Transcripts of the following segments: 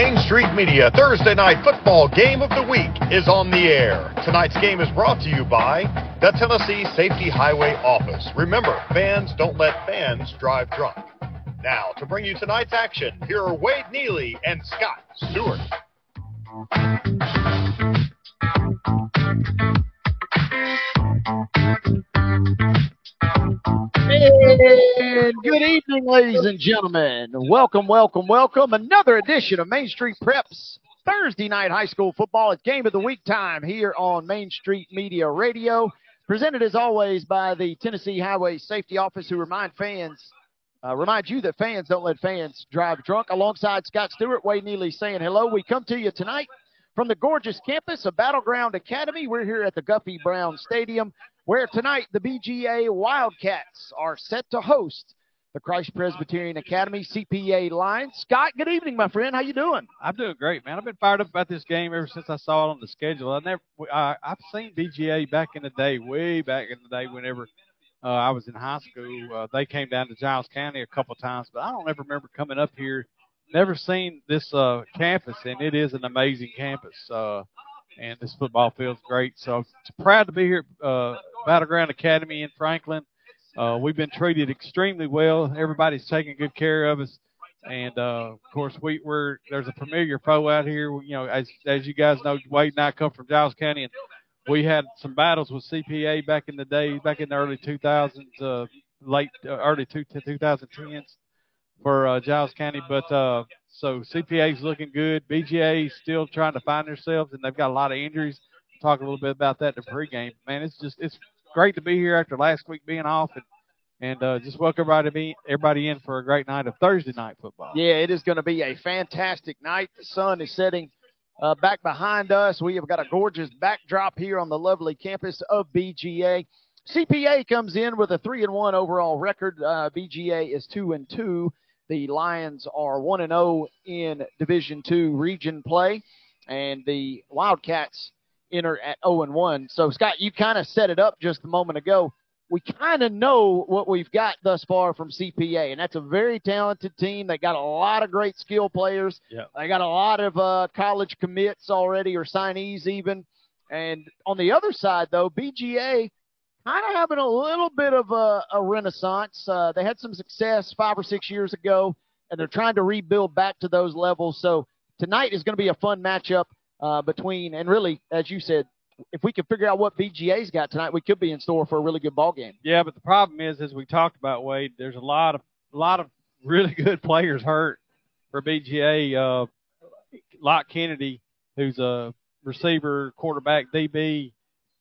Main Street Media Thursday night football game of the week is on the air. Tonight's game is brought to you by the Tennessee Safety Highway Office. Remember, fans don't let fans drive drunk. Now, to bring you tonight's action, here are Wade Neely and Scott Stewart. And good evening, ladies and gentlemen. Welcome, welcome, welcome. Another edition of Main Street Preps Thursday night high school football. It's game of the week time here on Main Street Media Radio. Presented as always by the Tennessee Highway Safety Office, who remind fans, uh, remind you that fans don't let fans drive drunk. Alongside Scott Stewart, Wade Neely saying hello. We come to you tonight from the gorgeous campus of Battleground Academy. We're here at the Guffey Brown Stadium where tonight the BGA Wildcats are set to host the Christ Presbyterian Academy CPA Lions. Scott, good evening, my friend. How you doing? I'm doing great, man. I've been fired up about this game ever since I saw it on the schedule. I never, I, I've seen BGA back in the day, way back in the day, whenever uh, I was in high school. Uh, they came down to Giles County a couple times, but I don't ever remember coming up here. Never seen this uh, campus, and it is an amazing campus. Uh, and this football field's great. So proud to be here uh, Battleground Academy in Franklin. Uh, we've been treated extremely well. Everybody's taking good care of us, and uh, of course we, we're there's a familiar foe out here. You know, as as you guys know, Wade and I come from Giles County, and we had some battles with CPA back in the day, back in the early 2000s, uh, late uh, early two, 2010s for uh, Giles County. But uh, so CPA's looking good. BGA is still trying to find themselves, and they've got a lot of injuries talk a little bit about that in the pregame. Man, it's just it's great to be here after last week being off and and uh, just welcome everybody be, everybody in for a great night of Thursday night football. Yeah, it is going to be a fantastic night. The sun is setting uh, back behind us. We have got a gorgeous backdrop here on the lovely campus of BGA. CPA comes in with a three and one overall record. Uh, BGA is two and two. The Lions are one and zero oh in Division Two region play, and the Wildcats enter at 0 and 1. So, Scott, you kind of set it up just a moment ago. We kind of know what we've got thus far from CPA, and that's a very talented team. They got a lot of great skill players. Yeah. They got a lot of uh, college commits already, or signees even. And on the other side, though, BGA kind of having a little bit of a, a renaissance. Uh, they had some success five or six years ago, and they're trying to rebuild back to those levels. So tonight is going to be a fun matchup uh, between, and really, as you said, if we could figure out what BGA's got tonight, we could be in store for a really good ball game. Yeah, but the problem is, as we talked about, Wade, there's a lot of a lot of really good players hurt for BGA. Uh, Locke Kennedy, who's a receiver, quarterback, DB,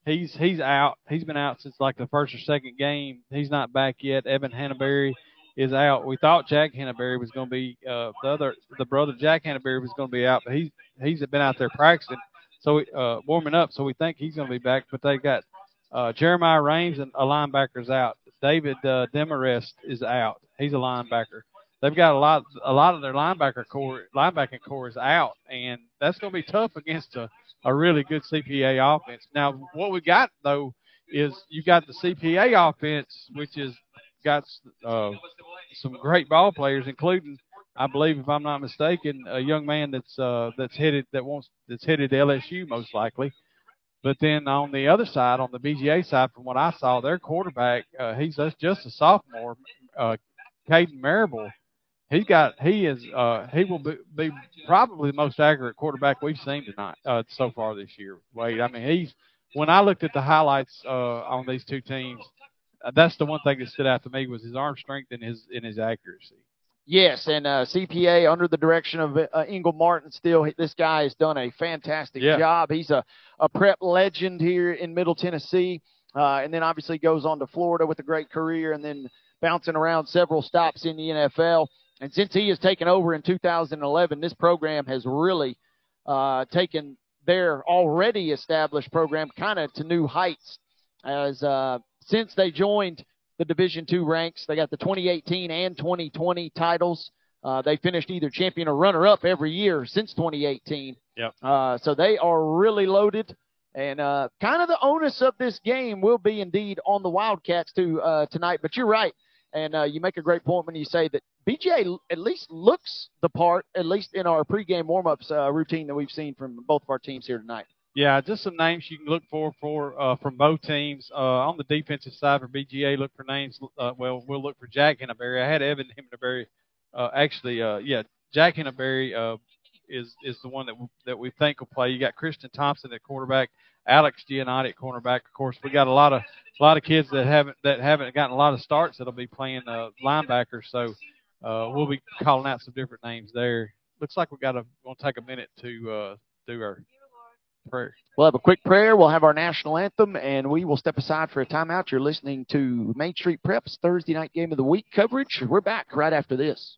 he's he's out. He's been out since like the first or second game. He's not back yet. Evan Hannaberry is out. We thought Jack Hannaberry was going to be uh, the other the brother Jack Hannaberry was going to be out, but he's he's been out there practicing, so uh, warming up. So we think he's going to be back. But they got uh, Jeremiah Rames and a linebacker's out. David uh, Demarest is out. He's a linebacker. They've got a lot a lot of their linebacker core linebacking core is out, and that's going to be tough against a, a really good CPA offense. Now, what we got though is you got the CPA offense, which is got uh, some great ball players, including I believe, if I'm not mistaken, a young man that's uh, that's headed that wants that's headed to LSU most likely. But then on the other side, on the BGA side, from what I saw, their quarterback, uh, he's just a sophomore, uh, Caden Marable. He's got he is uh, he will be, be probably the most accurate quarterback we've seen tonight uh, so far this year. Wade, I mean he's when I looked at the highlights uh, on these two teams, uh, that's the one thing that stood out to me was his arm strength and his and his accuracy. Yes, and uh, CPA under the direction of uh, Ingle Martin. Still, this guy has done a fantastic yeah. job. He's a, a prep legend here in Middle Tennessee, uh, and then obviously goes on to Florida with a great career, and then bouncing around several stops in the NFL. And since he has taken over in 2011, this program has really uh, taken their already established program kind of to new heights. As uh, since they joined the Division two ranks. They got the 2018 and 2020 titles. Uh, they finished either champion or runner up every year since 2018. Yep. Uh, so they are really loaded. And uh, kind of the onus of this game will be indeed on the Wildcats too uh, tonight. But you're right. And uh, you make a great point when you say that BGA at least looks the part, at least in our pregame warm-ups uh, routine that we've seen from both of our teams here tonight. Yeah, just some names you can look for for uh, from both teams. Uh, on the defensive side for BGA, look for names. Uh, well, we'll look for Jack Henneberry. I had Evan Henneberry. Uh, actually, uh, yeah, Jack Henneberry uh, is is the one that that we think will play. You got Christian Thompson at quarterback, Alex Giannotti at cornerback. Of course, we got a lot of a lot of kids that haven't that haven't gotten a lot of starts that'll be playing uh, linebacker. So uh, we'll be calling out some different names there. Looks like we got to going to take a minute to uh, do our prayer. We'll have a quick prayer. We'll have our national anthem, and we will step aside for a timeout. You're listening to Main Street Preps Thursday night game of the week coverage. We're back right after this.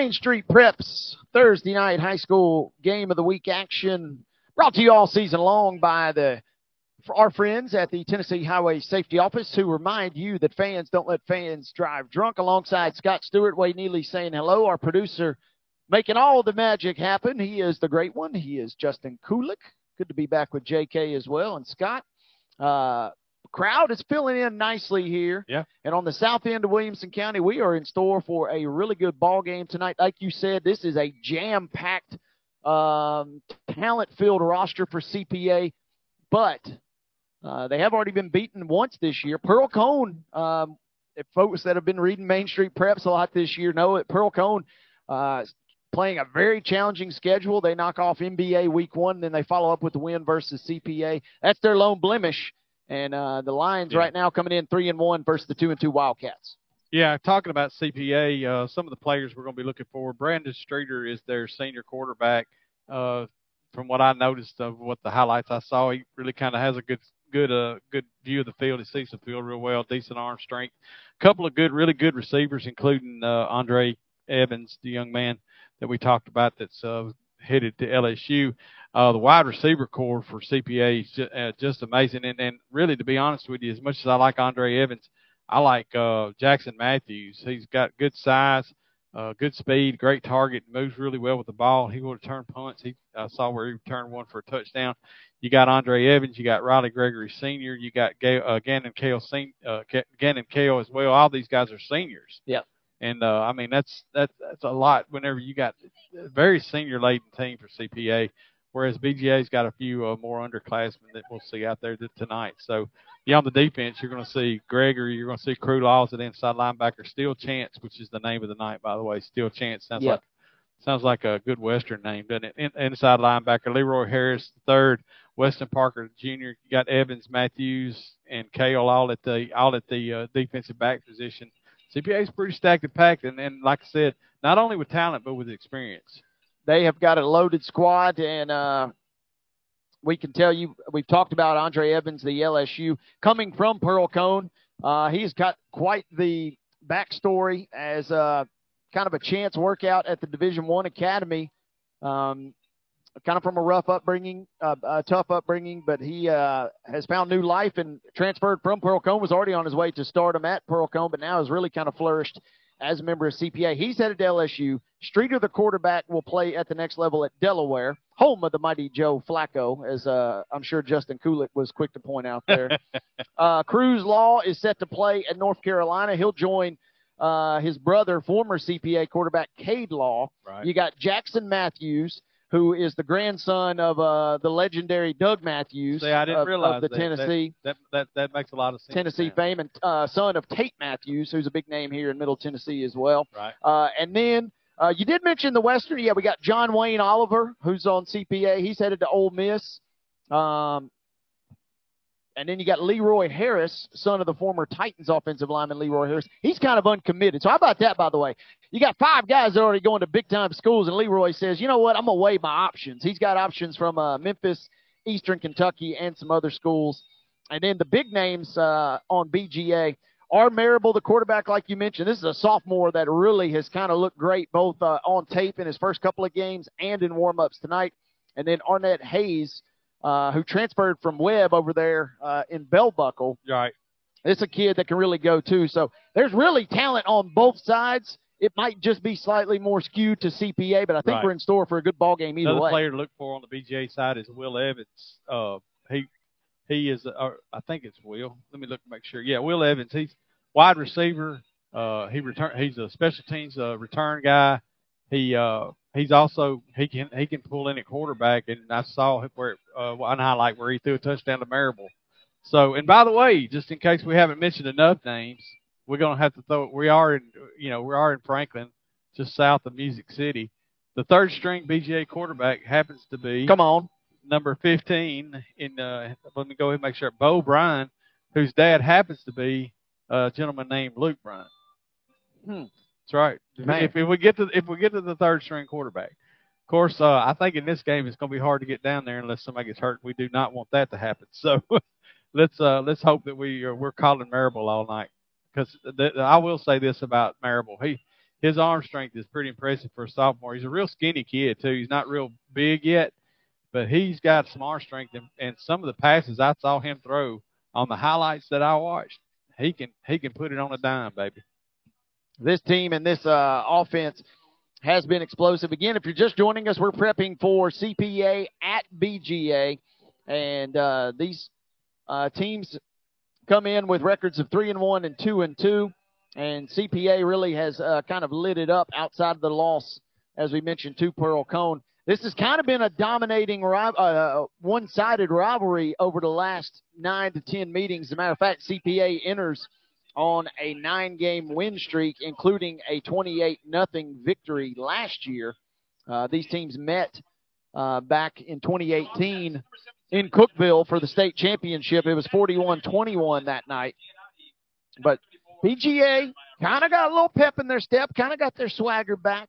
Main Street Preps Thursday night high school game of the week action brought to you all season long by the our friends at the Tennessee Highway Safety Office who remind you that fans don't let fans drive drunk alongside Scott Stewart, Wade Neely saying hello, our producer making all the magic happen. He is the great one. He is Justin Kulik. Good to be back with JK as well. And Scott, uh, crowd is filling in nicely here. Yeah. And on the south end of Williamson County, we are in store for a really good ball game tonight. Like you said, this is a jam-packed, um, talent-filled roster for CPA, but uh, they have already been beaten once this year. Pearl-Cohn, um, if folks that have been reading Main Street Preps a lot this year know it. Pearl-Cohn. uh, playing a very challenging schedule. They knock off MBA week one, then they follow up with the win versus CPA. That's their lone blemish. And uh, the Lions Yeah. right now coming in three and one versus the two and two Wildcats. Yeah, talking about CPA, uh, some of the players we're going to be looking for. Brandon Streeter is their senior quarterback. Uh, from what I noticed of what the highlights I saw, he really kind of has a good, good, uh, good view of the field. He sees the field real well, decent arm strength. A couple of good, really good receivers, including uh, Andre Evans, the young man that we talked about that's uh, headed to LSU. Uh, the wide receiver core for CPA is just, uh, just amazing. And, and really, to be honest with you, as much as I like Andre Evans, I like uh, Jackson Matthews. He's got good size, uh, good speed, great target, moves really well with the ball. He will return punts. He I saw where he returned one for a touchdown. You got Andre Evans, you got Riley Gregory Senior, you got Ga- uh, Gannon Kale uh, Gannon Kale as well. All these guys are seniors. Yep. And uh, I mean that's that's that's a lot. Whenever you got a very senior laden team for CPA, whereas BGA's got a few uh, more underclassmen that we'll see out there th- tonight. So yeah, on the defense, you're going to see Gregory, you're going to see Crew Laws at inside linebacker, Steel Chance, which is the name of the night, by the way. Steel Chance sounds Yep. like sounds like a good Western name, doesn't it? In, inside linebacker, Leroy Harris, third, Weston Parker Jr. You got Evans, Matthews, and Kale all at the all at the uh, defensive back position. CPA is pretty stacked and packed, and, like I said, not only with talent but with experience. They have got a loaded squad, and uh, we can tell you we've talked about Andre Evans, the LSU coming from Pearl-Cohn. Uh, he's got quite the backstory as uh, kind of a chance workout at the Division One academy. Um, kind of from a rough upbringing, uh, a tough upbringing, but he uh, has found new life and transferred from Pearl-Cohn. Was already on his way to stardom at Pearl-Cohn, but now has really kind of flourished as a member of CPA. He's headed to LSU. Streeter, the quarterback, will play at the next level at Delaware, home of the mighty Joe Flacco, as uh, I'm sure Justin Coolett was quick to point out there. uh, Cruz Law is set to play at North Carolina. He'll join uh, his brother, former CPA quarterback Cade Law. Right. You got Jackson Matthews, who is the grandson of uh, the legendary Doug Matthews See, I didn't of, realize of the that. Tennessee That that that makes a lot of sense. Tennessee now. fame, and uh, son of Tate Matthews, who's a big name here in Middle Tennessee as well. Right. Uh, and then uh, you did mention the Western. Yeah, we got John Wayne Oliver, who's on CPA. He's headed to Ole Miss. Um, and then you got Leroy Harris, son of the former Titans offensive lineman Leroy Harris. He's kind of uncommitted. So how about that, by the way? You got five guys that are already going to big time schools, and Leroy says, you know what? I'm gonna weigh my options. He's got options from uh, Memphis, Eastern Kentucky, and some other schools. And then the big names uh, on BGA are Marable, the quarterback, like you mentioned. This is a sophomore that really has kind of looked great both uh, on tape in his first couple of games and in warm-ups tonight. And then Arnett Hayes, uh, who transferred from Webb over there uh, in Bell Buckle. Right. It's a kid that can really go too. So there's really talent on both sides. It might just be slightly more skewed to CPA, but I think Right. we're in store for a good ball game either Another way. player to look for on the BGA side is Will Evans. Uh, he he is, uh, I think it's Will. Let me look to make sure. Yeah, Will Evans. He's wide receiver. Uh, he return. He's a special teams uh, return guy. He uh, he's also he can he can pull in at quarterback, and I saw where uh, one highlight where he threw a touchdown to Marable. So, and by the way, just in case we haven't mentioned enough names, we're gonna have to throw. We are in you know we are in Franklin, just south of Music City. The third string BGA quarterback happens to be Come on. number 15 in uh let me go ahead and make sure Bo Bryan, whose dad happens to be a gentleman named Luke Bryan. Hmm. That's right. Man. If, if we get to if we get to the third string quarterback. Of course, uh, I think in this game it's going to be hard to get down there unless somebody gets hurt. We do not want that to happen. So let's uh, let's hope that we are, we're calling Marable all night because th- I will say this about Marable. He his arm strength is pretty impressive for a sophomore. He's a real skinny kid too. He's not real big yet, but he's got some arm strength and, and some of the passes I saw him throw on the highlights that I watched, he can he can put it on a dime, baby. This team and this uh, offense has been explosive. Again, if you're just joining us, we're prepping for CPA at BGA, and uh, these uh, teams come in with records of three and one and two and two, and CPA really has uh, kind of lit it up outside of the loss, as we mentioned, to Pearl-Cohn. This has kind of been a dominating, uh, one-sided rivalry over the last nine to ten meetings. As a matter of fact, CPA enters on a nine game win streak, including a 28 nothing victory last year. Uh, these teams met uh, back in 2018 in Cookeville for the state championship. It was 41 21 that night. But BGA kind of got a little pep in their step, kind of got their swagger back,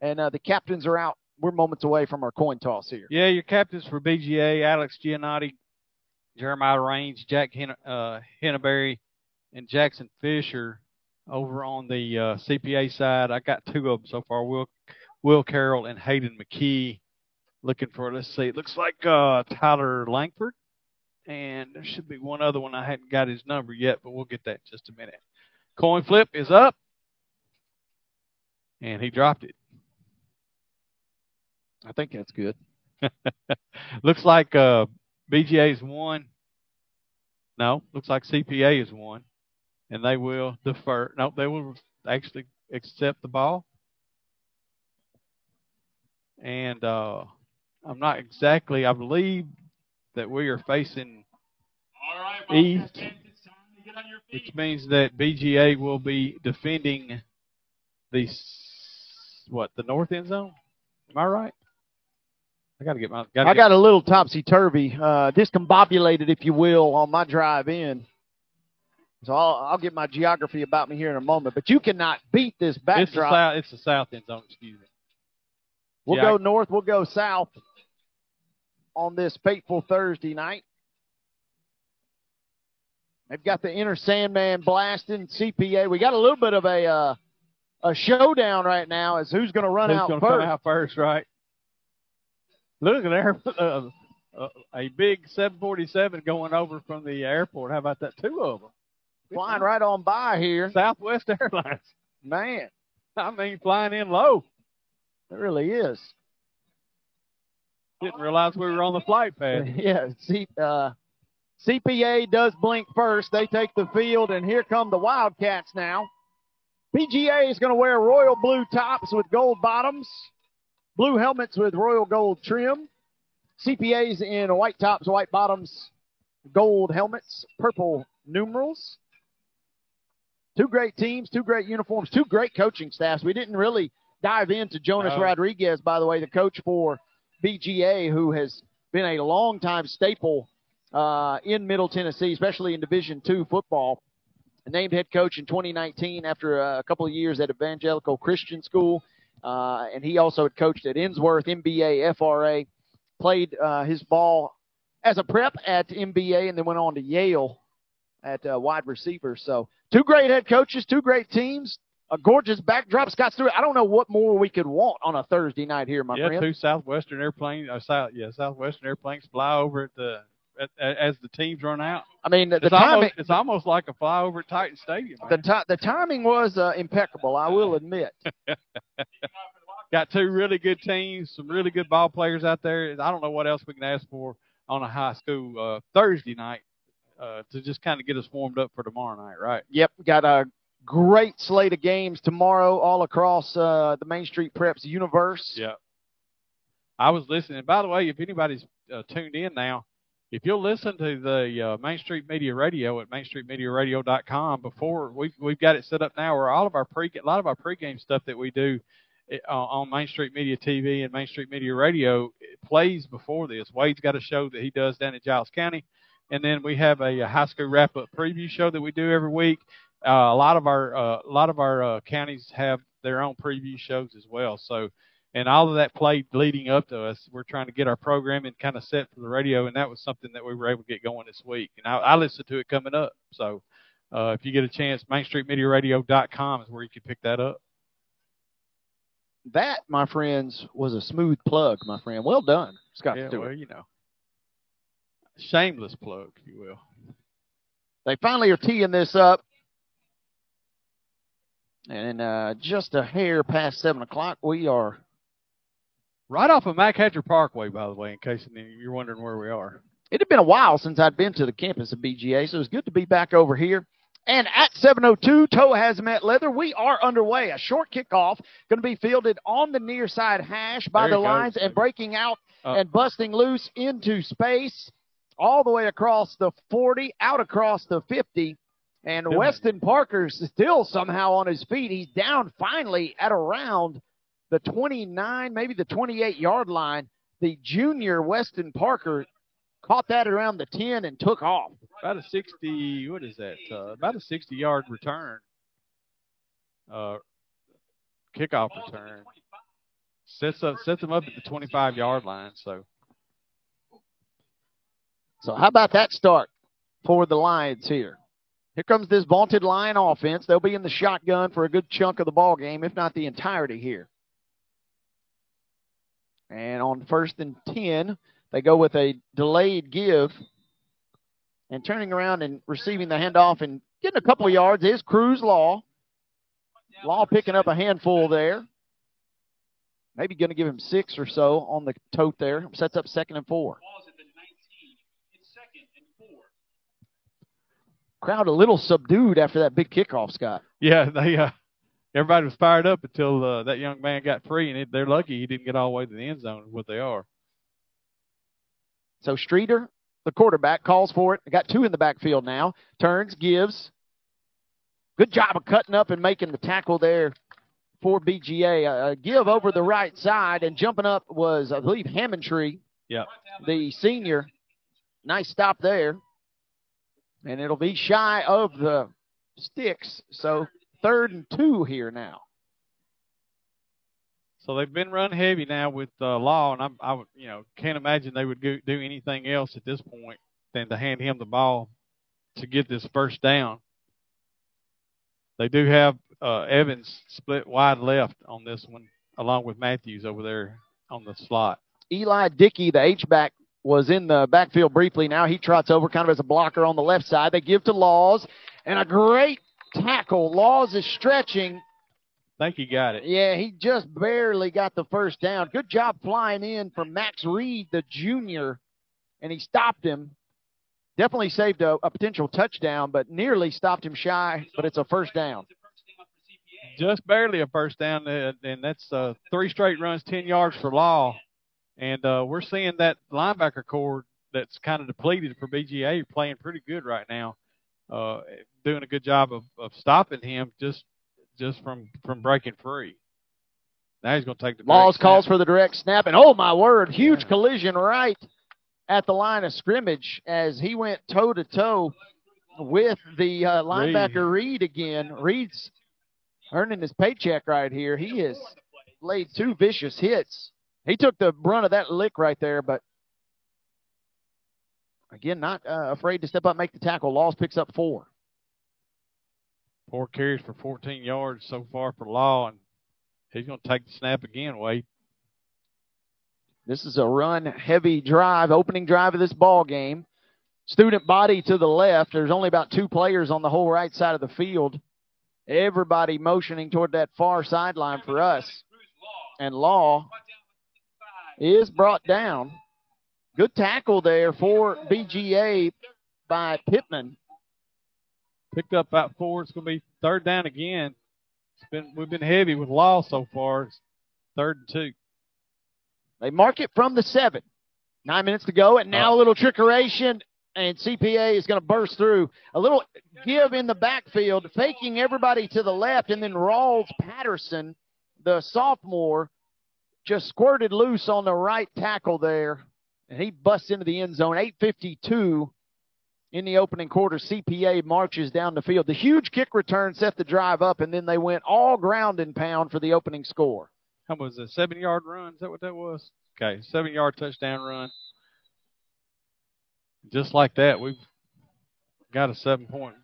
and uh, the captains are out. We're moments away from our coin toss here. Yeah, your captains for BGA: Alex Giannotti, Jeremiah Range, Jack Hen- uh, Henneberry, and Jackson Fisher. Over on the uh, CPA side, I got two of them so far: Will Will Carroll and Hayden McKee. Looking for let's see, it looks like uh, Tyler Langford, and there should be one other one. I hadn't got his number yet, but we'll get that in just a minute. Coin flip is up, and he dropped it. I think that's good. looks like uh, BGA is one. No, looks like CPA is one, and they will defer. No, they will actually accept the ball. And uh, I'm not exactly. I believe that we are facing east, which means that BGA will be defending the what the north end zone. Am I right? I got to get my. Gotta I get- got a little topsy turvy, uh, discombobulated, if you will, on my drive in. So I'll, I'll get my geography about me here in a moment. But you cannot beat this It's the backdrop. south. It's the south end zone. Excuse me. We'll Yeah, go north. We'll go south on this fateful Thursday night. They've got the Enter Sandman blasting CPA. We got a little bit of a uh, a showdown right now as who's going to run Who's out first. come out first, right? Look at there, uh, uh, a big 747 going over from the airport. How about that? Two of them Flying right on by here. Southwest Airlines. Man, I mean, flying in low. it really is. Didn't realize we were on the flight path. yeah, C, uh, CPA does blink first. They take the field, and here come the Wildcats now. BGA is going to wear royal blue tops with gold bottoms, blue helmets with royal gold trim. CPA's in white tops, white bottoms, gold helmets, purple numerals. Two great teams, two great uniforms, two great coaching staffs. We didn't really dive into Jonas No. Rodriguez, by the way, the coach for BGA, who has been a longtime staple uh, in Middle Tennessee, especially in Division two football. Named head coach in 2019 after a couple of years at Evangelical Christian School, uh, and he also had coached at Ensworth, MBA, FRA. Played uh, his ball as a prep at MBA, and then went on to Yale at uh, wide receiver. So two great head coaches, two great teams, a gorgeous backdrop. Scott Stewart, I don't know what more we could want on a Thursday night here, my yeah, friend. two Southwestern airplanes. Uh, South, yeah, Southwestern airplanes fly over at the at, at, as the teams run out. I mean, the, the It's timing. almost, it's almost like a fly over at Titan Stadium. The, ti- the timing was uh, impeccable, I will admit. Got two really good teams, some really good ball players out there. I don't know what else we can ask for on a high school uh, Thursday night uh, to just kind of get us warmed up for tomorrow night, right? Yep, got a great slate of games tomorrow all across uh, the Main Street Preps universe. Yeah. I was listening. By the way, if anybody's uh, tuned in now, if you'll listen to the uh, Main Street Media Radio at mainstreetmediaradio.com, before we've we've got it set up now where all of our pre a lot of our pregame stuff that we do uh, on Main Street Media TV and Main Street Media Radio plays before this. Wade's got a show that he does down in Giles County, and then we have a, a high school wrap up preview show that we do every week. Uh, a lot of our uh, a lot of our uh, counties have their own preview shows as well. So and all of that played leading up to us. We're trying to get our programming kind of set for the radio, and that was something that we were able to get going this week. And I, I listened to it coming up. So uh, if you get a chance, MainStreetMediaRadio.com is where you can pick that up. That, my friends, was a smooth plug, my friend. Well done, Scott yeah, Stewart. well, you know, shameless plug, if you will. They finally are teeing this up. And uh, just a hair past 7 o'clock, we are Right off of Mack Hatcher Parkway, by the way, in case you're wondering where we are. It had been a while since I'd been to the campus of BGA, so it's good to be back over here. And at 7:02, Toe has met leather. We are underway. A short kickoff going to be fielded on the near side hash by There the lines goes. and breaking out Uh, and busting loose into space, all the way across the 40, out across the 50. And. Weston Parker's still somehow on his feet. He's down finally at around the 29, maybe the 28 yard line. The junior Weston Parker caught that around the 10 and took off. about a 60, what is that? Uh, about a 60 yard return, uh, kickoff return. Sets up sets them up at the 25 yard line. So So how about that start for the Lions here? Here comes this vaunted Lion offense. They'll be in the shotgun for a good chunk of the ball game, if not the entirety here. And on first and 10, they go with a delayed give. And turning around and receiving the handoff and getting a couple yards is Cruz Law. Law picking up a handful there. Maybe going to give him six or so on the tote there. Sets up second and four. Crowd a little subdued after that big kickoff, Scott. yeah, they uh, everybody was fired up until uh, that young man got free, and it, they're lucky he didn't get all the way to the end zone. Is what they are. So Streeter, the quarterback, calls for it. Got two in the backfield now. Turns, gives. Good job of cutting up and making the tackle there for BGA. Give over the right side, and jumping up was, I believe, Hammondtree, Yeah. the senior. Nice stop there. And it'll be shy of the sticks. So third and two here now. So they've been run heavy now with uh, Law, and I'm, I you know, can't imagine they would go, do anything else at this point than to hand him the ball. to get this first down. They do have uh, Evans split wide left on this one, along with Matthews over there on the slot. Eli Dickey, the H-back, was in the backfield briefly. Now he trots over kind of as a blocker on the left side. They give to Laws, and a great tackle. Laws is stretching. think he got it. Yeah, he just barely got the first down. Good job flying in from Max Reed, the junior, and he stopped him. Definitely saved a, a potential touchdown, but nearly stopped him shy, but it's a first down. Just barely a first down, and that's uh, three straight runs, 10 yards for Law. And uh, we're seeing that linebacker core that's kind of depleted for BGA playing pretty good right now, uh, doing a good job of, of stopping him just just from from breaking free. Now he's going to take the Laws calls for the direct snap, and oh my word, huge collision right at the line of scrimmage as he went toe to toe with the uh, linebacker Reed again. Reed's earning his paycheck right here. He has laid two vicious hits. He took the brunt of that lick right there, but again, not uh, afraid to step up, and make the tackle. Laws picks up four. Four carries for 14 yards so far for Law, and he's going to take the snap again, Wade. This is a run heavy drive, opening drive of this ball game. Student body to the left. There's only about two players on the whole right side of the field. Everybody motioning toward that far sideline for us. And Law is brought down. Good tackle there for BGA by Pittman. Picked up about four. It's going to be third down again. It's been we've been heavy with Law so far. It's third and two. They mark it from the seven. Nine minutes to go, and now a little trickeration, and CPA is going to burst through. A little give in the backfield, faking everybody to the left, and then Rawls Patterson, the sophomore, just squirted loose on the right tackle there, and he busts into the end zone. 8.52 in the opening quarter. CPA marches down the field. The huge kick return set the drive up, and then they went all ground and pound for the opening score. How was it? Seven yard run? Is that what that was? Okay, seven yard touchdown run. Just like that, we've got a seven point,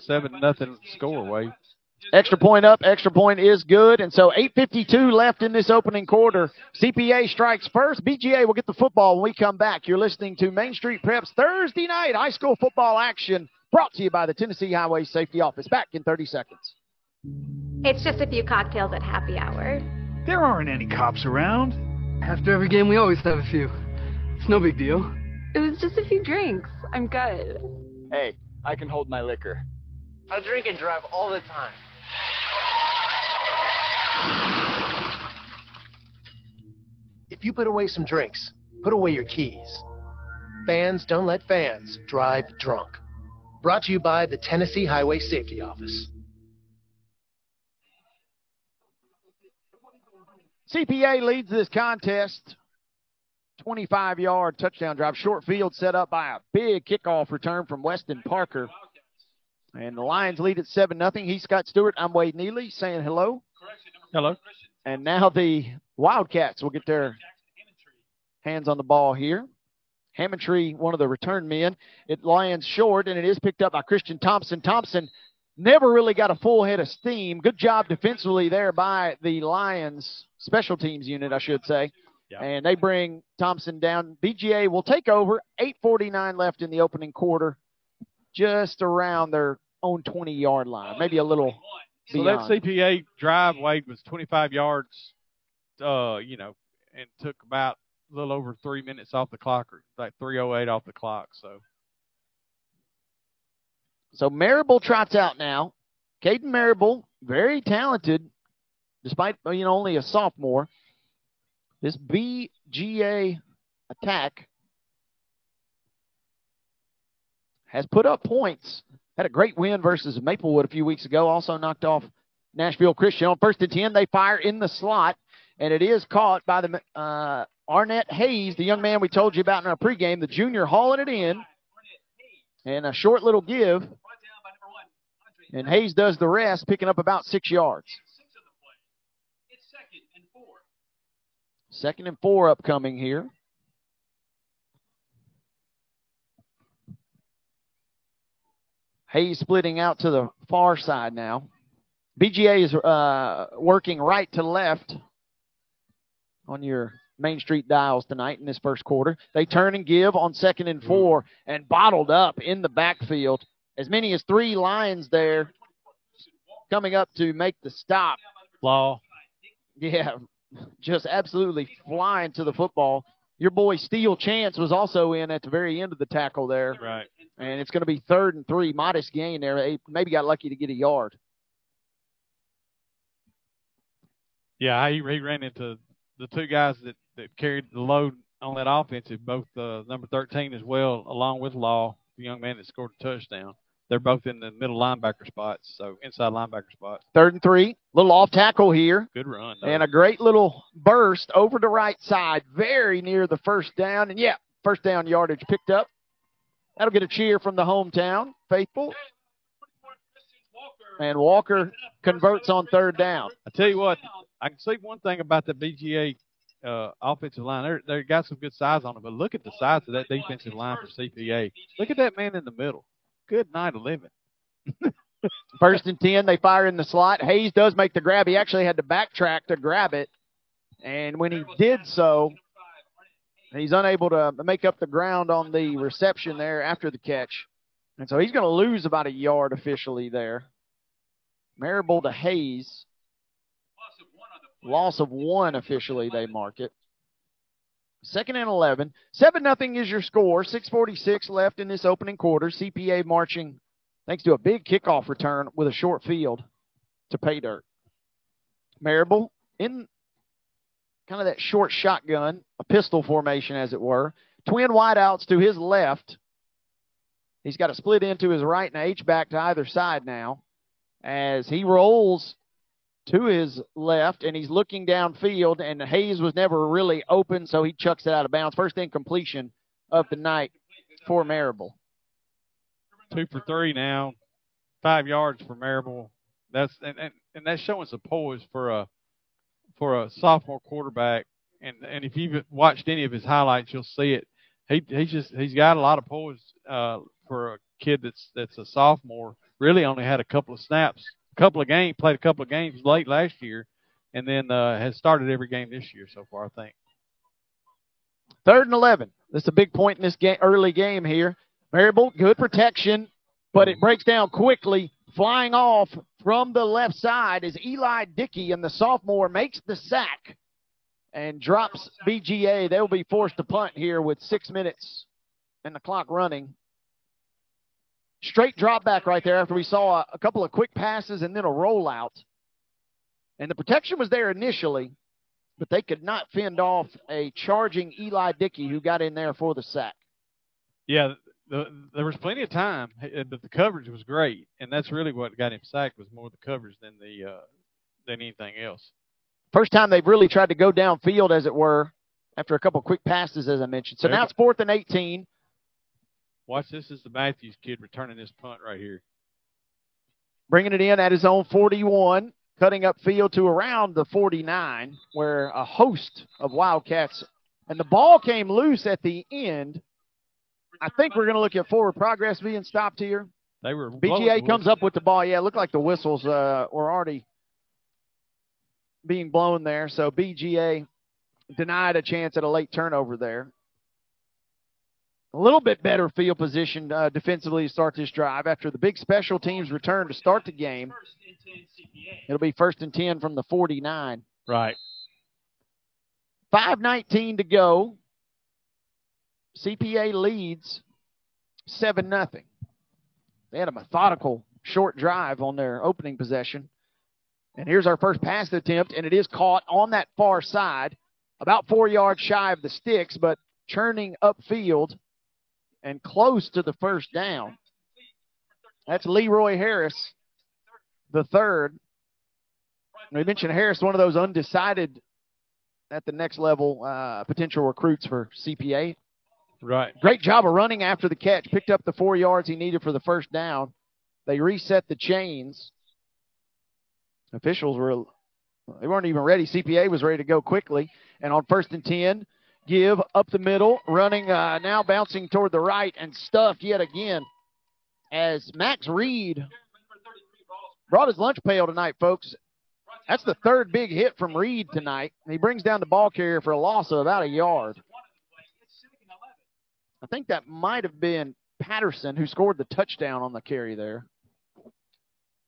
seven nothing score. Wade. Extra point up, extra point is good. And so 8.52 left in this opening quarter. CPA strikes first. BGA will get the football when we come back. You're listening to Main Street Preps Thursday night high school football action brought to you by the Tennessee Highway Safety Office. Back in 30 seconds. It's just a few cocktails at happy hour. There aren't any cops around. After every game, we always have a few. It's no big deal. It was just a few drinks. I'm good. Hey, I can hold my liquor. I drink and drive all the time. If you put away some drinks, put away your keys. Fans don't let fans drive drunk. Brought to you by the Tennessee Highway Safety Office. CPA leads this contest. 25 yard touchdown drive. Short field set up by a big kickoff return from Weston Parker. And the Lions lead at 7 0. He's Scott Stewart. I'm Wade Neely saying hello. Hello. And now the Wildcats will get their hands on the ball here. Hammondtree, one of the return men. It lands short, and it is picked up by Christian Thompson. Thompson never really got a full head of steam. Good job defensively there by the Lions special teams unit, I should say. Yeah. And they bring Thompson down. BGA will take over. 8.49 left in the opening quarter, just around their own 20 yard line, maybe a little So beyond. that CPA drive, Wade, was 25 yards, uh, you know, and took about a little over three minutes off the clock, or like 3:08 off the clock. So So Marable trots out now. Caden Marable, very talented, despite you know only a sophomore. This BGA attack has put up points. Had a great win versus Maplewood a few weeks ago. Also knocked off Nashville Christian on first and ten. They fire in the slot, and it is caught by the uh, Arnett Hayes, the young man we told you about in our pregame, the junior hauling it in, and a short little give. And Hayes does the rest, picking up about six yards. Second and four upcoming here. Hayes splitting out to the far side now. BGA is uh, working right to left on your Main Street dials tonight in this first quarter. They turn and give on second and four and bottled up in the backfield. As many as three Lions there coming up to make the stop. Law. Yeah, just absolutely flying to the football. Your boy Steele Chance was also in at the very end of the tackle there. Right. And it's going to be third and three. Modest gain there. They maybe got lucky to get a yard. Yeah, he, he ran into the two guys that, that carried the load on that offensive, both uh, number 13 as well, along with Law, the young man that scored a touchdown. They're both in the middle linebacker spots, so inside linebacker spots. Third and three. Little off tackle here. Good run. Though. And a great little burst over the right side, very near the first down. And yeah, first down yardage picked up. That'll get a cheer from the hometown faithful. And Walker converts on third down. I tell you what, I can see one thing about the BGA uh, offensive line. They're, they got some good size on it, but look at the size of that defensive line for CPA. Look at that man in the middle. Good night living. First and 10, they fire in the slot. Hayes does make the grab. He actually had to backtrack to grab it. And when he did so, he's unable to make up the ground on the reception there after the catch. And so he's going to lose about a yard officially there. Marable to Hayes. Loss of one officially, they mark it. Second and 11. 7 nothing is your score. 6.46 left in this opening quarter. CPA marching thanks to a big kickoff return with a short field to pay dirt. Marable in kind of that short shotgun, a pistol formation as it were. Twin wideouts to his left. He's got a split into his right and a H-back to either side now as he rolls to his left, and he's looking downfield, and Hayes was never really open, so he chucks it out of bounds. First incompletion of the night for Marable. Two for three now, five yards for Marable. That's and, and, and that's showing some poise for a for a sophomore quarterback. And and if you've watched any of his highlights, you'll see it. He he's just he's got a lot of poise uh, for a kid that's that's a sophomore. Really only had a couple of snaps couple of games, played a couple of games late last year, and then uh, has started every game this year so far, I think. Third and 11. That's a big point in this game, early game here. Marable, good protection, but it breaks down quickly. Flying off from the left side is Eli Dickey, and the sophomore makes the sack and drops BGA. They'll be forced to punt here with six minutes and the clock running. Straight drop back right there after we saw a, a couple of quick passes and then a rollout. And the protection was there initially, but they could not fend off a charging Eli Dickey who got in there for the sack. Yeah, the, there was plenty of time, but the coverage was great, and that's really what got him sacked was more the coverage than the uh, than anything else. First time they've really tried to go downfield, as it were, after a couple of quick passes, as I mentioned. So now it's fourth and 18. Watch this is the Matthews kid returning this punt right here. Bringing it in at his own 41, cutting up field to around the 49, where a host of Wildcats, and the ball came loose at the end. I think we're going to look at forward progress being stopped here. They were BGA comes up with the ball. Yeah, it looked like the whistles uh, were already being blown there. So BGA denied a chance at a late turnover there a little bit better field position uh, defensively to start this drive after the big special teams return to start the game. It'll be first and 10 from the 49. Right. 5.19 to go. CPA leads 7 nothing. They had a methodical short drive on their opening possession. And here's our first pass attempt, and it is caught on that far side, about four yards shy of the sticks, but churning upfield and close to the first down. That's Leroy Harris, the third. We mentioned Harris, one of those undecided at the next level uh, potential recruits for CPA. Right. Great job of running after the catch. Picked up the four yards he needed for the first down. They reset the chains. Officials were they weren't even ready. CPA was ready to go quickly. And on first and 10, give up the middle, running uh, now bouncing toward the right and stuffed yet again. as Max Reed brought his lunch pail tonight, folks. That's the third big hit from Reed tonight. He brings down the ball carrier for a loss of about a yard. I think that might have been Patterson who scored the touchdown on the carry there.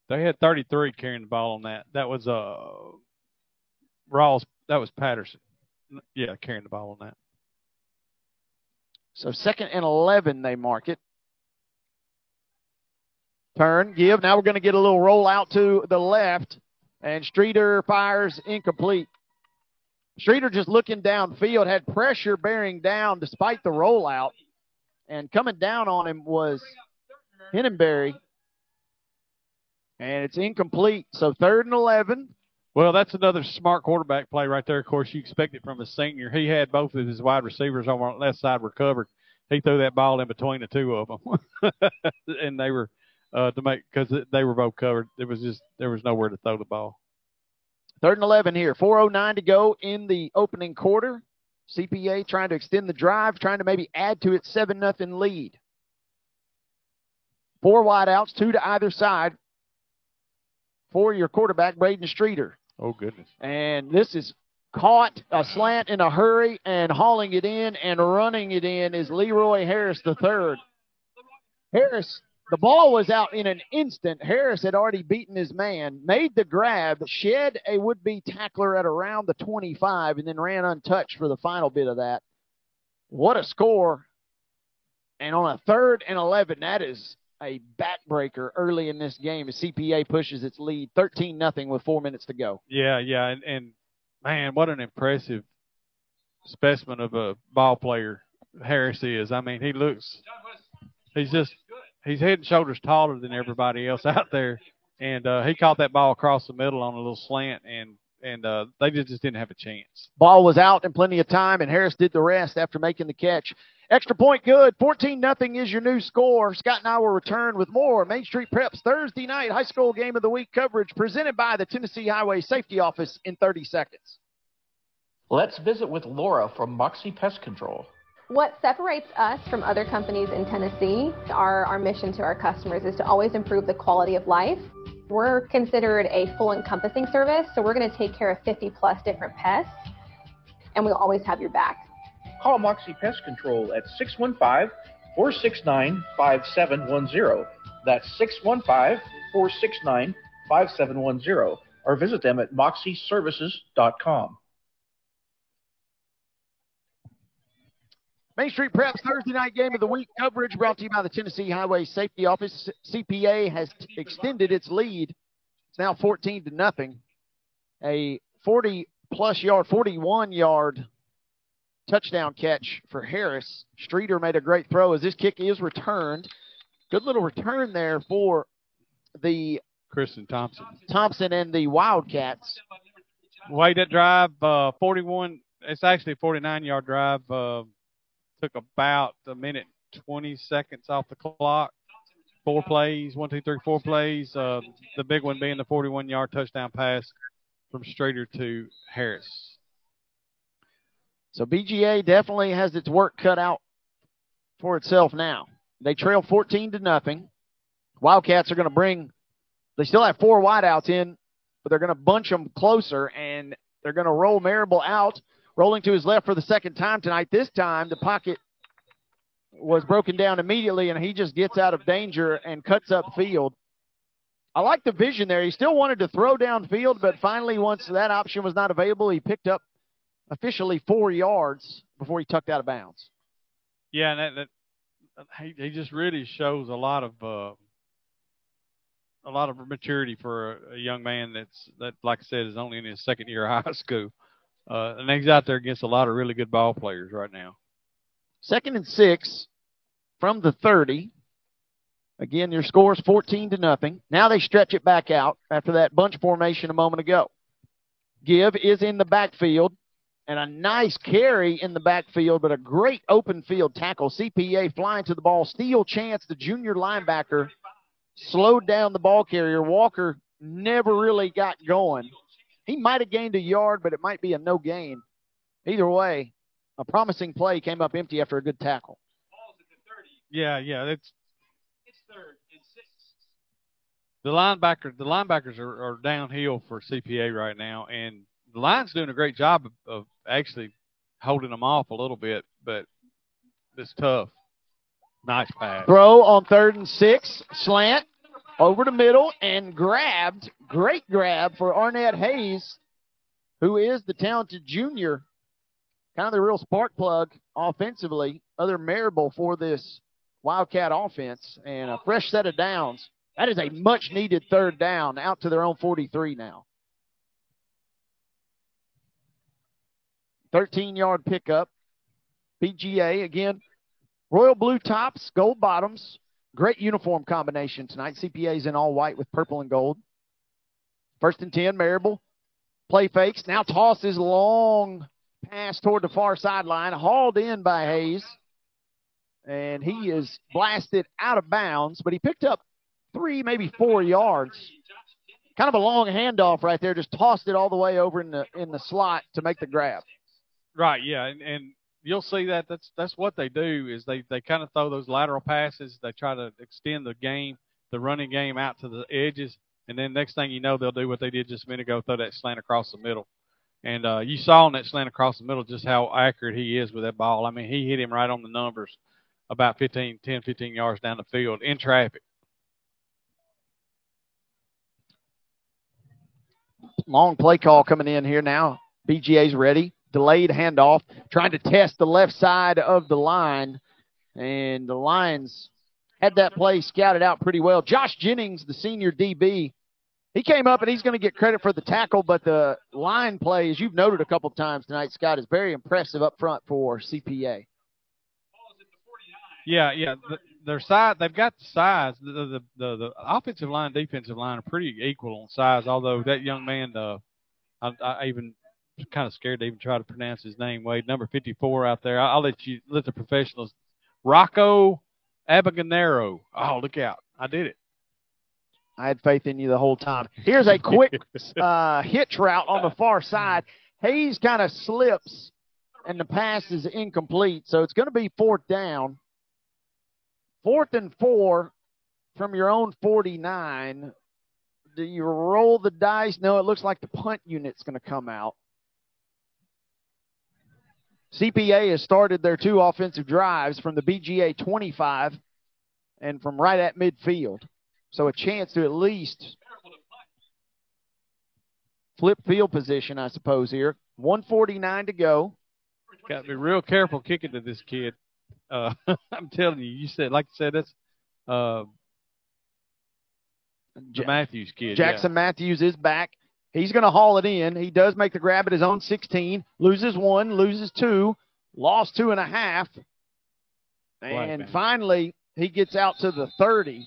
They had 33 carrying the ball on that. That was uh Rawls. That was Patterson. Yeah, carrying the ball on that. So second and 11, they mark it. Turn, give. Now we're going to get a little roll out to the left, and Streeter fires incomplete. Streeter just looking downfield, had pressure bearing down despite the rollout, and coming down on him was Hinnenberry, and it's incomplete. So third and 11. Well, that's another smart quarterback play right there. Of course, you expect it from a senior. He had both of his wide receivers on the left side recovered. He threw that ball in between the two of them, and they were uh, to make because they were both covered. It was just there was nowhere to throw the ball. Third and 11 here. 4.09 to go in the opening quarter. CPA trying to extend the drive, trying to maybe add to its 7 nothing lead. Four wideouts, two to either side for your quarterback, Braden Streeter. Oh, goodness. And this is caught a slant in a hurry and hauling it in and running it in is Leroy Harris the third. Harris, the ball was out in an instant. Harris had already beaten his man, made the grab, shed a would-be tackler at around the 25, and then ran untouched for the final bit of that. What a score. And on a third and 11, that is a backbreaker early in this game as CPA pushes its lead 13 nothing with four minutes to go. Yeah, yeah, and, and man, what an impressive specimen of a ball player Harris is. I mean, he looks he's just he's head and shoulders taller than everybody else out there, and uh, he caught that ball across the middle on a little slant, and and uh, they just, just didn't have a chance. Ball was out in plenty of time, and Harris did the rest after making the catch. Extra point good. 14 nothing is your new score. Scott and I will return with more Main Street Preps Thursday night high school game of the week coverage presented by the Tennessee Highway Safety Office in 30 seconds. Let's visit with Laura from Moxie Pest Control. What separates us from other companies in Tennessee, our, our mission to our customers is to always improve the quality of life. We're considered a full encompassing service, so we're going to take care of 50 plus different pests, and we'll always have your back. Call Moxie Pest Control at 615 469 5710. That's 615 469 5710. Or visit them at moxieservices.com. Main Street Preps Thursday night game of the week coverage brought to you by the Tennessee Highway Safety Office. CPA has t- extended its lead. It's now 14 to nothing. A 40 plus yard, 41 yard touchdown catch for Harris. Streeter made a great throw as this kick is returned. Good little return there for the Kristen Thompson. Thompson and the Wildcats. Way that drive, uh, 41. It's actually a 49 yard drive. Uh, took about a minute 20 seconds off the clock. Four plays, one, two, three, four plays. Uh, the big one being the 41 yard touchdown pass from Streeter to Harris. So BGA definitely has its work cut out for itself now. They trail 14 to nothing. Wildcats are going to bring, they still have four wideouts in, but they're going to bunch them closer and they're going to roll Marable out, rolling to his left for the second time tonight. This time the pocket was broken down immediately and he just gets out of danger and cuts up field. I like the vision there. He still wanted to throw downfield, but finally, once that option was not available, he picked up officially four yards before he tucked out of bounds. Yeah, and that, that he, he just really shows a lot of uh, a lot of maturity for a, a, young man that's that, like I said, is only in his second year of high school, uh, and he's out there against a lot of really good ball players right now. Second and six from the thirty. Again, your score is 14 to nothing. Now they stretch it back out after that bunch formation a moment ago. Give is in the backfield and a nice carry in the backfield, but a great open field tackle. CPA flying to the ball. Steele Chance, the junior linebacker slowed down the ball carrier. Walker never really got going. He might have gained a yard, but it might be a no gain. Either way, a promising play came up empty after a good tackle. Yeah, yeah, it's the linebacker the linebackers are, are downhill for CPA right now, and the line's doing a great job of, of actually holding them off a little bit, but it's tough. Nice pass. Throw on third and six, slant over the middle and grabbed. Great grab for Arnett Hayes, who is the talented junior, kind of the real spark plug offensively, other Marable for this Wildcat offense, and a fresh set of downs. That is a much needed third down out to their own 43 now. 13 yard pickup. BGA again. Royal blue tops, gold bottoms. Great uniform combination tonight. CPA's in all white with purple and gold. First and 10, Marable. Play fakes. Now tosses long pass toward the far sideline. Hauled in by Hayes. And he is blasted out of bounds, but he picked up three, maybe four yards. Kind of a long handoff right there. Just tossed it all the way over in the in the slot to make the grab. Right, yeah, and, and you'll see that that's that's what they do is they they kind of throw those lateral passes. They try to extend the game, the running game out to the edges, and then next thing you know, they'll do what they did just a minute ago, throw that slant across the middle. And uh, you saw on that slant across the middle just how accurate he is with that ball. I mean, he hit him right on the numbers, about 15, 10, 15 yards down the field in traffic. Long play call coming in here now. BGA's ready delayed handoff, trying to test the left side of the line. And the Lions had that play scouted out pretty well. Josh Jennings, the senior DB, he came up and he's going to get credit for the tackle, but the line play, as you've noted a couple times tonight, Scott, is very impressive up front for CPA. Yeah, yeah. The, their size, they've got the size. The, the the the offensive line, defensive line are pretty equal on size. Although that young man, uh, I, I even kind of scared to even try to pronounce his name, Wade. Number 54 out there. I'll, I'll let you let the professionals. Rocco Abaganero. Oh, look out! I did it. I had faith in you the whole time. Here's a quick uh, hitch route on the far side. Hayes kind of slips, and the pass is incomplete. So it's going to be fourth down. Fourth and four from your own 49. Do you roll the dice? No, it looks like the punt unit's going to come out. CPA has started their two offensive drives from the BGA 25 and from right at midfield. So a chance to at least flip field position, I suppose, here. 149 to go. Got to be real careful kicking to this kid. Uh, I'm telling you, you said, like you said, that's uh, the Matthews kid. Jackson yeah. Matthews is back. He's going to haul it in. He does make the grab at his own 16, loses one, loses two, lost two and a half. And right, finally, he gets out to the 30.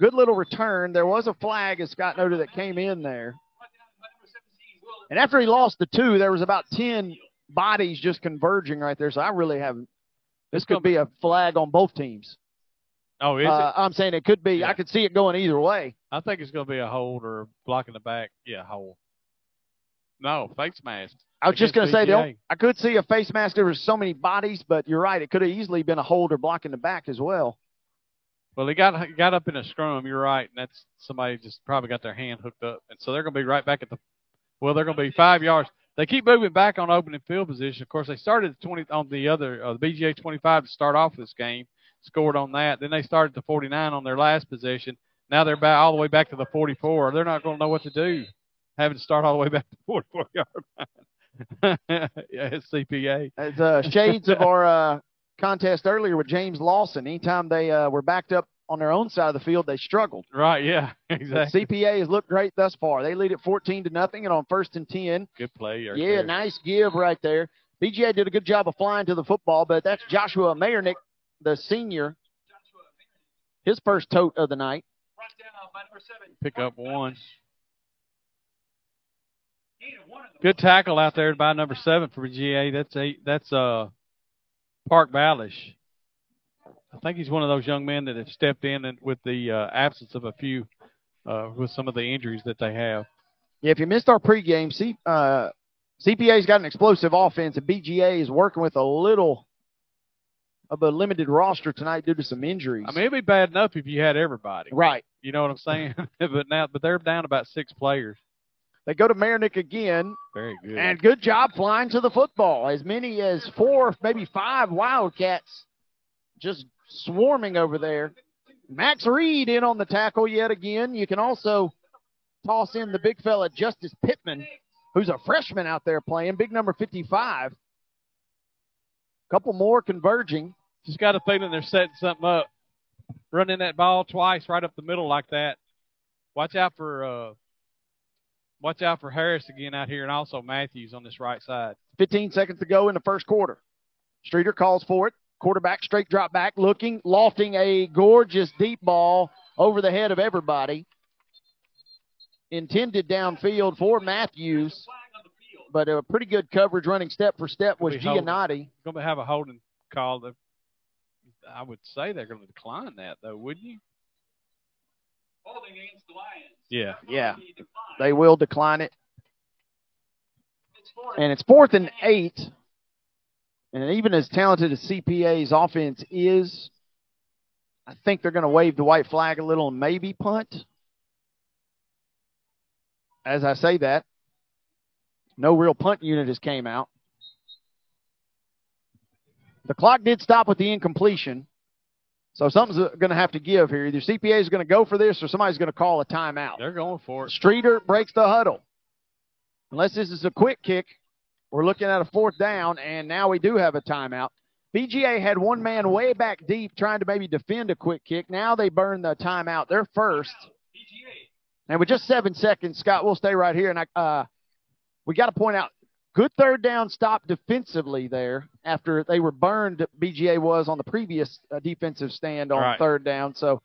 Good little return. There was a flag, as Scott noted, that came in there. And after he lost the two, there was about 10 bodies just converging right there. So I really haven't. This could be a flag on both teams. Oh, is uh, it? I'm saying it could be. Yeah. I could see it going either way. I think it's going to be a hold or blocking the back. Yeah, hold. No, face mask. I was just going to say, BGA. I could see a face mask. There was so many bodies, but you're right. It could have easily been a hold or blocking the back as well. Well, he got he got up in a scrum. You're right, and that's somebody just probably got their hand hooked up, and so they're going to be right back at the. Well, they're going to be five yards. They keep moving back on opening field position. Of course, they started at 20 on the other uh, the BGA 25 to start off this game. Scored on that. Then they started to 49 on their last possession. Now they're back all the way back to the 44. They're not going to know what to do, having to start all the way back to the 44 yard line. yeah, it's CPA. As uh, shades of our uh, contest earlier with James Lawson, anytime they uh, were backed up on their own side of the field, they struggled. Right, yeah, But exactly. CPA has looked great thus far. They lead at 14 to nothing, and on first and 10, Good play. right yeah, there. nice give right there. BGA did a good job of flying to the football, but that's Joshua Mayernick, the senior, his first tote of the night. Pick up one. Good tackle out there by number seven for GA. That's eight. That's uh Park Balish. I think he's one of those young men that have stepped in and with the uh, absence of a few uh, with some of the injuries that they have. Yeah, if you missed our pregame, C, uh, CPA's got an explosive offense, and BGA is working with a little of a limited roster tonight due to some injuries. I mean, it'd be bad enough if you had everybody. right. You know what I'm saying? but now, but they're down about six players. They go to Marinick again, Very good. and good job flying to the football. As many as four, maybe five Wildcats just swarming over there. Max Reed in on the tackle yet again. You can also toss in the big fella Justice Pittman, who's a freshman out there playing, big number 55. Couple more converging. Just got a feeling they're setting something up. Running that ball twice right up the middle like that. Watch out for uh watch out for Harris again out here and also Matthews on this right side. 15 seconds to go in the first quarter. Streeter calls for it. Quarterback straight drop back, looking, lofting a gorgeous deep ball over the head of everybody. Intended downfield for Matthews, but a pretty good coverage running step for step was. Giannotti. Going to have a holding call. That I would say they're going to decline that though, wouldn't you? Well, the Lions. Yeah. Yeah, they will decline it. And it's fourth and eight. And even as talented as CPA's offense is, I think they're going to wave the white flag a little and maybe punt. As I say that, no real punt unit has came out. The clock did stop with the incompletion. So something's going to have to give here. Either CPA is going to go for this or somebody's going to call a timeout. They're going for it. Streeter breaks the huddle. Unless this is a quick kick, we're looking at a fourth down, and now we do have a timeout. BGA had one man way back deep trying to maybe defend a quick kick. Now they burn the timeout. They're first. And with just seven seconds, Scott, we'll stay right here. And I, uh, we got to point out, good third down stop defensively there after they were burned. BGA was on the previous uh, defensive stand on Right. third down. So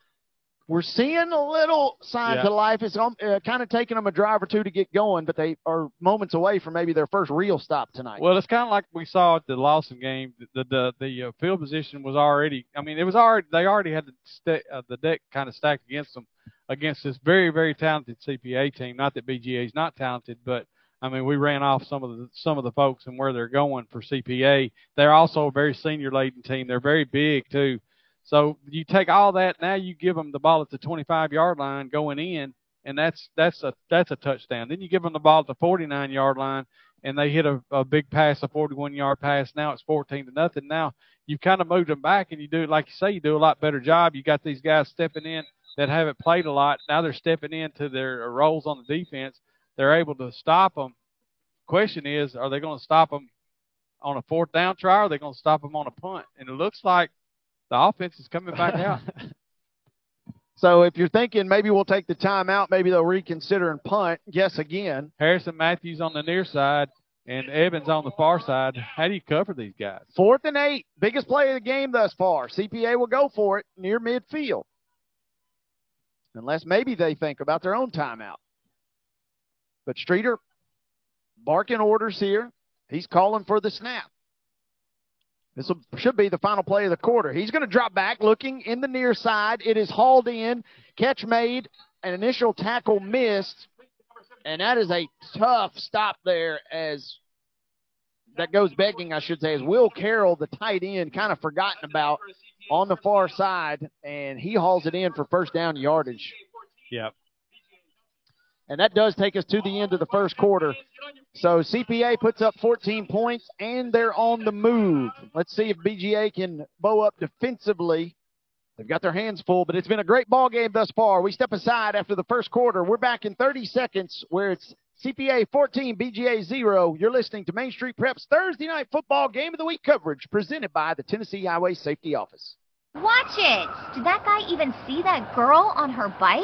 we're seeing a little signs Yeah. of life. It's um, uh, kind of taking them a drive or two to get going, but they are moments away from maybe their first real stop tonight. Well, it's kind of like we saw at the Lawson game. The the the uh, field position was already. I mean, it was already. They already had the sta- uh, the deck kind of stacked against them, against this very very talented CPA team. Not that BGA is not talented, but I mean, we ran off some of the some of the folks and where they're going for CPA. They're also a very senior laden team. They're very big too. So you take all that. Now you give them the ball at the 25 yard line going in, and that's that's a that's a touchdown. Then you give them the ball at the 49 yard line and they hit a, a big pass, a 41 yard pass. Now it's 14 to nothing. Now you've kind of moved them back, and you do, like you say, you do a lot better job. You got these guys stepping in that haven't played a lot. Now they're stepping into their roles on the defense. They're able to stop them. Question is, are they going to stop them on a fourth down try, or are they going to stop them on a punt? And it looks like the offense is coming back out. So if you're thinking maybe we'll take the timeout, maybe they'll reconsider and punt, guess again. Harrison Matthews on the near side and Evans on the far side. How do you cover these guys? Fourth and eight, biggest play of the game thus far. CPA will go for it near midfield. Unless maybe they think about their own timeout. But Streeter barking orders here. He's calling for the snap. This should be the final play of the quarter. He's going to drop back, looking in the near side. It is hauled in. Catch made. An initial tackle missed. And that is a tough stop there as that goes begging, I should say, is Will Carroll, the tight end, kind of forgotten about on the far side, and he hauls it in for first down yardage. Yep. And that does take us to the end of the first quarter. So CPA puts up 14 points, and they're on the move. Let's see if BGA can bow up defensively. They've got their hands full, but it's been a great ball game thus far. We step aside after the first quarter. We're back in 30 seconds where it's CPA 14, BGA 0. You're listening to Main Street Preps Thursday Night Football Game of the Week coverage presented by the Tennessee Highway Safety Office. Watch it! Did that guy even see that girl on her bike?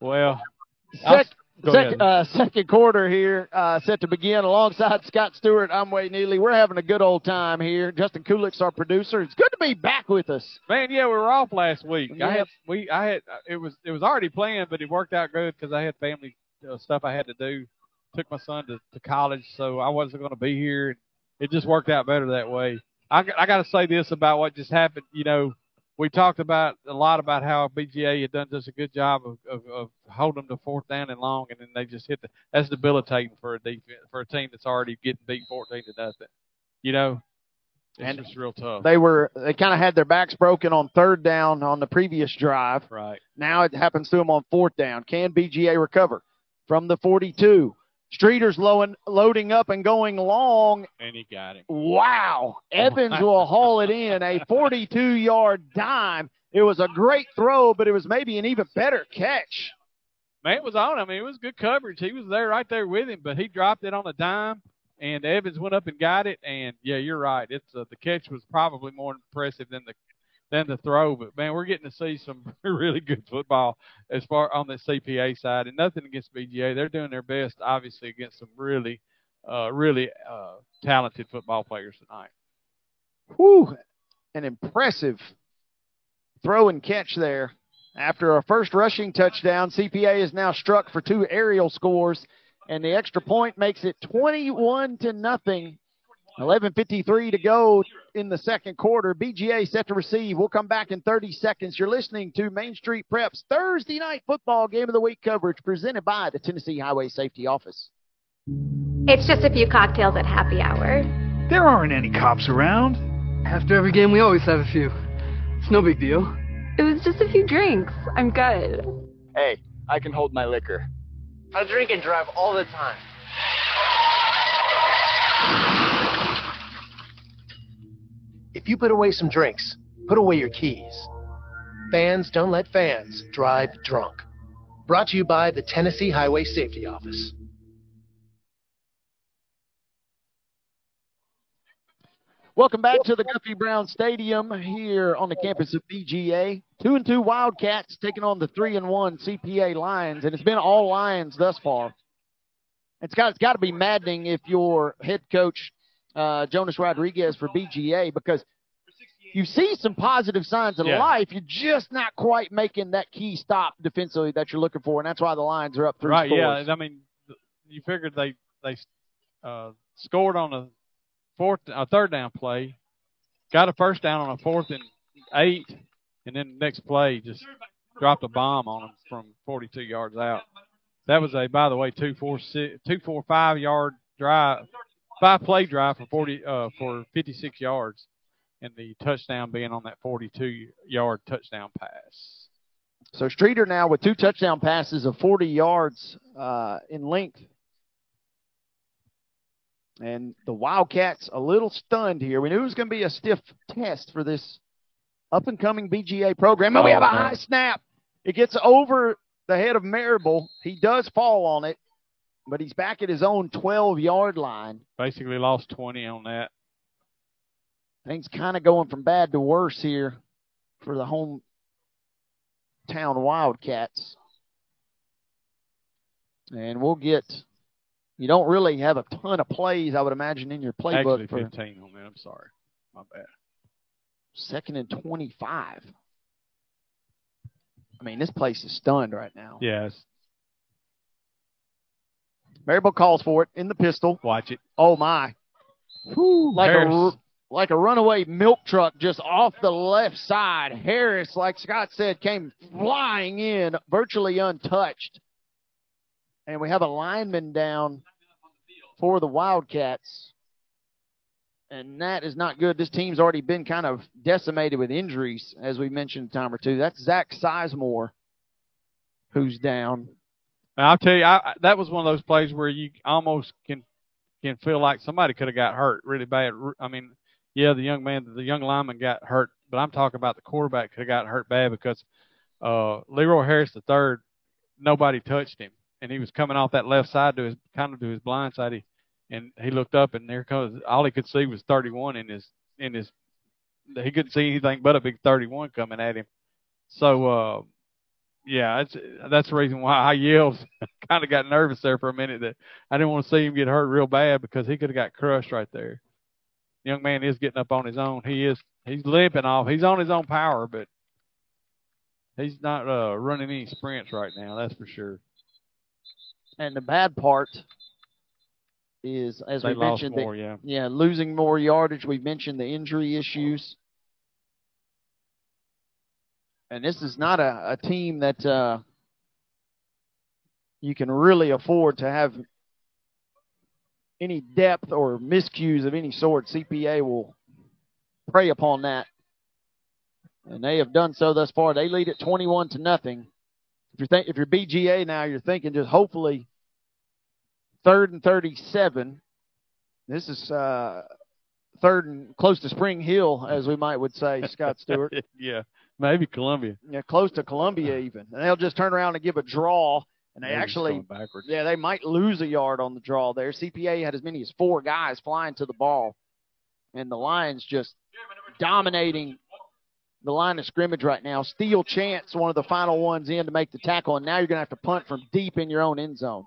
Well, second, uh, second quarter here, uh, set to begin alongside Scott Stewart. I'm Wade Neely. We're having a good old time here. Justin Kulik's our producer. It's good to be back with us. Man, yeah, we were off last week. I had we I had it was it was already planned, but it worked out good because I had family uh, stuff I had to do. Took my son to, to college, so I wasn't going to be here. It just worked out better that way. I I got to say this about what just happened. You know, we talked about a lot about how BGA had done just a good job of, of, of holding them to fourth down and long, and then they just hit the. That's debilitating for a defense for a team that's already getting beat fourteen to nothing. You know, it's And just real tough. They were they kind of had their backs broken on third down on the previous drive. right. Now it happens to them on fourth down. Can BGA recover from the 42? Streeter's low loading up and going long. And he got it. Wow. Evans will haul it in. A 42 yard dime. It was a great throw, but it was maybe an even better catch. Man, it was on. I mean, it was good coverage. He was there right there with him, but he dropped it on a dime, and Evans went up and got it. And yeah, you're right. It's uh, the catch was probably more impressive than the than the throw. But man, we're getting to see some really good football as far on the CPA side, and nothing against BGA. They're doing their best, obviously, against some really, uh, really uh, talented football players tonight. Whew. An impressive throw and catch there. After a first rushing touchdown, CPA is now struck for two aerial scores, and the extra point makes it 21 to nothing. 11:53 to go in the second quarter. BGA set to receive. We'll come back in 30 seconds. You're listening to Main Street Preps Thursday night football game of the week coverage presented by the Tennessee Highway Safety Office. It's just a few cocktails at happy hour. There aren't any cops around. After every game, we always have a few. It's no big deal. It was just a few drinks. I'm good. Hey, I can hold my liquor. I drink and drive all the time. If you put away some drinks, put away your keys. Fans don't let fans drive drunk. Brought to you by the Tennessee Highway Safety Office. Welcome back to the Guthrie Brown Stadium here on the campus of BGA. Two and two Wildcats taking on the three and one CPA Lions, and it's been all Lions thus far. It's got it's got to be maddening if you're head coach uh, Jonas Rodriguez for BGA because you see some positive signs of Yeah. life. You're just not quite making that key stop defensively that you're looking for, and that's why the lines are up three right? scores. Yeah, I mean, you figured they they uh, scored on a fourth, a third down play, got a first down on a fourth and eight, and then the next play just dropped a bomb on them from 42 yards out. That was a, by the way, two four six, two four five yard drive, five play drive for 40 uh for 56 yards, and the touchdown being on that 42 yard touchdown pass. So Streeter now with two touchdown passes of 40 yards uh, in length. And the Wildcats a little stunned here. We knew it was going to be a stiff test for this up and coming BGA program. And we have a high snap. It gets over the head of Marable. He does fall on it, but he's back at his own 12 yard line. Basically lost 20 on that. Things kind of going from bad to worse here for the hometown Wildcats. And we'll get. You don't really have a ton of plays, I would imagine, in your playbook Actually, for 15 on that. I'm sorry. My bad. second and 25. I mean, this place is stunned right now. Yes. Marable calls for it in the pistol. Watch it. Oh my! Whew, like a Harris. like a runaway milk truck just off the left side. Harris, like Scott said, came flying in, virtually untouched. And we have a lineman down for the Wildcats. And that is not good. This team's already been kind of decimated with injuries, as we mentioned a time or two. That's Zach Sizemore who's down. I'll tell you, I, that was one of those plays where you almost can can feel like somebody could have got hurt really bad. I mean, yeah, the young man, the young lineman got hurt, but I'm talking about the quarterback could have got hurt bad because uh, Leroy Harris the third, nobody touched him, and he was coming off that left side to his kind of to his blind side. He, and he looked up, and there comes all he could see was 31 in his in his. He couldn't see anything but a big 31 coming at him. So. uh yeah, it's, that's the reason why I yelled. kind of got nervous there for a minute that I didn't want to see him get hurt real bad because he could have got crushed right there. Young man is getting up on his own. He is he's limping off. He's on his own power, but he's not uh, running any sprints right now. That's for sure. And the bad part is, as they we mentioned, more, yeah. yeah, losing more yardage. We mentioned the injury issues. And this is not a, a team that uh, you can really afford to have any depth or miscues of any sort. CPA will prey upon that. And they have done so thus far. They lead at 21 to nothing. If you're think, if you're BGA now, you're thinking just hopefully third and 37. This is uh, third and close to Spring Hill, as we might would say, Scott Stewart. yeah, maybe Columbia. Yeah, close to Columbia even. And they'll just turn around and give a draw. And they Maybe actually, backwards. yeah, they might lose a yard on the draw there. CPA had as many as four guys flying to the ball. And the Lions just dominating the line of scrimmage right now. Steele Chance, one of the final ones in to make the tackle. And now you're going to have to punt from deep in your own end zone.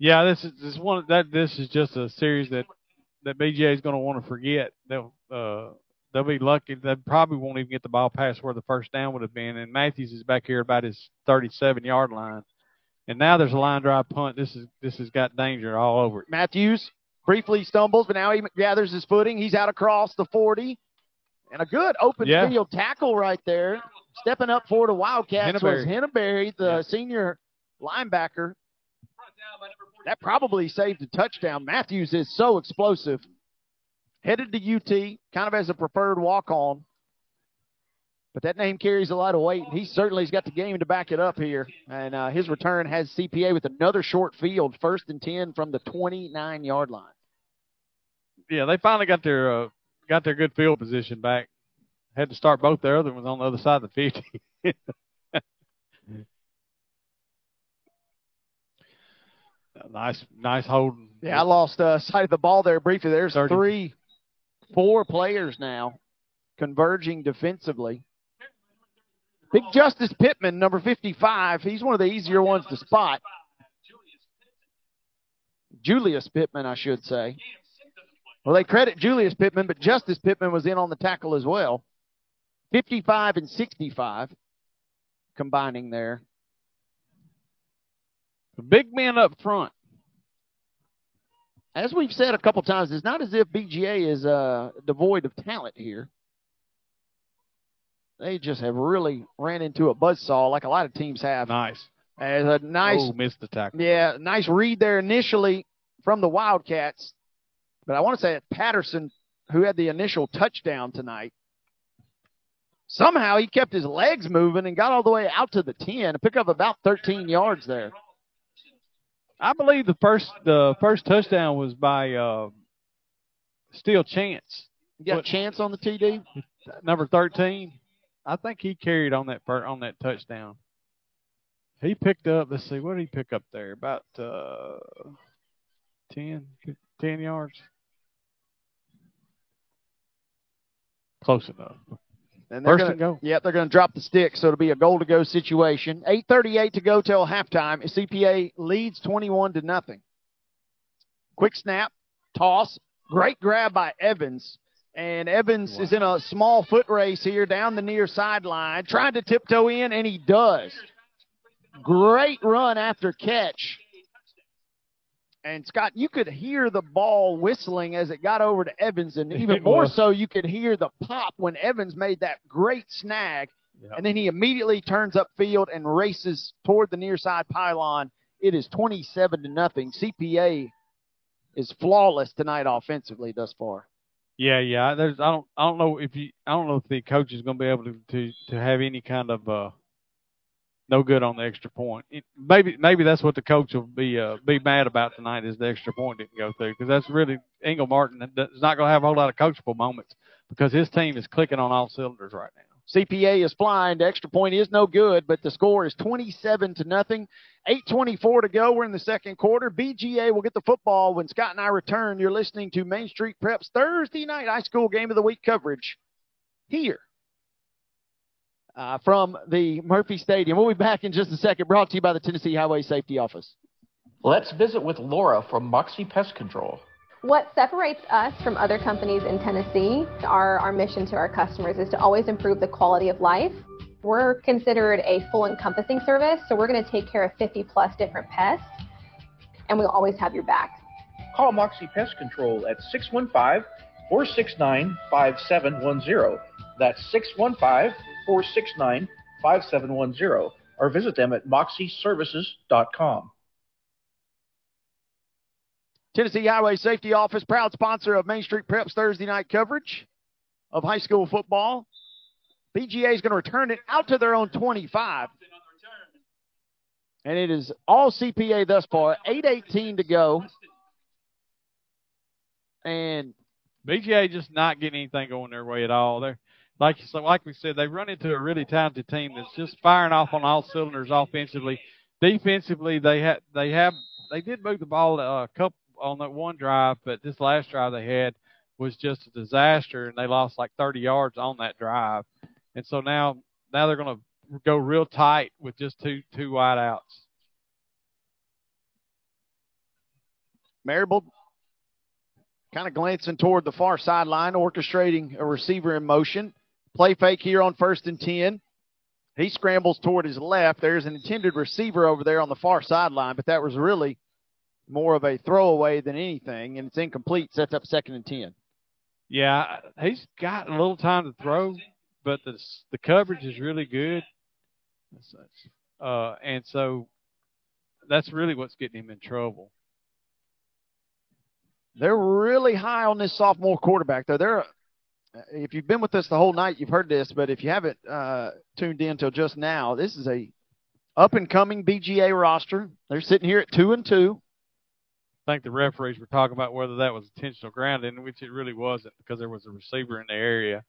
Yeah, this is this one that this is just a series that that BGA is going to want to forget. They'll uh they'll be lucky. They probably won't even get the ball past where the first down would have been. And Matthews is back here about his 37 yard line. And now there's a line drive punt. This is this has got danger all over it. Matthews briefly stumbles, but now he gathers his footing. He's out across the 40. And a good open Yeah. field tackle right there. Stepping up for the Wildcats was Henneberry, the senior linebacker. That probably saved a touchdown. Matthews is so explosive. Headed to UT, kind of as a preferred walk on. But that name carries a lot of weight, and he certainly has got the game to back it up here. And uh, his return has CPA with another short field, first and 10 from the 29 yard line. Yeah, they finally got their uh, got their good field position back. Had to start both their other ones on the other side of the 50. nice, nice holding. Yeah, I lost uh, sight of the ball there briefly. There's 30. three, four players now converging defensively. Big Justice Pittman, number 55. He's one of the easier ones to spot. Julius Pittman, I should say. Well, they credit Julius Pittman, but Justice Pittman was in on the tackle as well. 55 and 65 combining there. The big man up front. As we've said a couple times, it's not as if BGA is uh, devoid of talent here. They just have really ran into a buzzsaw like a lot of teams have. Nice. As a nice, Oh, missed the tackle. yeah, nice read there initially from the Wildcats. But I want to say that Patterson, who had the initial touchdown tonight, somehow he kept his legs moving and got all the way out to the 10 and picked up about 13 yards there. I believe the first the first touchdown was by uh, Steele Chance, You got What- chance on the TD? number thirteen. I think he carried on that on that touchdown. He picked up. Let's see, what did he pick up there? About uh, 10, 10 yards. Close enough. And they're First gonna, go. Yep, they're going to drop the stick, so it'll be a goal to go situation. 8:38 to go till halftime. CPA leads 21 to nothing. Quick snap, toss, great grab by Evans, and Evans is in a small foot race here down the near sideline, trying to tiptoe in, and he does. Great run after catch. And Scott, you could hear the ball whistling as it got over to Evans, and even It more was. so, you could hear the pop when Evans made that great snag. And then he immediately turns upfield and races toward the near side pylon. It is 27 to nothing. CPA is flawless tonight offensively thus far. Yeah, yeah. There's I don't I don't know if you I don't know if the coach is going to be able to to to have any kind of uh no good on the extra point. It, maybe maybe that's what the coach will be uh be mad about tonight is the extra point didn't go through because that's really Ingle Martin is not going to have a whole lot of coachable moments because his team is clicking on all cylinders right now. CPA is flying. The extra point is no good, but the score is 27 to nothing. 8:24 to go. We're in the second quarter. BGA will get the football when Scott and I return. You're listening to Main Street Preps Thursday night high school game of the week coverage here uh, from the Murphy Stadium. We'll be back in just a second, brought to you by the Tennessee Highway Safety Office. Let's visit with Laura from Moxie Pest Control. What separates us from other companies in Tennessee, our, our mission to our customers is to always improve the quality of life. We're considered a full encompassing service, so we're going to take care of 50 plus different pests, and we'll always have your back. Call Moxie Pest Control at 615 469 5710. That's 615 469 5710. Or visit them at moxieservices.com. Tennessee Highway Safety Office, proud sponsor of Main Street Preps Thursday night coverage of high school football. BGA is going to return it out to their own 25. And it is all CPA thus far. 8.18 to go. And BGA just not getting anything going their way at all. They're like so like we said, they run into a really talented team that's just firing off on all cylinders offensively. Defensively, they had they have they did move the ball uh, a couple on that one drive, but this last drive they had was just a disaster, and they lost like 30 yards on that drive. And so now now they're going to go real tight with just two two wide outs. Marable kind of glancing toward the far sideline, orchestrating a receiver in motion. Play fake here on first and 10. He scrambles toward his left. There's an intended receiver over there on the far sideline, but that was really more of a throwaway than anything, and it's incomplete. Sets up second and 10. Yeah, he's got a little time to throw, but the the coverage is really good. Uh, and so that's really what's getting him in trouble. They're really high on this sophomore quarterback, though. They're if you've been with us the whole night, you've heard this, but if you haven't uh, tuned in until just now, this is a up and coming BGA roster. They're sitting here at two and two. I think the referees were talking about whether that was intentional grounding, which it really wasn't because there was a receiver in the area.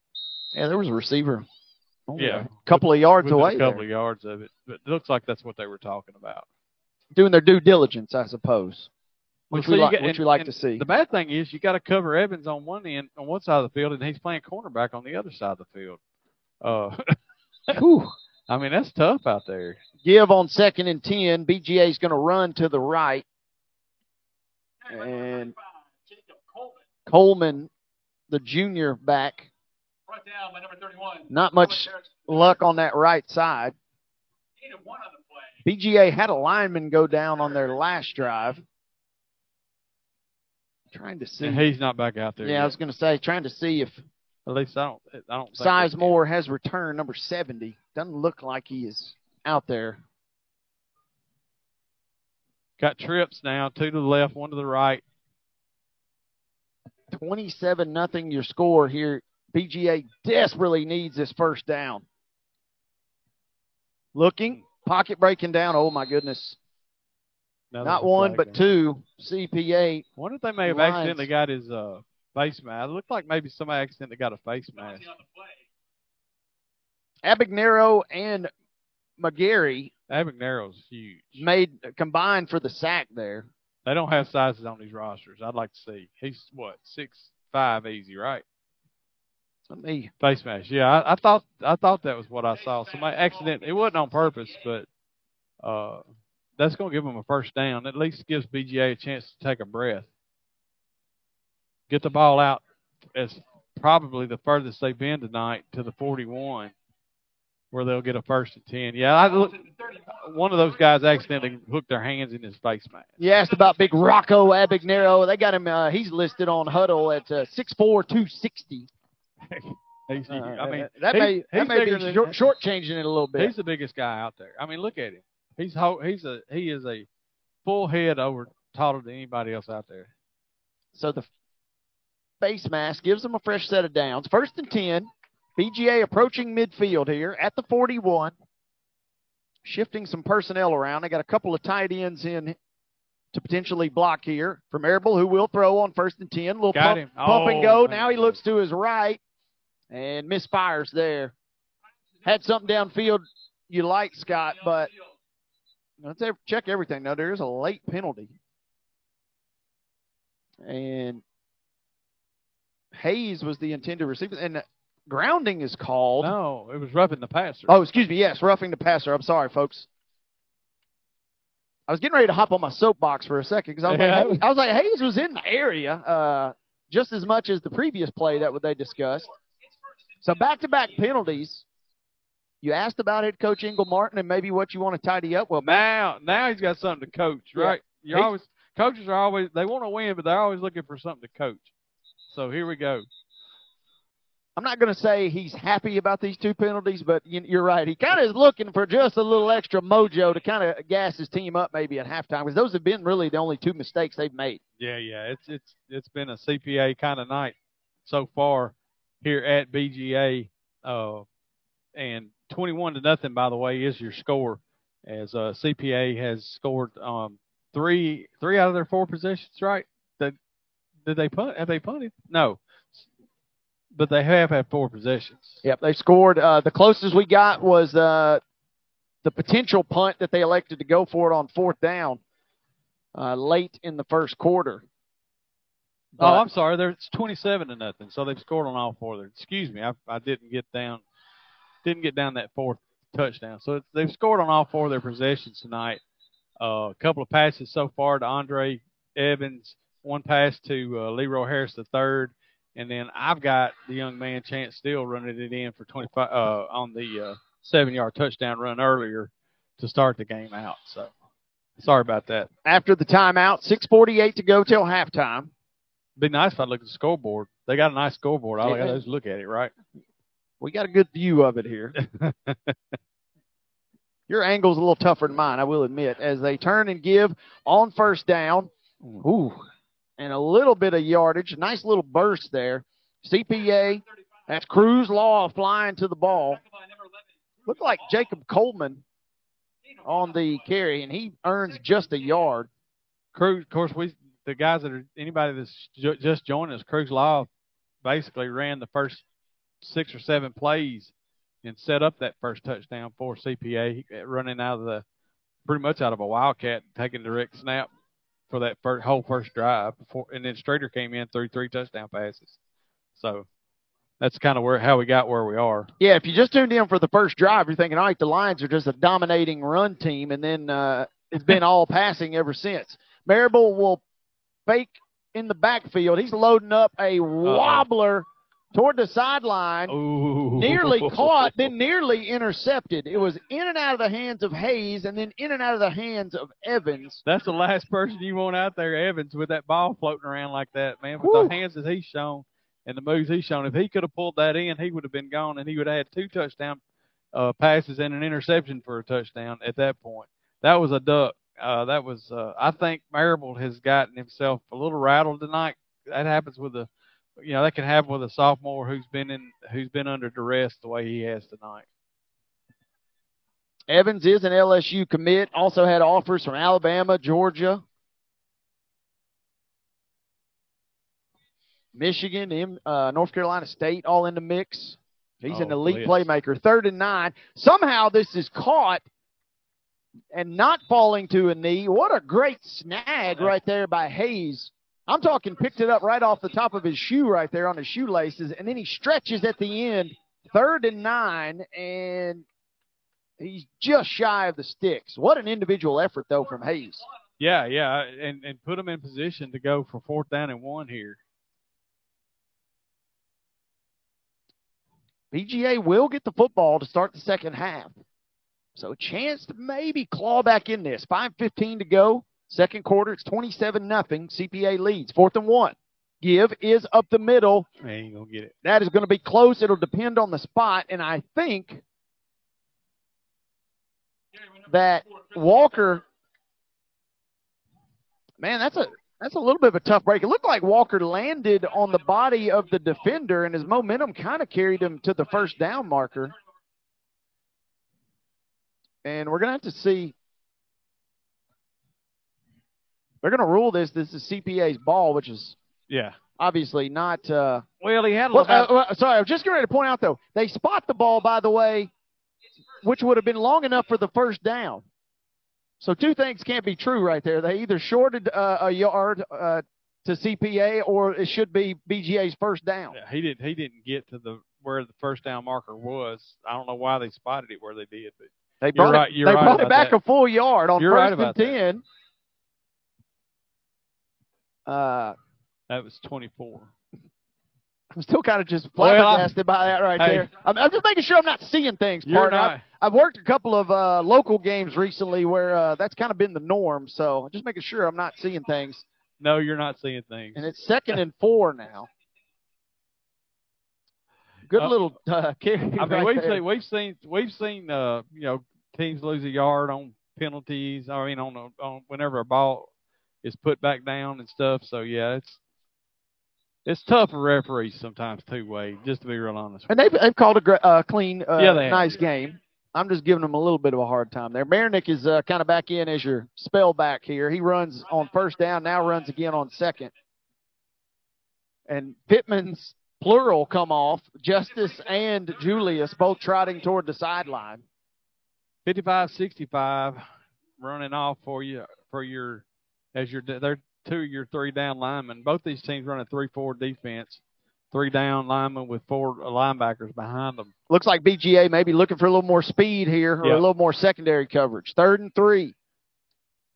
Yeah, there was a receiver. yeah, a couple of yards away. A couple there. of yards of it, but it looks like that's what they were talking about. Doing their due diligence, I suppose. Which, well, we, like, get, which and, we like to see. The bad thing is you got to cover Evans on one end, on one side of the field, and he's playing cornerback on the other side of the field. Uh, I mean that's tough out there. Give on second and ten. BGA is going to run to the right, and Coleman, the junior back, not much luck on that right side. BGA had a lineman go down on their last drive. Trying to see. And he's not back out there. Yeah, yet. I was going to say, trying to see if at least I don't. I don't. Sizemore has returned number seventy. Doesn't look like he is out there. Got trips now, two to the left, one to the right. Twenty-seven nothing. Your score here. BGA desperately needs this first down. Looking, pocket breaking down. Oh my goodness. Now Not one, but two. CPA. Wonder if they may have lines. accidentally got his uh, face mask. It looked like maybe somebody accidentally got a face mask. Abagnero and McGarry Abagnale's huge. made combined for the sack there. They don't have sizes on these rosters. I'd like to see. He's what six five easy, right? Let me face mask. Yeah, I, I thought I thought that was what I saw. Somebody accident. It wasn't on purpose, but uh, that's going to give them a first down. At least gives BGA a chance to take a breath. Get the ball out as probably the furthest they've been tonight to the 41, where they'll get a first and 10. Yeah, I look, one of those guys accidentally hooked their hands in his face mask. You asked about big Rocco Abagnero. They got him. Uh, he's listed on Hudl at uh, 6'4", 260. He's, Uh, I mean, that may that may be short, shortchanging it a little bit. He's the biggest guy out there. I mean, look at him. He's ho- he's a he is a full head over taller than anybody else out there. So the face mask gives them a fresh set of downs. First and 10. BGA approaching midfield here at the 41. Shifting some personnel around. They got a couple of tight ends in to potentially block here from Marable, who will throw on first and 10. little Got pump, him. pump and Oh, go. Now he looks to his right and misfires there. Had something downfield you like, Scott, but let's check everything. Now, there is a late penalty. And Hayes was the intended receiver. And Grounding is called. No, it was roughing the passer. Oh, excuse me. Yes, roughing the passer. I'm sorry, folks. I was getting ready to hop on my soapbox for a second because I was Yeah. like, I was like, Hayes was in the area uh, just as much as the previous play that they discussed. So back-to-back penalties. You asked about head Coach Ingle Martin, and maybe what you want to tidy up. Well, now, now he's got something to coach, Yeah. right? You He's- always coaches are always they want to win, but they're always looking for something to coach. So here we go. I'm not going to say he's happy about these two penalties, but you- you're right. He kind of is looking for just a little extra mojo to kind of gas his team up maybe at halftime because those have been really the only two mistakes they've made. Yeah, yeah. It's it's it's been a CPA kind of night so far here at BGA. Uh, and 21 to nothing, by the way, is your score. As uh, CPA has scored um, three three out of their four possessions, right? Did did they punt? Have they punted? No, but they have had four possessions. Yep, they scored. Uh, the closest we got was uh, the potential punt that they elected to go for it on fourth down uh, late in the first quarter. oh, I'm sorry. There it's 27 to nothing. So they've scored on all four. There. Excuse me. I I didn't get down didn't get down that fourth touchdown. So it's, they've scored on all four of their possessions tonight. Uh, a couple of passes so far to Andre Evans, one pass to uh, Leroy Harris the third, and then I've got the young man Chance Steele running it in for 25 uh, on the uh, seven yard touchdown run earlier to start the game out. So sorry about that. After the timeout, 6:48 to go till halftime. Be nice if I look at the scoreboard. They got a nice scoreboard. All I got to do is look at it, right? We got a good view of it here. Your angle's a little tougher than mine, I will admit, as they turn and give on first down. Ooh, and a little bit of yardage. Nice little burst there. CPA, that's Cruz Law flying to the ball. Looked like Jacob Coleman on the carry, and he earns just a yard. Cruz, of course, we the guys that are anybody that's ju- just joined us, Cruz Law basically ran the first six or seven plays and set up that first touchdown for CPA, running out of the pretty much out of a wildcat, taking direct snap for that first, whole first drive. Before, and then Strader came in through three touchdown passes. So that's kind of where how we got where we are. Yeah, if you just tuned in for the first drive, you're thinking, all right, the Lions are just a dominating run team, and then uh, it's been all passing ever since. Marable will fake in the backfield. He's loading up a wobbler toward the sideline. Ooh. Nearly caught, then nearly intercepted. It was in and out of the hands of Hayes, and then in and out of the hands of Evans. That's the last person you want out there, Evans, with that ball floating around like that, man. With Woo. the hands that he's shown and the moves he's shown, if he could have pulled that in, he would have been gone, and he would have had two touchdown uh, passes and an interception for a touchdown at that point. That was a duck. Uh, that was. Uh, I think Marable has gotten himself a little rattled tonight. That happens with a, you know, that can happen with a sophomore who's been in, who's been under duress the way he has tonight. Evans is an LSU commit. Also had offers from Alabama, Georgia, Michigan, M- uh, North Carolina State, all in the mix. He's an Oh, elite blitz. playmaker. Third and nine. Somehow this is caught and not falling to a knee. What a great snag right there by Hayes. I'm talking picked it up right off the top of his shoe right there on his shoelaces, and then he stretches at the end. Third and nine, and he's just shy of the sticks. What an individual effort, though, from Hayes. Yeah, yeah, and and put him in position to go for fourth down and one here. BGA will get the football to start the second half. So a chance to maybe claw back in this. 5.15 to go. Second quarter, it's 27 nothing. CPA leads. Fourth and one. Give is up the middle. Ain't gonna get it. That is going to be close. It'll depend on the spot. And I think that Walker, man, that's a that's a little bit of a tough break. It looked like Walker landed on the body of the defender, and his momentum kind of carried him to the first down marker. And we're going to have to see. They're going to rule this. This is CPA's ball, which is Yeah. obviously not. Uh, Well, he had a well, uh, sorry, I was just getting ready to point out though. They spot the ball, by the way, which would have been long enough for the first down. So two things can't be true right there. They either shorted uh, a yard uh, to CPA, or it should be BGA's first down. Yeah, he didn't. He didn't get to the where the first down marker was. I don't know why they spotted it where they did, but They brought right, it, they right brought it back that. a full yard on You're first right and about that. Uh, that was 24. I'm still kind of just Well, flabbergasted by that right Hey. there. I'm, I'm just making sure I'm not seeing things. You're not. I've, I've worked a couple of uh, local games recently where uh, that's kind of been the norm. So just making sure I'm not seeing things. No, you're not seeing things. And it's second and four now. Good Uh, little uh, carry. I mean, right we've there. seen we've seen we've seen uh you know teams lose a yard on penalties. I mean on a, on whenever a ball is put back down and stuff. So yeah, it's it's tough for referees sometimes too, Wade. Just to be real honest. And they've, they've called a uh, clean, uh, Yeah, have. nice game. I'm just giving them a little bit of a hard time there. Mayernick is uh, kind of back in as your spell back here. He runs on first down, now runs again on second. And Pittman's plural come off. Justice and Julius both trotting toward the sideline. 55-65 running off for you for your as your they're two of your three down linemen. Both these teams run a three-four defense. Three down linemen with four linebackers behind them. Looks like BGA maybe looking for a little more speed here or Yeah. a little more secondary coverage. Third and three.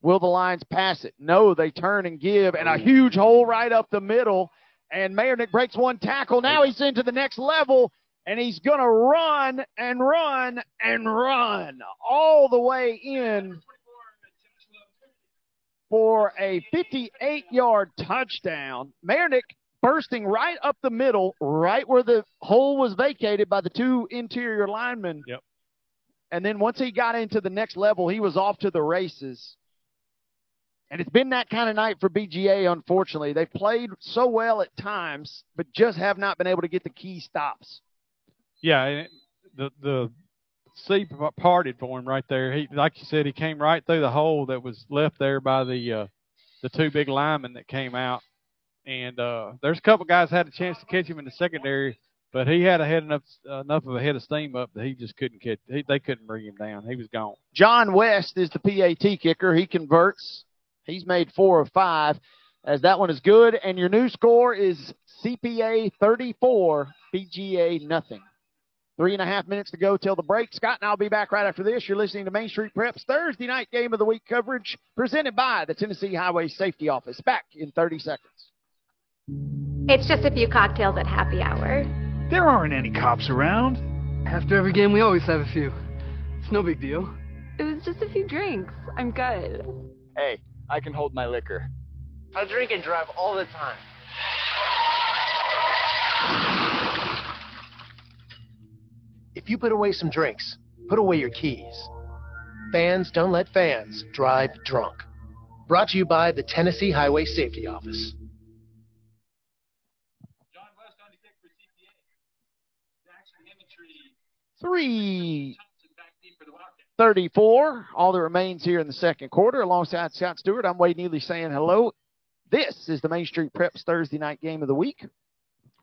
Will the Lions pass it? No, they turn and give, and a mm. huge hole right up the middle. And Mayernick breaks one tackle. Now he's into the next level, and he's going to run and run and run all the way in for a 58 yard touchdown. Mayernick bursting right up the middle, right where the hole was vacated by the two interior linemen. Yep. And then once he got into the next level, he was off to the races. And it's been that kind of night for BGA, unfortunately. They've played so well at times, but just have not been able to get the key stops. Yeah, and it, the the sea parted for him right there. He like you said, he came right through the hole that was left there by the uh, the two big linemen that came out. And uh, there's a couple guys had a chance to catch him in the secondary, but he had a head enough enough of a head of steam up that he just couldn't catch. He, they couldn't bring him down. He was gone. John West is the PAT kicker. He converts. He's made four of five, as that one is good. And your new score is CPA 34, BGA nothing. Three and a half minutes to go till the break. Scott and I'll be back right after this. You're listening to Main Street Preps Thursday night game of the week coverage presented by the Tennessee Highway Safety Office. Back in 30 seconds. It's just a few cocktails at happy hour. There aren't any cops around. After every game, we always have a few. It's no big deal. It was just a few drinks. I'm good. Hey, I can hold my liquor. I drink and drive all the time. If you put away some drinks, put away your keys. Fans don't let fans drive drunk. Brought to you by the Tennessee Highway Safety Office. Three thirty-four. All that remains here in the second quarter. Alongside Scott Stewart, I'm Wade Neely saying hello. This is the Main Street Preps Thursday night game of the week,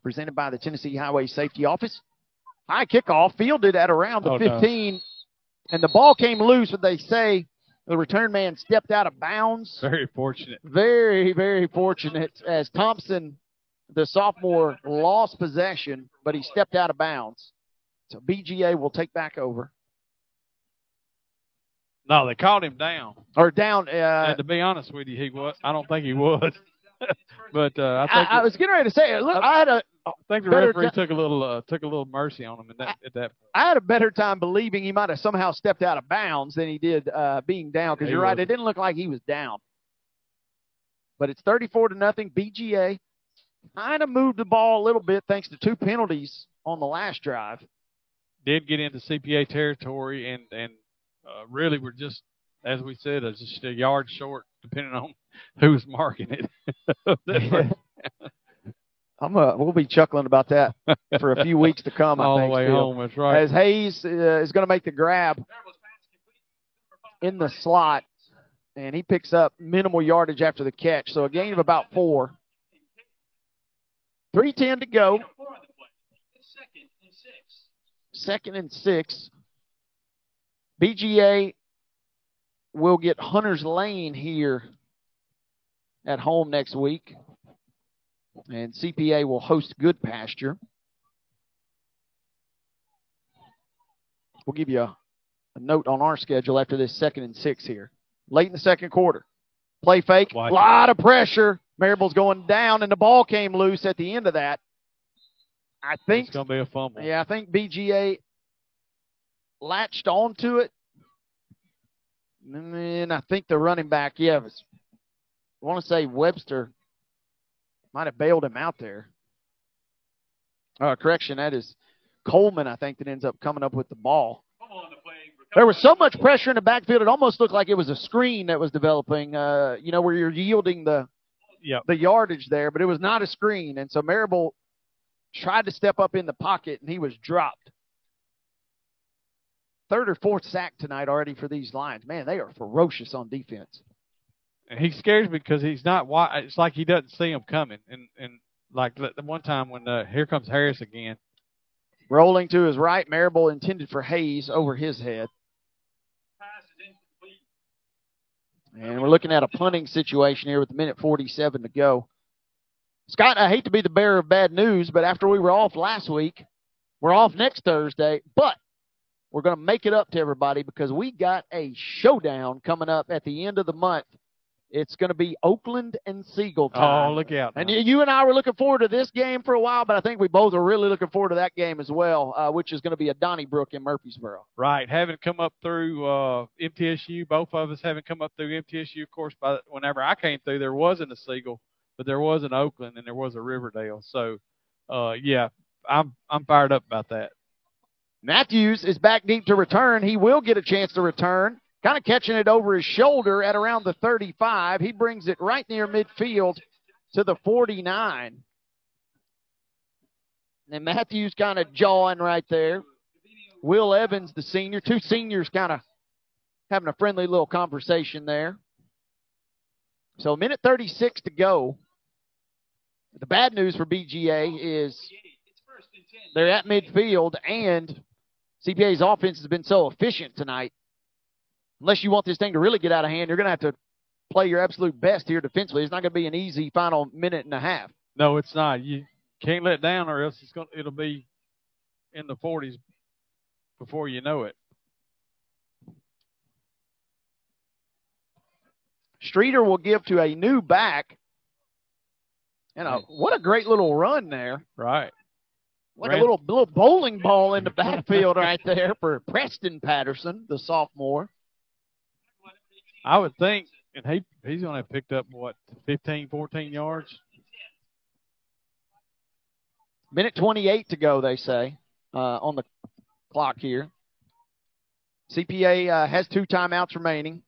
presented by the Tennessee Highway Safety Office. High kickoff, fielded at around the Oh, no. 15, and the ball came loose. But they say the return man stepped out of bounds. Very fortunate. Very, very fortunate as Thompson, the sophomore, lost possession, but he stepped out of bounds. So BGA will take back over. No, they called him down. Or down. Uh, and to be honest with you, he was. I don't think he was. but uh, I I, think I was getting ready to say, look, I had a I think the referee took a little uh, took a little mercy on him at that at that. I had a better time believing he might have somehow stepped out of bounds than he did uh, being down. Because He you're right, it didn't look like he was down. But it's 34 to nothing. BGA kind of moved the ball a little bit thanks to two penalties on the last drive. Did get into CPA territory and and uh, really were just as we said, uh, just a yard short, depending on who's marking it. I'm uh, we'll be chuckling about that for a few weeks to come. I All the way still. home, that's right. As Hayes uh, is going to make the grab in the slot, and he picks up minimal yardage after the catch, so a gain of about four. Three ten to go. Second and six. BGA will get Hunters Lane here at home next week. And CPA will host Goodpasture. We'll give you a, a note on our schedule after this second and six here. Late in the second quarter. Play fake. A lot of pressure. Marable's going down, and the ball came loose at the end of that. I think it's going to be a fumble. Yeah, I think BGA latched onto it. And I think the running back, yeah, was, I want to say Webster might have bailed him out there. Uh, correction, that is Coleman, I think, that ends up coming up with the ball. There was so much pressure in the backfield, it almost looked like it was a screen that was developing, uh, you know, where you're yielding the yep. the yardage there, but it was not a screen. And so Marable tried to step up in the pocket, and he was dropped. Third or fourth sack tonight already for these Lions. Man, they are ferocious on defense. And he scares me because he's not. Wide. It's like he doesn't see them coming. And and like the one time when uh, here comes Harris again. Rolling to his right, Marable intended for Hayes over his head. And we're looking at a punting situation here with a minute 47 to go. Scott, I hate to be the bearer of bad news, but after we were off last week, we're off next Thursday, but we're going to make it up to everybody because we got a showdown coming up at the end of the month. It's going to be Oakland and Siegel time. Oh, look out. And you and I were looking forward to this game for a while, but I think we both are really looking forward to that game as well, uh, which is going to be a Donnybrook in Murfreesboro. Right. Having come up through uh, MTSU, both of us having come up through MTSU, of course, by whenever I came through, there wasn't a Siegel but there was an Oakland and there was a Riverdale. So, uh, yeah, I'm I'm fired up about that. Matthews is back deep to return. He will get a chance to return. Kind of catching it over his shoulder at around the 35. He brings it right near midfield to the 49. And Matthews kind of jawing right there. Will Evans, the senior. Two seniors kind of having a friendly little conversation there. So a minute 36 to go. The bad news for BGA is they're at midfield, and CPA's offense has been so efficient tonight. Unless you want this thing to really get out of hand, you're going to have to play your absolute best here defensively. It's not going to be an easy final minute and a half. No, it's not. You can't let down, or else it's going. It'll be in the 40s before you know it. Streeter will give to a new back and a, what a great little run there. Right. Like Ran. a little little bowling ball in the backfield right there for Preston Patterson, the sophomore. I would think, and he he's going to have picked up, what, 15, 14 yards? Minute 28 to go, they say, uh, on the clock here. CPA uh, has two timeouts remaining.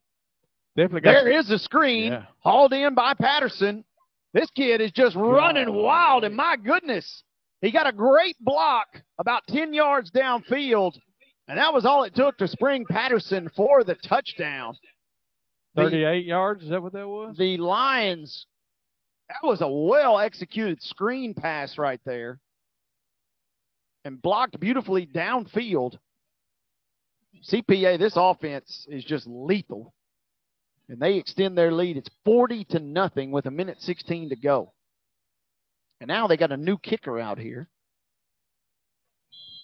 Definitely there is a screen yeah. hauled in by Patterson. This kid is just running wild, and my goodness, he got a great block about 10 yards downfield, and that was all it took to spring Patterson for the touchdown. 38 the, yards, is that what that was? The Lions, that was a well-executed screen pass right there, and blocked beautifully downfield. CPA, this offense is just lethal and they extend their lead. It's 40 to nothing with a minute 16 to go. And now they got a new kicker out here.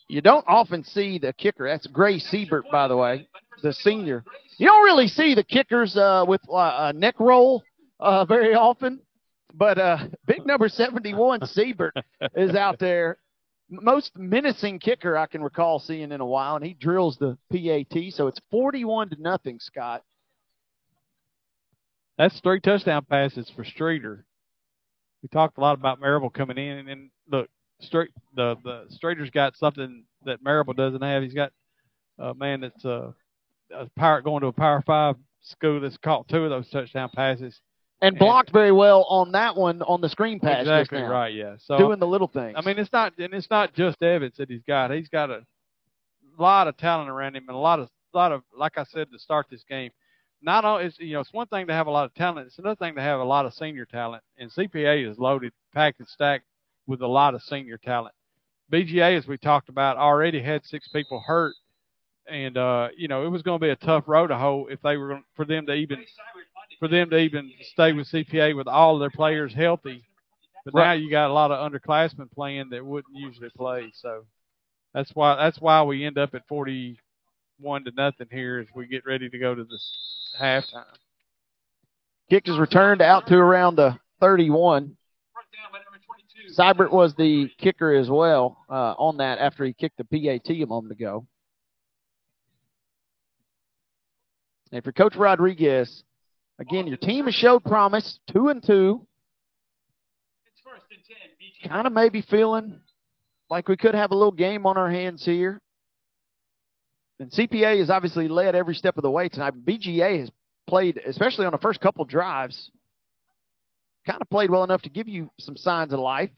You don't often see the kicker. That's Gray Siebert, by the way, the senior. You don't really see the kickers uh, with uh, a neck roll uh, very often. But uh, big number 71, Siebert, is out there. Most menacing kicker I can recall seeing in a while, and he drills the PAT. So it's 41 to nothing, Scott. That's three touchdown passes for Streeter. We talked a lot about Marable coming in, and, and look, straight the the Streeter's got something that Marable doesn't have. He's got a man that's uh, a pirate going to a Power Five school that's caught two of those touchdown passes. And blocked and, very well on that one on the screen pass. Exactly right, yeah. So doing the little things. I mean, it's not and it's not just Evans that he's got. He's got a lot of talent around him and a lot of a lot of like I said to start this game not all it's you know it's one thing to have a lot of talent it's another thing to have a lot of senior talent and cpa is loaded packed and stacked with a lot of senior talent bga as we talked about already had six people hurt and uh you know it was going to be a tough road to hoe if they were for them to even for them to even stay with cpa with all of their players healthy but right. now you got a lot of underclassmen playing that wouldn't usually play so that's why that's why we end up at forty one to nothing here as we get ready to go to the halftime. Kick is returned out to around the 31. Siebert was the kicker as well uh, on that after he kicked the PAT a moment ago. And for Coach Rodriguez, again, your team has showed promise, two and two. Kind of maybe feeling like we could have a little game on our hands here. And CPA has obviously led every step of the way tonight. BGA has played, especially on the first couple drives, kind of played well enough to give you some signs of life.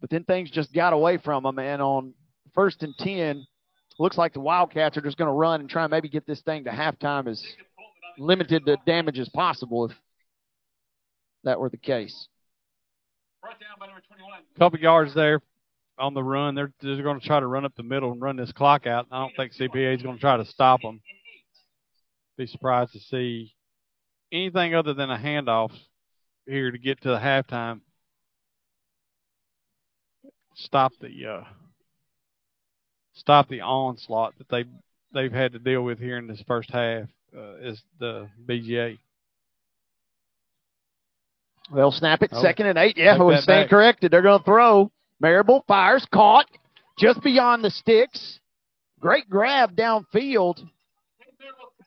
But then things just got away from them. And on first and 10, looks like the Wildcats are just going to run and try and maybe get this thing to halftime as limited to damage as possible if that were the case. Couple yards there on the run. They're, they're going to try to run up the middle and run this clock out. I don't think CPA is going to try to stop them. Be surprised to see anything other than a handoff here to get to the halftime. Stop the uh, stop the onslaught that they they've had to deal with here in this first half uh, is the BGA. They'll snap it oh, second and eight. Yeah, we're staying corrected. They're going to throw. Marable fires, caught just beyond the sticks. Great grab downfield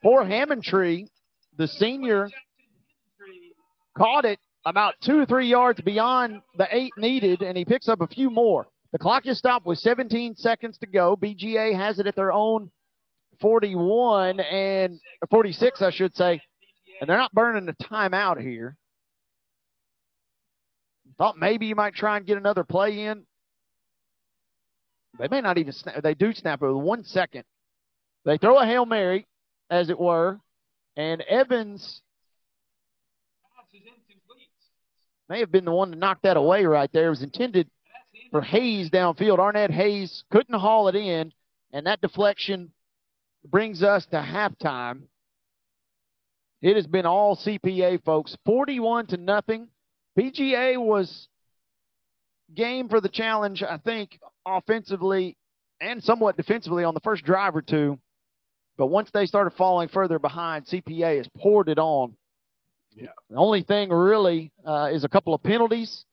for Hammondtree. The senior caught it about two or three yards beyond the eight needed, and he picks up a few more. The clock is stopped with 17 seconds to go. BGA has it at their own 41 and 46, I should say, and they're not burning the timeout here. Thought maybe you might try and get another play in. They may not even snap. They do snap it with one second. They throw a Hail Mary, as it were, and Evans may have been the one to knock that away right there. It was intended for Hayes downfield. Arnett Hayes couldn't haul it in, and that deflection brings us to halftime. It has been all CPA, folks. 41 to nothing. BGA was game for the challenge, I think, offensively and somewhat defensively on the first drive or two. But once they started falling further behind, CPA has poured it on. Yeah. The only thing really uh, is a couple of penalties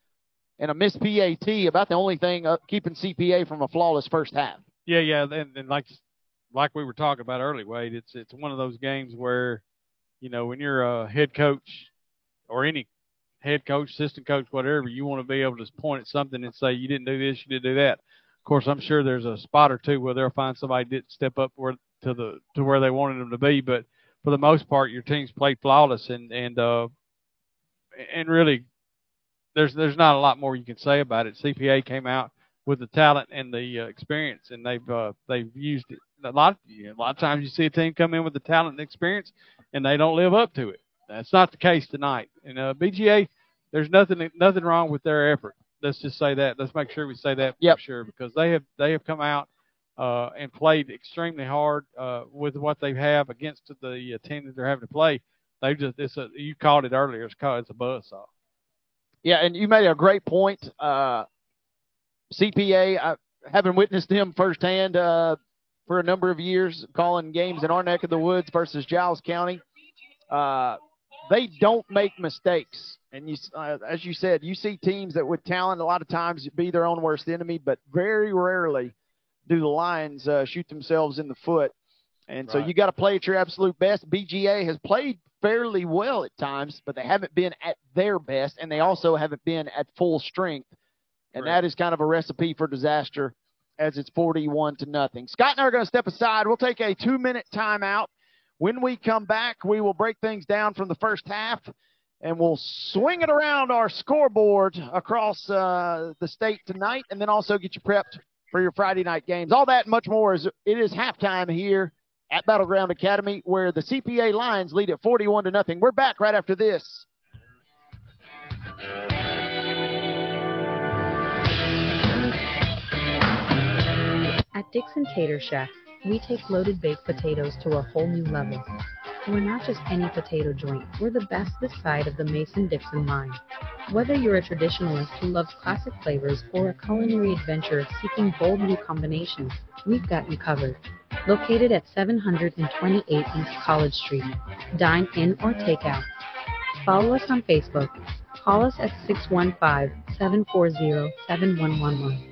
and a missed PAT. About the only thing uh, keeping CPA from a flawless first half. Yeah, yeah, and, and like like we were talking about earlier, Wade, it's it's one of those games where, you know, when you're a head coach or any head coach, assistant coach, whatever, you want to be able to point at something and say you didn't do this, you didn't do that. Of course, I'm sure there's a spot or two where they'll find somebody didn't step up where to the to where they wanted them to be, but for the most part, your team's played flawless and and uh and really, there's there's not a lot more you can say about it. CPA came out with the talent and the uh, experience, and they've uh, they've used it. A lot a lot of times you see a team come in with the talent and experience, and they don't live up to it. That's not the case tonight. And uh, BGA, there's nothing nothing wrong with their effort. Let's just say that. Let's make sure we say that yep. for sure because they have they have come out uh, and played extremely hard uh, with what they have against the uh, team that they're having to play. They just it's a you called it earlier. It's called it's a buzz saw. Yeah, and you made a great point. Uh, CPA, I haven't witnessed them firsthand uh, for a number of years, calling games in our neck of the woods versus Giles County. Uh, they don't make mistakes. And you, uh, as you said, you see teams that with talent a lot of times be their own worst enemy, but very rarely do the Lions uh, shoot themselves in the foot. And right. so you got to play at your absolute best. BGA has played fairly well at times, but they haven't been at their best, and they also haven't been at full strength. And right. that is kind of a recipe for disaster as it's 41 to nothing. Scott and I are going to step aside. We'll take a two minute timeout. When we come back, we will break things down from the first half and we'll swing it around our scoreboard across uh, the state tonight and then also get you prepped for your Friday night games. All that and much more is it is halftime here at Battleground Academy where the CPA Lions lead at 41 to nothing. We're back right after this. At Dixon Tater Shack, we take loaded baked potatoes to a whole new level. We're not just any potato joint, we're the best this side of the Mason-Dixon line. Whether you're a traditionalist who loves classic flavors or a culinary adventurer seeking bold new combinations, we've got you covered. located at 728 East College Street. Dine in or take out. Follow us on Facebook. Call us at 615-740-7111.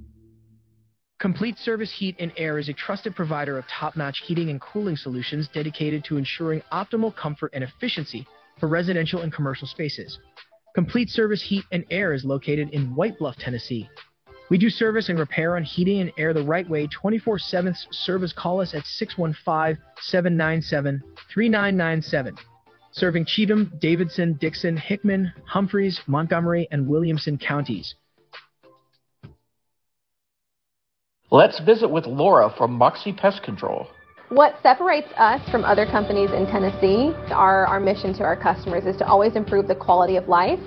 Complete Service Heat and Air is a trusted provider of top notch heating and cooling solutions dedicated to ensuring optimal comfort and efficiency for residential and commercial spaces. Complete Service Heat and Air is located in White Bluff, Tennessee. We do service and repair on heating and air the right way 24 7 service. Call us at 615 797 3997. Serving Cheatham, Davidson, Dickson, Hickman, Humphreys, Montgomery, and Williamson counties. Let's visit with Laura from Moxie Pest Control. What separates us from other companies in Tennessee, our, our mission to our customers is to always improve the quality of life.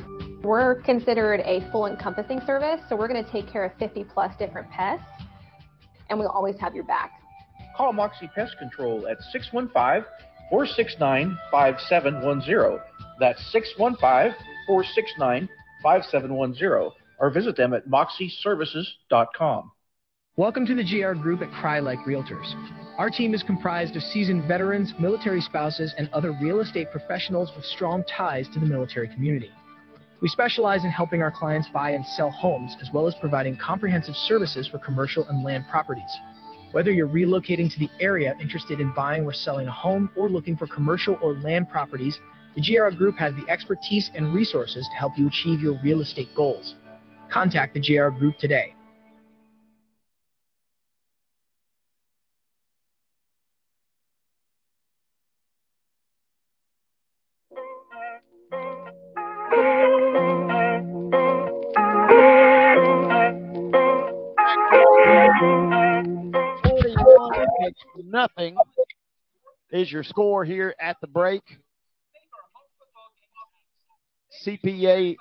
We're considered a full encompassing service, so we're going to take care of 50 plus different pests, and we'll always have your back. Call Moxie Pest Control at 615 469 5710. That's 615 469 5710. Or visit them at moxieservices.com. Welcome to the GR Group at Crye-Leike Realtors. Our team is comprised of seasoned veterans, military spouses, and other real estate professionals with strong ties to the military community. We specialize in helping our clients buy and sell homes, as well as providing comprehensive services for commercial and land properties. Whether you're relocating to the area interested in buying or selling a home or looking for commercial or land properties, the GR Group has the expertise and resources to help you achieve your real estate goals. Contact the GR Group today. Nothing is your score here at the break. CPA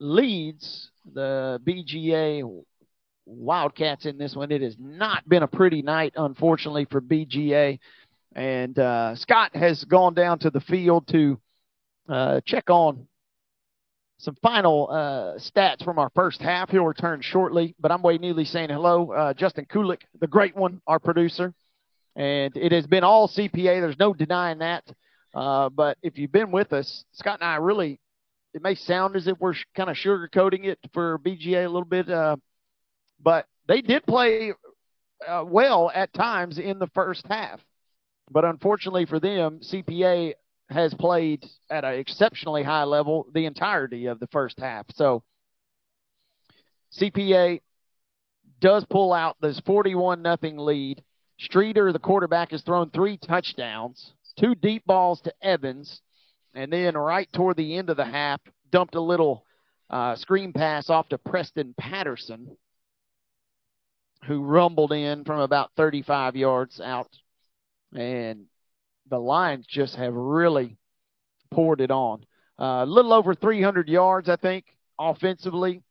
leads the BGA Wildcats in this one. It has not been a pretty night, unfortunately, for BGA. And uh, Scott has gone down to the field to uh, check on some final uh, stats from our first half. He'll return shortly, but I'm Wade Neely saying hello. Uh, Justin Kulik, the great one, our producer. And it has been all CPA. There's no denying that. Uh, but if you've been with us, Scott and I really, it may sound as if we're sh- kind of sugarcoating it for BGA a little bit, uh, but they did play uh, well at times in the first half. But unfortunately for them, CPA has played at an exceptionally high level the entirety of the first half. So CPA does pull out this 41 nothing lead. Streeter, the quarterback, has thrown three touchdowns, two deep balls to Evans, and then right toward the end of the half, dumped a little uh, screen pass off to Preston Patterson, who rumbled in from about 35 yards out. And the Lions just have really poured it on. Uh, a little over 300 yards, I think, offensively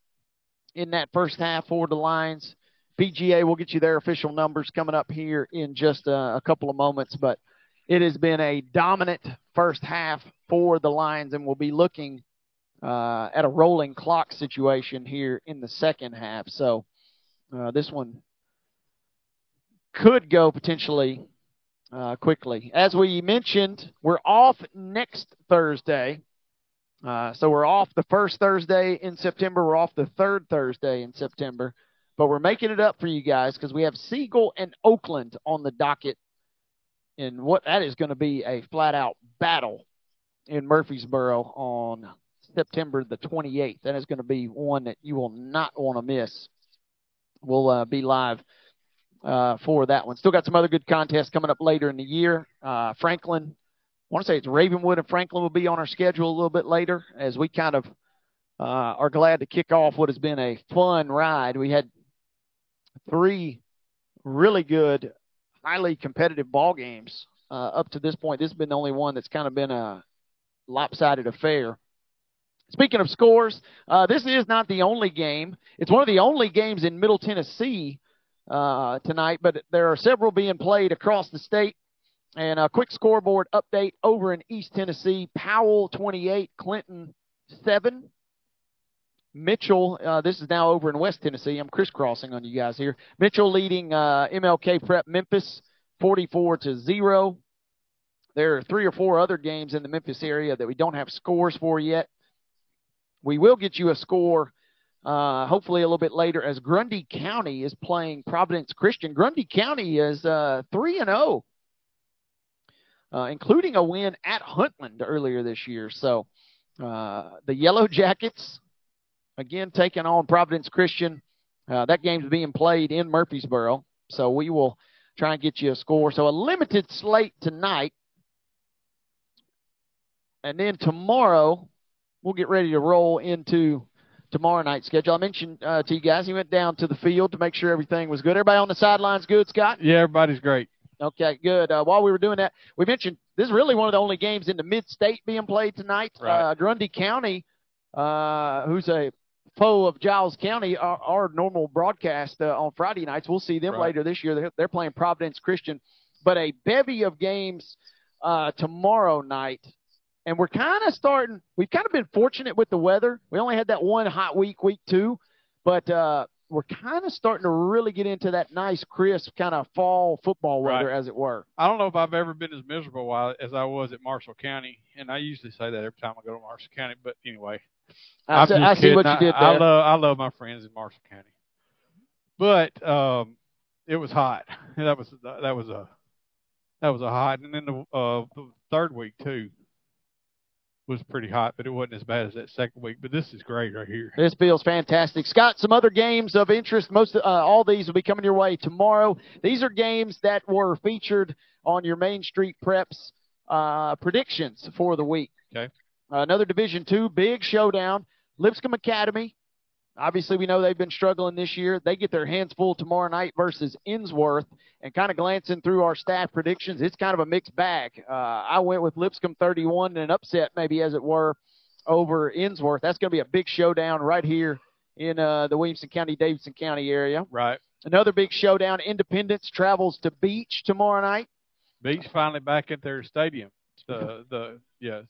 in that first half for the Lions. BGA will get you their official numbers coming up here in just a, a couple of moments, but it has been a dominant first half for the Lions, and we'll be looking uh, at a rolling clock situation here in the second half. So uh, this one could go potentially uh, quickly. As we mentioned, we're off next Thursday. Uh, so we're off the first Thursday in September. We're off the third Thursday in September. But we're making it up for you guys because we have Siegel and Oakland on the docket. And what that is going to be a flat out battle in Murfreesboro on September the 28th. That is going to be one that you will not want to miss. We'll uh, be live uh, for that one. Still got some other good contests coming up later in the year. Uh, Franklin, I want to say it's Ravenwood and Franklin will be on our schedule a little bit later as we kind of uh, are glad to kick off what has been a fun ride. We had three really good highly competitive ball games uh, up to this point. This has been the only one that's kind of been a lopsided affair. Speaking of scores, uh, this is not the only game. It's one of the only games in Middle Tennessee uh, tonight, but there are several being played across the state. And a quick scoreboard update over in East Tennessee: Powell 28, Clinton 7. Mitchell, uh, this is now over in West Tennessee. I'm crisscrossing on you guys here. Mitchell leading uh, MLK Prep Memphis 44 to zero. There are three or four other games in the Memphis area that we don't have scores for yet. We will get you a score uh, hopefully a little bit later as Grundy County is playing Providence Christian. Grundy County is uh, 3 and 0, uh, including a win at Huntland earlier this year. So uh, the Yellow Jackets, again, taking on Providence Christian. Uh, that game's being played in Murfreesboro. So we will try and get you a score. So a limited slate tonight. And then tomorrow, we'll get ready to roll into tomorrow night's schedule. I mentioned uh, to you guys, he went down to the field to make sure everything was good. Everybody on the sidelines good, Scott? Yeah, everybody's great. Okay, good. Uh, while we were doing that, we mentioned this is really one of the only games in the mid-state being played tonight. Right. Uh, Grundy County, uh, who's a foe of Giles County, our, our normal broadcast uh, on Friday nights. We'll see them Right. later this year. They're, they're playing Providence Christian, but a bevy of games uh, tomorrow night. And we're kind of starting. We've kind of been fortunate with the weather. We only had that one hot week, week two, but uh, we're kind of starting to really get into that nice, crisp kind of fall football weather, Right. as it were. I don't know if I've ever been as miserable as I was at Marshall County, and I usually say that every time I go to Marshall County. But anyway, I see- I see what you I- did I there. love I love my friends in Marshall County, but um, it was hot. That was that was a that was a hot, and then the uh the third week too was pretty hot, but it wasn't as bad as that second week. But this is great right here. This feels fantastic. Scott, some other games of interest. Most uh, all these will be coming your way tomorrow. These are games that were featured on your Main Street Preps uh, predictions for the week. Okay. Another Division Two big showdown. Lipscomb Academy. Obviously, we know they've been struggling this year. They get their hands full tomorrow night versus Ensworth. And kind of glancing through our staff predictions, it's kind of a mixed bag. Uh, I went with Lipscomb 31 and an upset, maybe as it were, over Ensworth. That's going to be a big showdown right here in uh, the Williamson County, Davidson County area. Right. Another big showdown. Independence travels to Beech tomorrow night. Beech finally back at their stadium. The the yeah.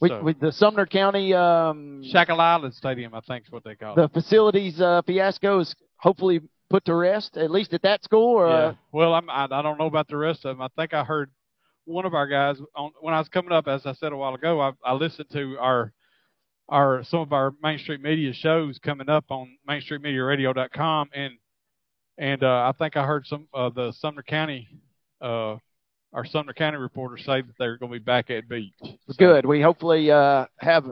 With, So- with the Sumner County um, Shackle Island Stadium, I think is what they call the it. The facilities uh, fiasco is hopefully put to rest, at least at that school. Or, Yeah. uh, Well, I'm, I I don't know about the rest of them. I think I heard one of our guys on when I was coming up, as I said a while ago. I, I listened to our our some of our Main Street Media shows coming up on MainStreetMediaRadio.com, and and uh, I think I heard some of the Sumner County uh, our Sumner County reporters say that they're going to be back at Beech. Good. We hopefully uh, have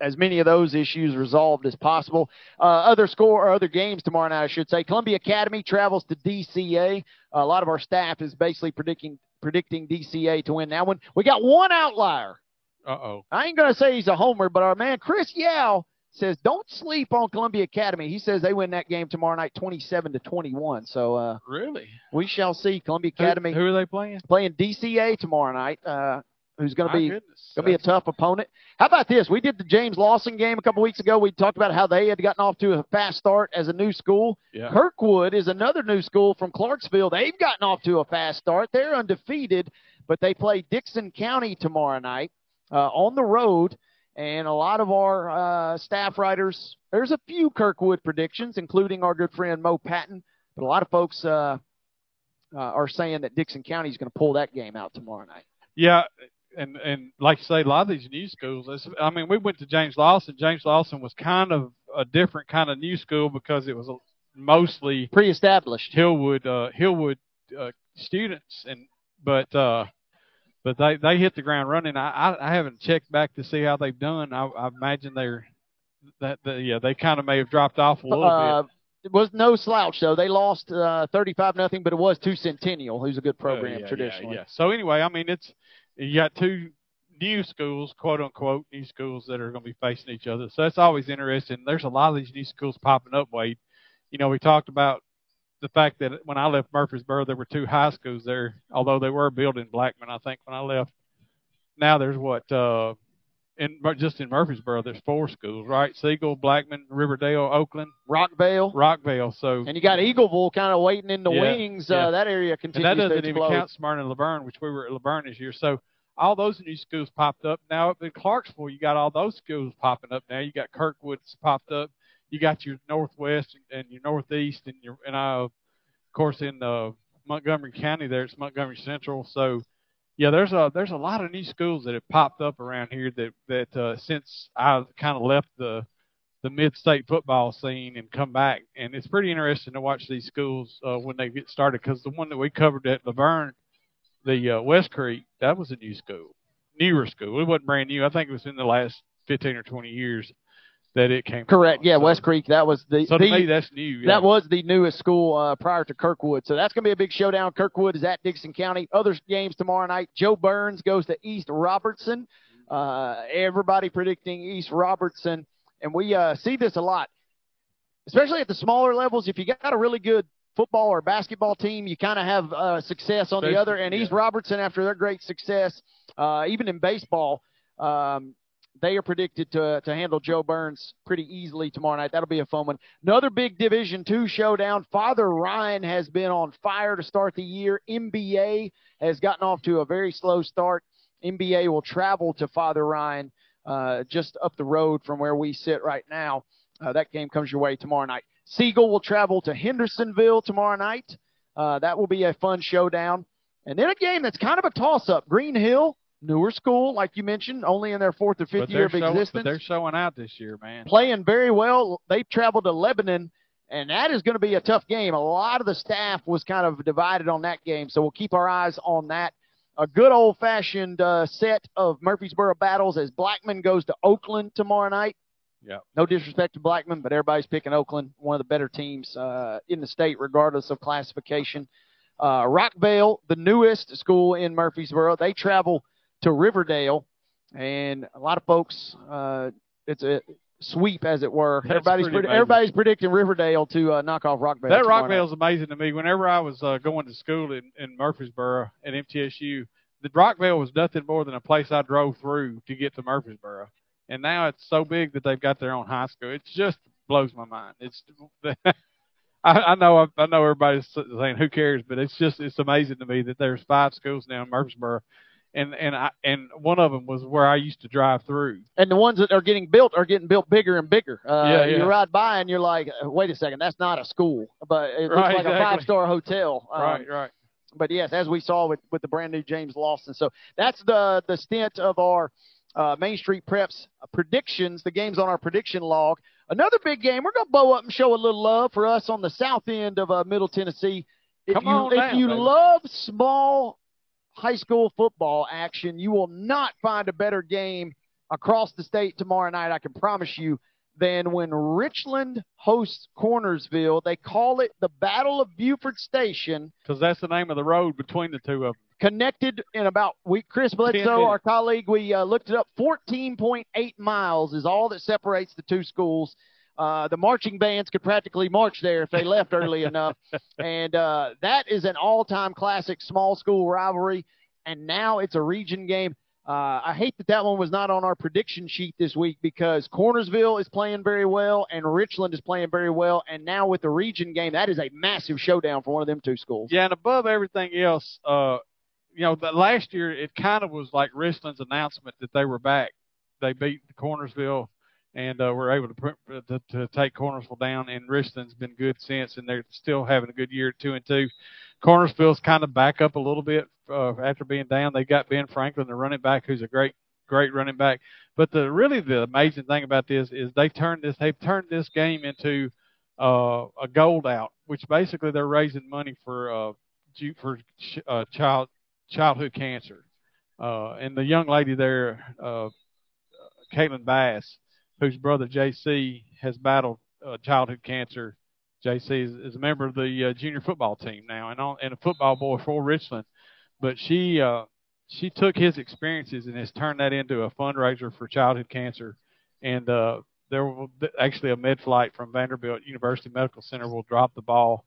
as many of those issues resolved as possible. Uh, other score or other games tomorrow night, I should say. Columbia Academy travels to DCA. a lot of our staff is basically predicting predicting DCA to win that one. We got one outlier. Uh oh. I ain't going to say he's a homer, but our man Chris Yao says don't sleep on Columbia Academy. He says they win that game tomorrow night 27 to 21. So uh, Really? we shall see. Columbia Academy Who, are they playing? playing DCA tomorrow night. Uh, who's going to be going to be a tough opponent. How about this? We did the James Lawson game a couple weeks ago. We talked about how they had gotten off to a fast start as a new school. Yeah. Kirkwood is another new school from Clarksville. They've gotten off to a fast start. They're undefeated, but they play Dickson County tomorrow night uh, on the road. And a lot of our uh, staff writers, there's a few Kirkwood predictions, including our good friend Mo Patton. But a lot of folks uh, uh, are saying that Dickson County is going to pull that game out tomorrow night. Yeah, and and like you say, a lot of these new schools. I mean, we went to James Lawson. James Lawson was kind of a different kind of new school because it was a- mostly pre-established Hillwood uh, Hillwood uh, students, and but uh, but they they hit the ground running. I I, I haven't checked back to see how they've done. I, I imagine they're that, that yeah they kind of may have dropped off a little Uh, bit. it was no slouch though. They lost uh, 35 nothing, but it was to Centennial, who's a good program Uh, yeah, traditionally. Yeah, yeah. So anyway, I mean, it's you got two new schools, quote unquote, new schools that are going to be facing each other. So that's always interesting. There's a lot of these new schools popping up. Wade, you know, we talked about the fact that when I left Murfreesboro, there were two high schools there, although they were built in Blackman. I think when I left, now there's what uh, in just in Murfreesboro, there's four schools, right? Siegel, Blackman, Riverdale, Oakland, Rockvale, Rockvale. So and you got Eagleville kind of waiting in the yeah, wings. Yeah. Uh, that area continues to be. and that doesn't to even count Smyrna and La Vergne, which we were at La Vergne this year. So all those new schools popped up. Now up in Clarksville, you got all those schools popping up. Now you got Kirkwood's popped up. You got your Northwest and your Northeast, and your and I, of course, in uh, Montgomery County there, it's Montgomery Central. So yeah, there's a there's a lot of new schools that have popped up around here that that uh, since I kind of left the the mid-state football scene and come back, and it's pretty interesting to watch these schools uh, when they get started. Because the one that we covered at La Vergne, the uh, West Creek, that was a new school, newer school. It wasn't brand new. I think it was in the last 15 or 20 years that it came. Correct. From. Yeah, so, West Creek. That was the. So the, me, that's new. Yeah. That was the newest school uh, prior to Kirkwood. So that's going to be a big showdown. Kirkwood is at Dickson County. Other games tomorrow night. Jo Byrns goes to East Robertson. Uh, everybody predicting East Robertson, and we uh, see this a lot, especially at the smaller levels. If you got a really good football or basketball team, you kind of have uh, success on the other. And yeah. East Robertson, after their great success, uh, even in baseball, um, they are predicted to to handle Jo Byrns pretty easily tomorrow night. That'll be a fun one. Another big Division two showdown. Father Ryan has been on fire to start the year. MBA has gotten off to a very slow start. MBA will travel to Father Ryan uh, just up the road from where we sit right now. Uh, that game comes your way tomorrow night. Siegel will travel to Hendersonville tomorrow night. Uh, that will be a fun showdown. And then a game that's kind of a toss up. Green Hill, newer school, like you mentioned, only in their fourth or fifth year of showing, existence. But they're showing out this year, man. Playing very well. They've traveled to Lebanon, and that is going to be a tough game. A lot of the staff was kind of divided on that game, so we'll keep our eyes on that. A good old fashioned uh, set of Murfreesboro battles as Blackman goes to Oakland tomorrow night. Yeah. No disrespect to Blackman, but everybody's picking Oakland, one of the better teams uh, in the state, regardless of classification. Uh, Rockvale, the newest school in Murfreesboro, they travel to Riverdale, and a lot of folks, uh, it's a sweep, as it were. That's everybody's pred- everybody's predicting Riverdale to uh, knock off Rockvale. That. Rockvale's amazing to me. Whenever I was uh, going to school in, in Murfreesboro at MTSU, the Rockvale was nothing more than a place I drove through to get to Murfreesboro. And now it's so big that they've got their own high school. It just blows my mind. It's I, I know I know everybody's saying who cares, but it's just it's amazing to me that there's five schools now in Murfreesboro, and and I and one of them was where I used to drive through. And the ones that are getting built are getting built bigger and bigger. Uh, Yeah, yeah. You ride by and you're like, wait a second, that's not a school, but it looks Right, like a five star hotel. Um, right, right. but yes, as we saw with, with the brand new James Lawson. So that's the the stint of our uh, Main Street Preps predictions. The games on our prediction log. Another big game. We're gonna bow up and show a little love for us on the south end of uh, Middle Tennessee. If Come you on if down, you baby. love small high school football action, you will not find a better game across the state tomorrow night. I can promise you. Than when Richland hosts Cornersville. They call it the Battle of Buford Station Because that's the name of the road between the two of them. connected in about we Chris Bledsoe, our colleague, we uh, looked it up. 14.8 miles is all that separates the two schools. Uh, the marching bands could practically march there if they left early enough, and uh, that is an all-time classic small school rivalry. And now it's a region game. Uh, I hate that that one was not on our prediction sheet this week because Cornersville is playing very well and Richland is playing very well. And now with the region game, that is a massive showdown for one of them two schools. Yeah, and above everything else, uh, you know, the last year it kind of was like Richland's announcement that they were back. They beat Cornersville and uh, were able to, pr- to to take Cornersville down. And Richland's been good since, and they're still having a good year, two and two. Cornersville's kind of back up a little bit uh, after being down. They got Ben Franklin, the running back, who's a great great running back. But the really the amazing thing about this is they turned this they've turned this game into uh, a gold out, which basically they're raising money for uh, for uh, child childhood cancer. Uh, and the young lady there, uh, Caitlin Bass, whose brother JC has battled uh, childhood cancer. JC is, is a member of the uh, junior football team now, and on, and a football boy for Richland. But she uh, she took his experiences and has turned that into a fundraiser for childhood cancer. And uh, there will actually a mid flight from Vanderbilt University Medical Center will drop the ball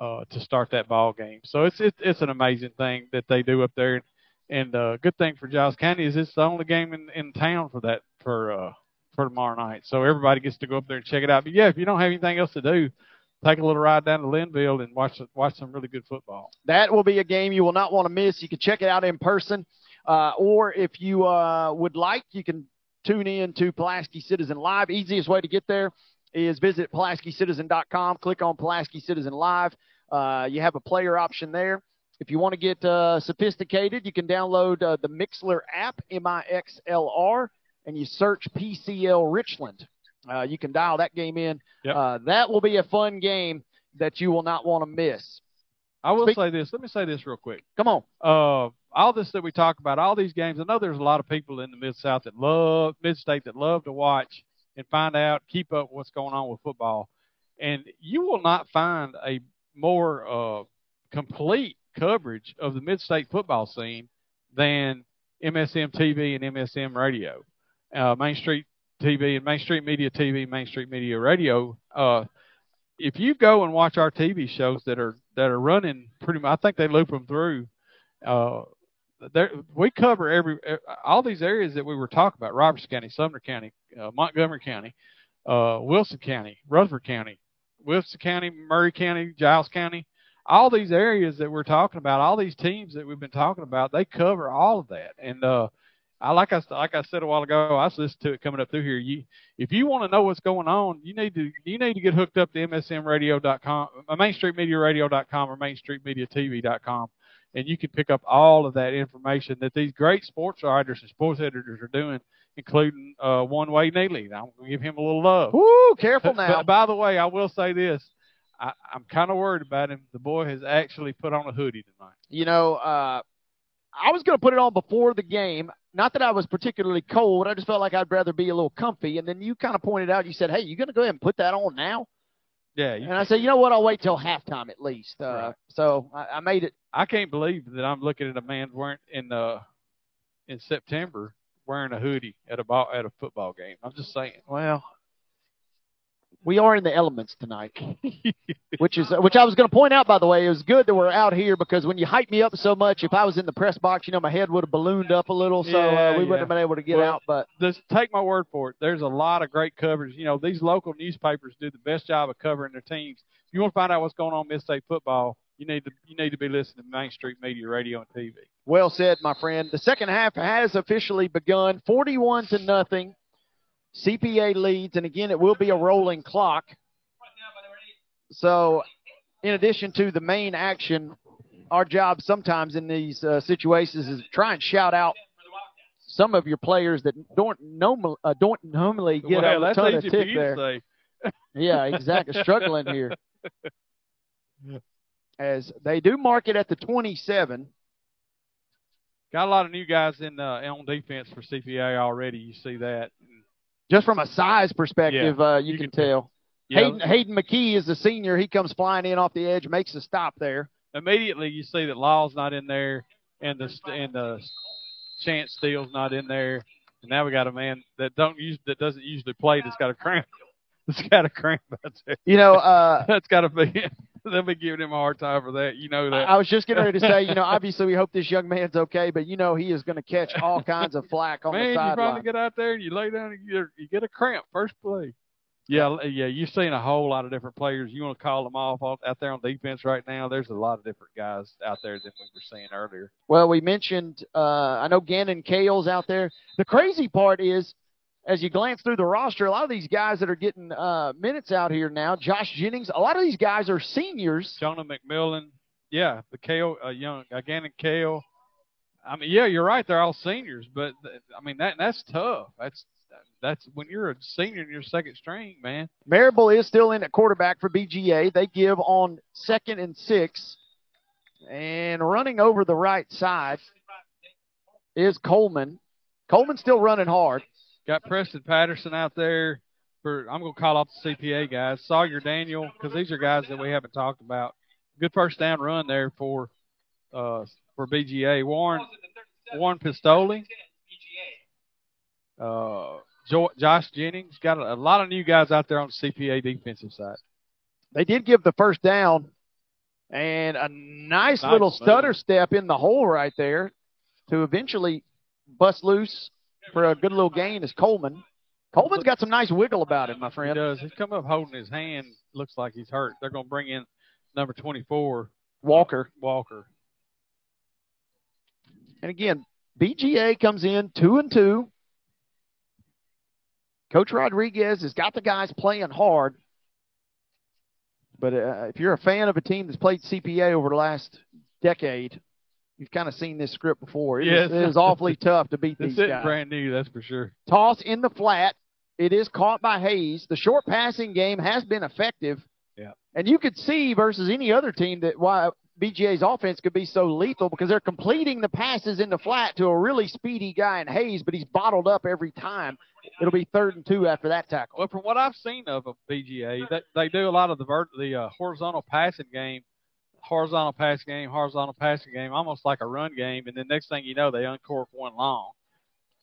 uh, to start that ball game. So it's it's it's an amazing thing that they do up there. And uh, good thing for Giles County is it's the only game in, in town for that for uh, for tomorrow night. So everybody gets to go up there and check it out. But yeah, if you don't have anything else to do, take a little ride down to Lynnville and watch watch some really good football. That will be a game you will not want to miss. You can check it out in person, uh, or if you uh, would like, you can tune in to Pulaski Citizen Live. Easiest way to get there is visit PulaskiCitizen.com, click on Pulaski Citizen Live. Uh, you have a player option there. If you want to get uh, sophisticated, you can download uh, the Mixlr app, M-I-X-L-R, and you search PCL Richland. Uh, you can dial that game in. Yep. Uh, that will be a fun game that you will not want to miss. I will Speak- say this. Let me say this real quick. Come on. Uh, all this that we talk about, all these games. I know there's a lot of people in the mid South that love mid state that love to watch and find out, keep up what's going on with football, and you will not find a more uh, complete coverage of the mid state football scene than MSM TV and MSM Radio, uh, Main Street TV and Main Street Media TV, Main Street Media Radio. Uh, if you go and watch our TV shows that are that are running pretty much, I think they loop them through. Uh, we cover every all these areas that we were talking about: Robertson County, Sumner County, uh, Montgomery County, uh, Wilson County, Rutherford County, Wilson County, Maury County, Giles County. All these areas that we're talking about, all these teams that we've been talking about, they cover all of that. And uh, I like I like I said a while ago, I was listening to it coming up through here. You, if you want to know what's going on, you need to you need to get hooked up to MSMRadio.com, uh, MainStreetMediaRadio.com, or MainStreetMediaTV.com, and you can pick up all of that information that these great sports writers and sports editors are doing, including uh, one Wade Neely. I'm to give him a little love. Woo, careful now. But by the way, I will say this. I, I'm kind of worried about him. The boy has actually put on a hoodie tonight. You know, uh, I was going to put it on before the game. Not that I was particularly cold. I just felt like I'd rather be a little comfy. And then you kind of pointed out, you said, hey, you're going to go ahead and put that on now? Yeah, And I said, you know what? I'll wait till halftime at least. Uh, Right. So I, I made it. I can't believe that I'm looking at a man wearing in uh in September wearing a hoodie at a ball at a football game. I'm just saying. Well, we are in the elements tonight, which is which I was going to point out. By the way, it was good that we're out here because when you hype me up so much, if I was in the press box, you know, my head would have ballooned up a little, so Yeah, uh, we yeah. wouldn't have been able to get Well, out. But Just take my word for it. There's a lot of great coverage. You know, these local newspapers do the best job of covering their teams. If you want to find out what's going on in Mid-State football, you need to you need to be listening to Main Street Media Radio and TV. Well said, my friend. The second half has officially begun. 41 to nothing. CPA leads, and again, it will be a rolling clock. So, in addition to the main action, our job sometimes in these uh, situations is to try and shout out some of your players that don't normal, uh, don't normally get well, a ton of tick you there. Yeah, exactly. Struggling here. As they do mark it at the 27. Got a lot of new guys in uh, on defense for CPA already. You see that. Just from a size perspective, Yeah, uh, you, can, tell. You know, Hayden, Hayden McKee is the senior. He comes flying in off the edge, makes a stop there. immediately you see that Law's not in there, and the and the Chance Steele's not in there, and now we got a man that don't use that doesn't usually play that's got a cramp. That's got a cramp out there. You know, uh, that's got to be. They'll be giving him a hard time for that. You know that. I was just getting ready to say, you know, obviously we hope this young man's okay, but you know he is going to catch all kinds of flack on Man, the you finally sideline. get out there and you lay down and you, you get a cramp first play. Yeah, yeah, you've seen a whole lot of different players. You want to call them off out out there on defense right now? There's a lot of different guys out there than we were seeing earlier. Well, we mentioned, uh, I know Gannon Kale's out there. The crazy part is, as you glance through the roster, a lot of these guys that are getting uh, minutes out here now, Josh Jennings, a lot of these guys are seniors. Jonah McMillan, yeah, the Kale, uh, young Gannon Kale. I mean, yeah, you're right. They're all seniors, but th- I mean that that's tough. That's that's when you're a senior and you're second string, man. Marable is still in at quarterback for BGA. They give on second and six. And running over the right side is Coleman. Coleman's still running hard. Got Preston Patterson out there. For I'm going to call off the CPA guys. Sawyer Daniel, because these are guys that we haven't talked about. Good first down run there for uh, for BGA. Warren Warren Pistoli. Uh, Josh Jennings got a, a lot of new guys out there on the CPA defensive side. They did give the first down And a nice, Nice little move. stutter step in the hole right there to eventually bust loose for a good little gain is Coleman. Coleman's got some nice wiggle about him, my friend. He does. He's come up holding his hand. Looks like he's hurt. They're going to bring in number 24, Walker. Walker. And again, BGA comes in two and two. Coach Rodriguez has got the guys playing hard. But uh, if you're a fan of a team that's played CPA over the last decade, you've kind of seen this script before. It, Yes. is, it is awfully tough to beat these guys. brand new, that's for sure. Toss in the flat. It is caught by Hayes. The short passing game has been effective. Yeah. And you could see versus any other team that why BGA's offense could be so lethal because they're completing the passes in the flat to a really speedy guy in Hayes, but he's bottled up every time. It'll be third and two after that tackle. Well, from what I've seen of a BGA, they, they do a lot of the vert, the uh, horizontal passing game, horizontal passing game, horizontal passing game, almost like a run game. And then next thing you know, they uncork one long.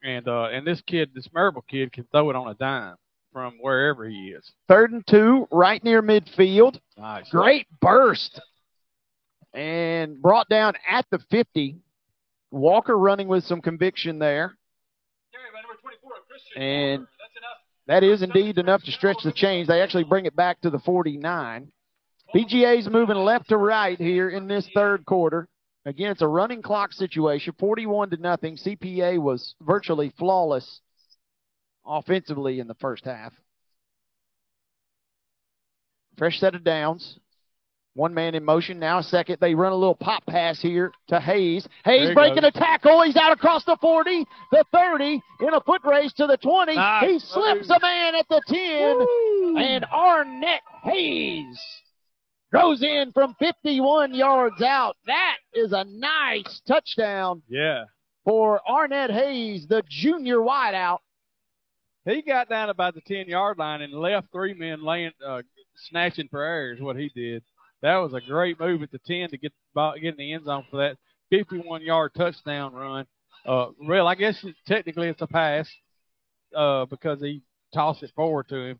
And uh, and this kid, this Marable kid, can throw it on a dime from wherever he is. Third and two, right near midfield. Nice. Great burst. And brought down at the 50. Walker running with some conviction there. And that is indeed enough to stretch the chains. They actually bring it back to the 49. BGA's moving left to right here in this third quarter. Again, it's a running clock situation, 41 to nothing. CPA was virtually flawless offensively in the first half. Fresh set of downs. One man in motion. Now a second. They run a little pop pass here to Hayes. Hayes breaking goes. a tackle. He's out across the 40, the 30, in a foot race to the 20. Nice he slips a man at the 10. And Arnett Hayes goes in from 51 yards out. That is a nice touchdown Yeah. for Arnett Hayes, the junior wideout. He got down about the 10 yard line and left three men laying, uh, snatching for air is what he did. That was a great move at the 10 to get, ball- get in the end zone for that 51 yard touchdown run. Uh, real, I guess technically it's a pass uh, because he tossed it forward to him.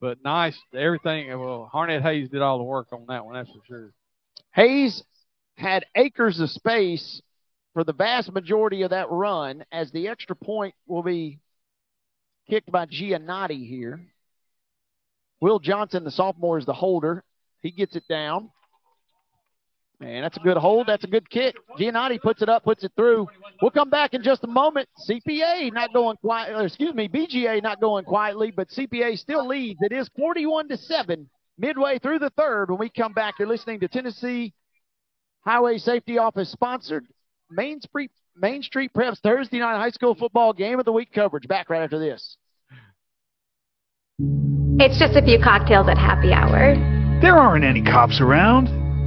But nice, everything. Well, Arnett Hayes did all the work on that one, that's for sure. Hayes had acres of space for the vast majority of that run, as the extra point will be kicked by Giannotti here. Will Johnson, the sophomore, is the holder. He gets it down. And that's a good hold. That's a good kick. Giannotti puts it up, puts it through. We'll come back in just a moment. CPA not going quiet, excuse me, BGA not going quietly, but CPA still leads. It is 41 to 7 midway through the third. When we come back, you're listening to Tennessee Highway Safety Office sponsored Main Street Main Street Preps Thursday night high school football game of the week coverage. Back right after this. It's just a few cocktails at happy hour. There aren't any cops around.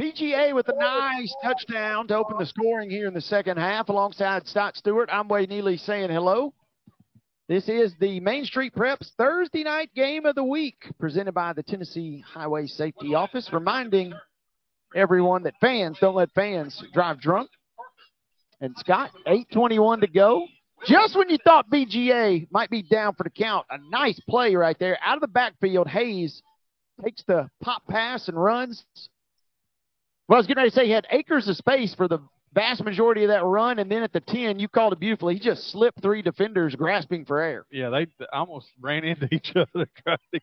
BGA with a nice touchdown to open the scoring here in the second half alongside Scott Stewart. I'm Wade Neely saying hello. This is the Main Street Preps Thursday night game of the week presented by the Tennessee Highway Safety Office, reminding everyone that fans don't let fans drive drunk. And Scott, 8.21 to go. Just when you thought BGA might be down for the count, a nice play right there. Out of the backfield, Hayes takes the pop pass and runs. Well, I was getting ready to say he had acres of space for the vast majority of that run, and then at the 10, you called it beautifully. He just slipped three defenders grasping for air. Yeah, they almost ran into each other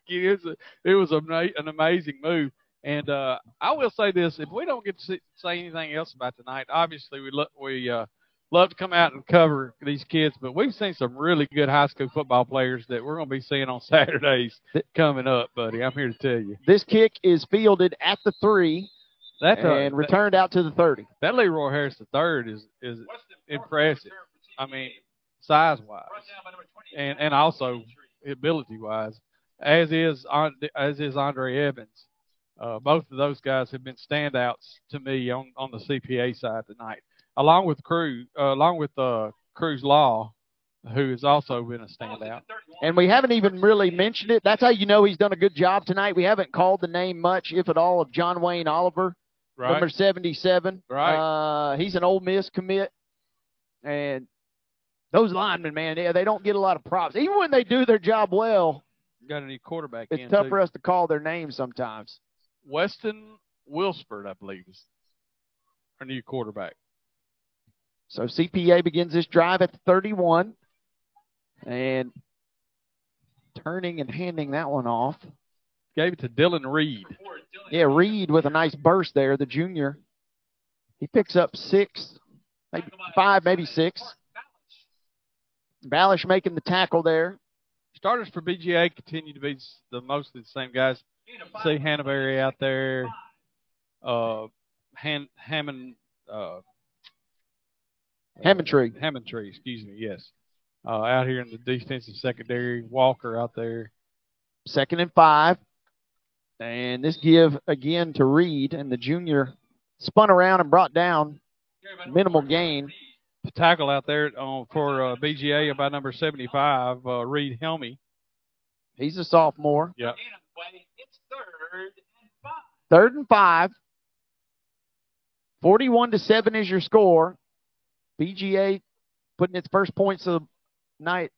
it. Was a, it was an amazing move. And uh, I will say this: if we don't get to say anything else about tonight, obviously we lo- we uh, love to come out and cover these kids, but we've seen some really good high school football players that we're going to be seeing on Saturdays coming up, buddy. I'm here to tell you. This kick is fielded at the three That's a- and returned out to the 30. That Leroy Harris the third is is impressive. I mean, size wise, and and also ability wise, as is An- as is Andre Evans. Uh, both of those guys have been standouts to me on, on the CPA side tonight, along with Cruz, uh, along with uh, Cruz Law, who has also been a standout. And we haven't even really mentioned it. That's how you know he's done a good job tonight. We haven't called the name much, if at all, of John Wayne Oliver, right. number 77. Right. Uh, he's an Ole Miss commit. And those linemen, man, yeah, they don't get a lot of props. Even when they do their job well, got a new quarterback it's tough too. for us to call their names sometimes. Weston Wilspert, I believe, is our new quarterback. So CPA begins this drive at the 31. And turning and handing that one off. Gave it to Dylan Reed. Yeah, Reed with a nice burst there, the junior. He picks up six, maybe five, maybe six. Balish making the tackle there. Starters for BGA continue to be the mostly the same guys. See Hannaberry out there. Uh, Han, Hammond. Uh, Hammondtree. Hammondtree, excuse me, yes. Uh, out here in the defensive secondary. Walker out there. Second and five. And this give again to Reed, and the junior spun around and brought down minimal gain. The tackle out there on, for uh, BGA by number 75, uh, Reed Helmy. He's a sophomore. Yeah. Third and five. 41 to 7 is your score. BGA putting its first points of the night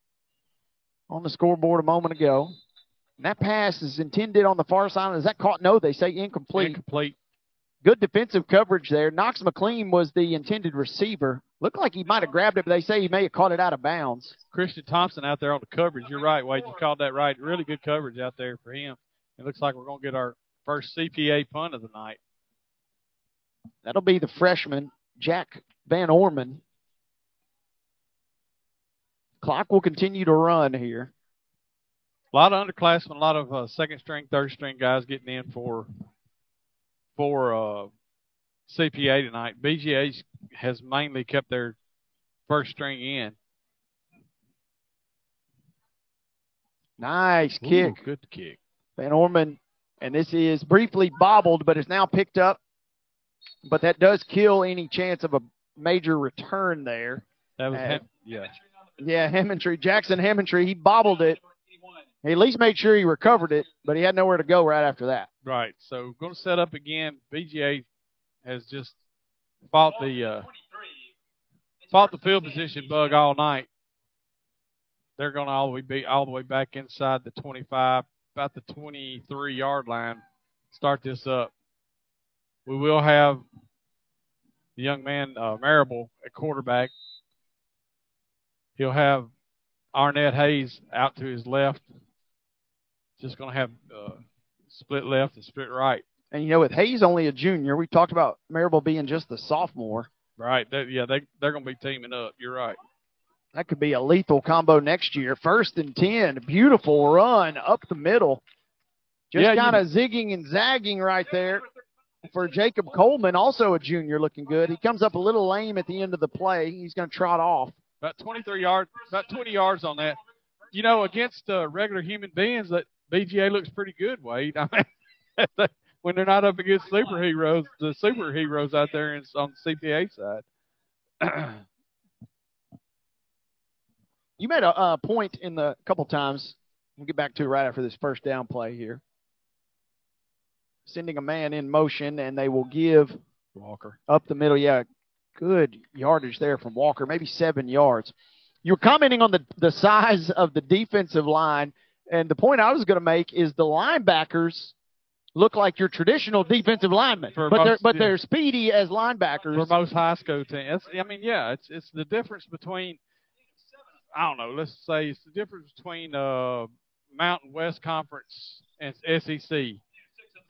on the scoreboard a moment ago. And that pass is intended on the far side. Is that caught? No, they say incomplete. Incomplete. Good defensive coverage there. Knox McLean was the intended receiver. Looked like he might have grabbed it, but they say he may have caught it out of bounds. Christian Thompson out there on the coverage. You're right, Wade. You called that right. Really good coverage out there for him. It looks like we're going to get our first CPA punt of the night. That'll be the freshman, Jack Van Orman. Clock will continue to run here. A lot of underclassmen, a lot of uh, second string, third string guys getting in for for uh, CPA tonight. BGA has mainly kept their first string in. Nice Ooh, kick. good kick. Van Orman, and this is briefly bobbled, but is now picked up. But that does kill any chance of a major return there. That was Uh, Hem- yeah. Yeah, Hammondtree. Jackson Hammondtree, he bobbled it. He at least made sure he recovered it, but he had nowhere to go right after that. Right. So going to set up again. BGA has just fought the uh, fought the field position bug all night. They're going to all the way be all the way back inside the 25, about the 23 yard line. Start this up. We will have the young man uh, Marable at quarterback. He'll have Arnett Hayes out to his left. Just going to have uh, split left and split right. And you know, with Hayes only a junior, we talked about Marable being just the sophomore. Right. They, yeah, they they're going to be teaming up. You're right. That could be a lethal combo next year. First and 10. Beautiful run up the middle. Just Yeah, kind of zigging and zagging right there for Jacob Coleman, also a junior looking good. He comes up a little lame at the end of the play. He's going to trot off. About 23 yards, about 20 yards on that. You know, against uh, regular human beings, that BGA looks pretty good, Wade. I mean, when they're not up against superheroes, the superheroes out there in, on the CPA side. You made a uh, point in the couple times. We'll get back to it right after this first down play here. Sending a man in motion, and they will give Walker up the middle. Yeah, good yardage there from Walker, maybe seven yards. You're commenting on the the size of the defensive line, and the point I was going to make is the linebackers look like your traditional defensive linemen, For but they're but yeah. they're speedy as linebackers. for most high school teams. I mean, yeah, it's it's the difference between I don't know. Let's say it's the difference between uh, Mountain West Conference and SEC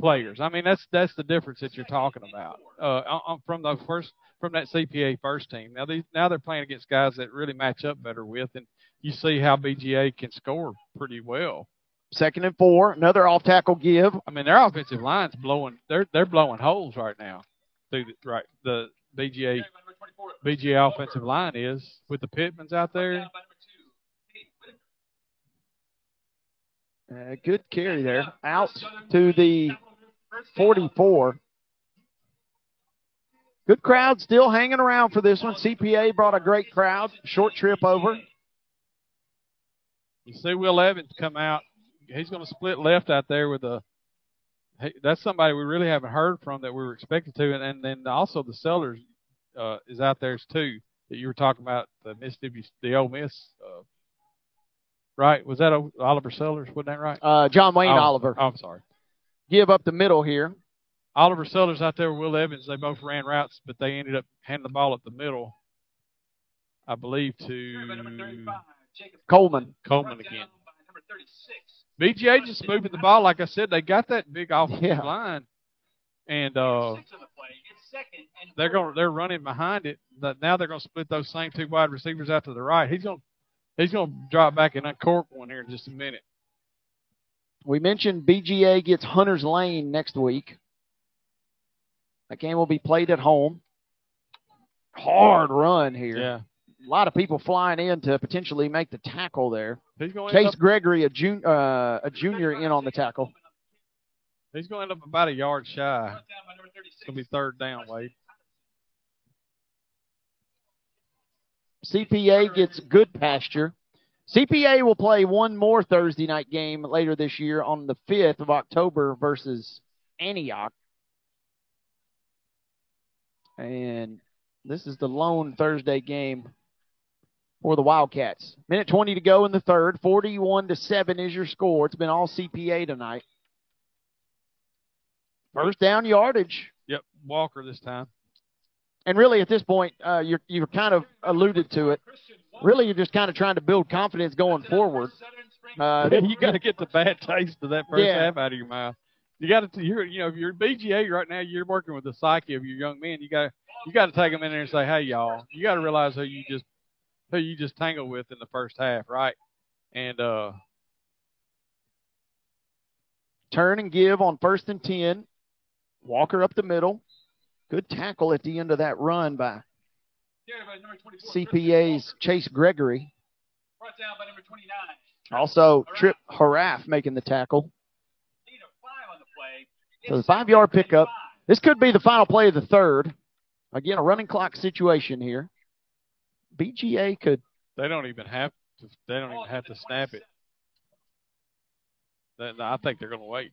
players. I mean, that's that's the difference that you're talking about. Uh, from the first from that CPA first team. Now these now they're playing against guys that really match up better with, and you see how BGA can score pretty well. Second and four, another off tackle give. I mean, their offensive line's blowing. They're they're blowing holes right now. Through the, right the BGA BGA offensive line is with the Pittmans out there. Uh, good carry there. Out to the 44. Good crowd still hanging around for this one. CPA brought a great crowd. Short trip over. You see Will Evans come out. He's going to split left out there with a. Hey, that's somebody we really haven't heard from that we were expected to, and, and then also the Sellers uh, is out there too that you were talking about the Mississippi, the Ole Miss, uh, right? Was that Oliver Sellers? Wasn't that right? Uh, John Wayne oh, Oliver. Oh, I'm sorry. Give up the middle here. Oliver Sellers out there with Will Evans. They both ran routes, but they ended up handing the ball at the middle, I believe, to Coleman. Coleman again. BGA just moving the ball. Like I said, they got that big offensive yeah. line, and uh, they're going they're running behind it. Now they're going to split those same two wide receivers out to the right. He's going he's going to drop back and uncork one here in just a minute. We mentioned BGA gets Hunters Lane next week. That game will be played at home. Hard run here. Yeah. A lot of people flying in to potentially make the tackle there. Chase up, Gregory, a, jun- uh, a junior, in on the tackle. He's going to end up about a yard shy. It's going to be third down, Wade. CPA gets Goodpasture. CPA will play one more Thursday night game later this year on the 5th of October versus Antioch. And this is the lone Thursday game for the Wildcats. Minute 20 to go in the third. 41 to 7 is your score. It's been all CPA tonight. First down yardage. Yep, Walker this time. And really, at this point, uh, you're you're kind of alluded to it. Really, you're just kind of trying to build confidence going forward. Uh, you got to get the bad taste of that first Yeah. half out of your mouth. You got to, you're, you know, if you're BGA right now, you're working with the psyche of your young men. You got, you got to take them in there and say, hey, y'all, you got to realize who you just, who you just tangled with in the first half, right? And uh, turn and give on first and 10. Walker up the middle. Good tackle at the end of that run by CPA's Chase Gregory. Also, Trip Haraff making the tackle. So the five yard pickup. This could be the final play of the third. Again, a running clock situation here. BGA could. they don't even have to, they don't even have to snap it. I think they're going to wait.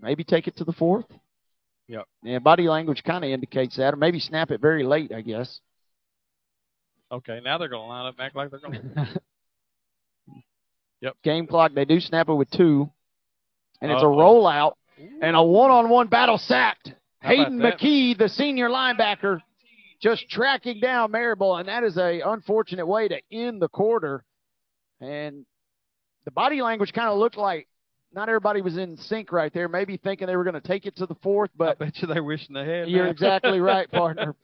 maybe take it to the fourth. Yep. Yeah, body language kind of indicates that, or maybe snap it very late, I guess. Okay, now they're going to line up and act like they're going to. Yep. Game clock, they do snap it with two. And it's a Uh-oh. rollout and a one on one battle sacked. How Hayden? McKee, the senior linebacker, just tracking down Marable, and that is a unfortunate way to end the quarter. And the body language kind of looked like not everybody was in sync right there, maybe thinking they were going to take it to the fourth, but I bet you they're wishing they had. you're exactly right, partner.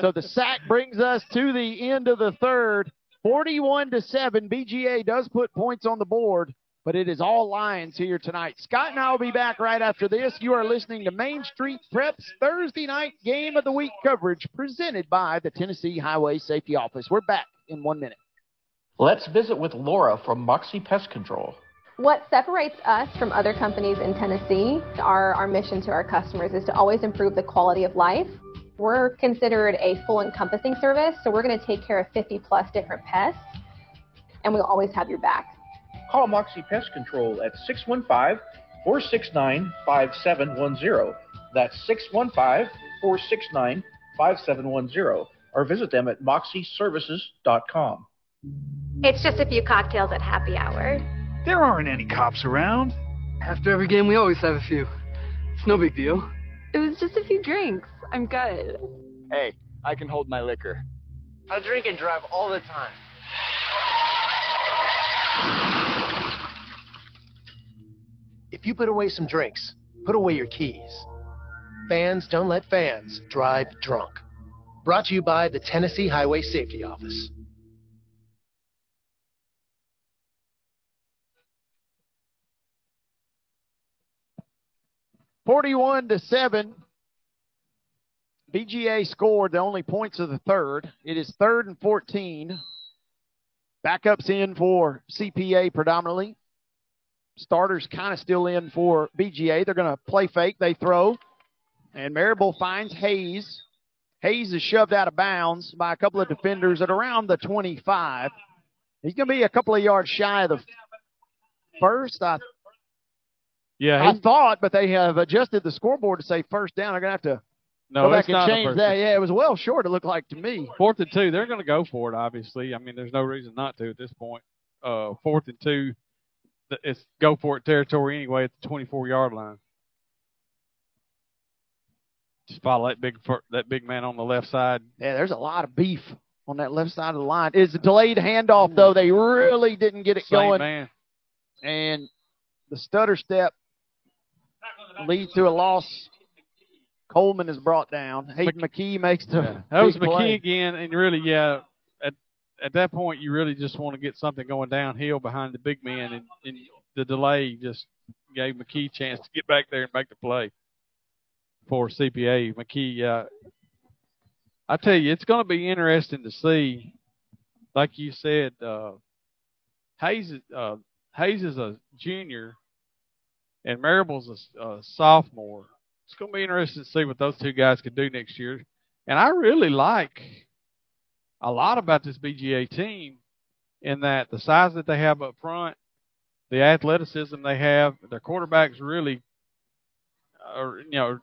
So the sack brings us to the end of the third. 41 to 7. BGA does put points on the board, but it is all Lions here tonight. Scott and I will be back right after this. You are listening to Main Street Preps Thursday night game of the week coverage presented by the Tennessee Highway Safety Office. We're back in one minute. Let's visit with Laura from Moxie Pest Control. What separates us from other companies in Tennessee, our, our mission to our customers is to always improve the quality of life. We're considered a full encompassing service, so we're going to take care of 50 plus different pests, and we'll always have your back. Call Moxie Pest Control at 615 469 5710. That's 615 469 5710. Or visit them at moxieservices.com. It's just a few cocktails at happy hour. There aren't any cops around. After every game, we always have a few. It's no big deal. It was just a few drinks. I'm good. Hey, I can hold my liquor. I drink and drive all the time. If you put away some drinks, put away your keys. Fans don't let fans drive drunk. Brought to you by the Tennessee Highway Safety Office. Forty-one to seven. BGA scored the only points of the third. It is third and fourteen. Backups in for CPA predominantly. Starters kind of still in for BGA. They're going to play fake. They throw. And Marable finds Hayes. Hayes is shoved out of bounds by a couple of defenders at around the 25. He's going to be a couple of yards shy of the first. I yeah, I thought, but they have adjusted the scoreboard to say first down. They're going to have to no, go back and change that. Yeah, it was well short, it looked like to me. Fourth and two, they're going to go for it. Obviously, I mean, there's no reason not to at this point. Uh, fourth and two, it's go for it territory anyway at the 24 yard line. Just follow that big that big man on the left side. Yeah, there's a lot of beef on that left side of the line. It's a delayed handoff, though. They really didn't get it Same going. man. And the stutter step leads to a loss. Coleman is brought down. Hayden McKee makes the That was McKee play. again, and really, yeah, at at that point, you really just want to get something going downhill behind the big man, and, and the delay just gave McKee a chance to get back there and make the play for CPA. McKee, uh, I tell you, it's going to be interesting to see. Like you said, uh, Hayes, uh, Hayes is a junior, and Marable's a, a sophomore. It's going to be interesting to see what those two guys can do next year. And I really like a lot about this BGA team in that the size that they have up front, the athleticism they have, their quarterbacks really are, you know,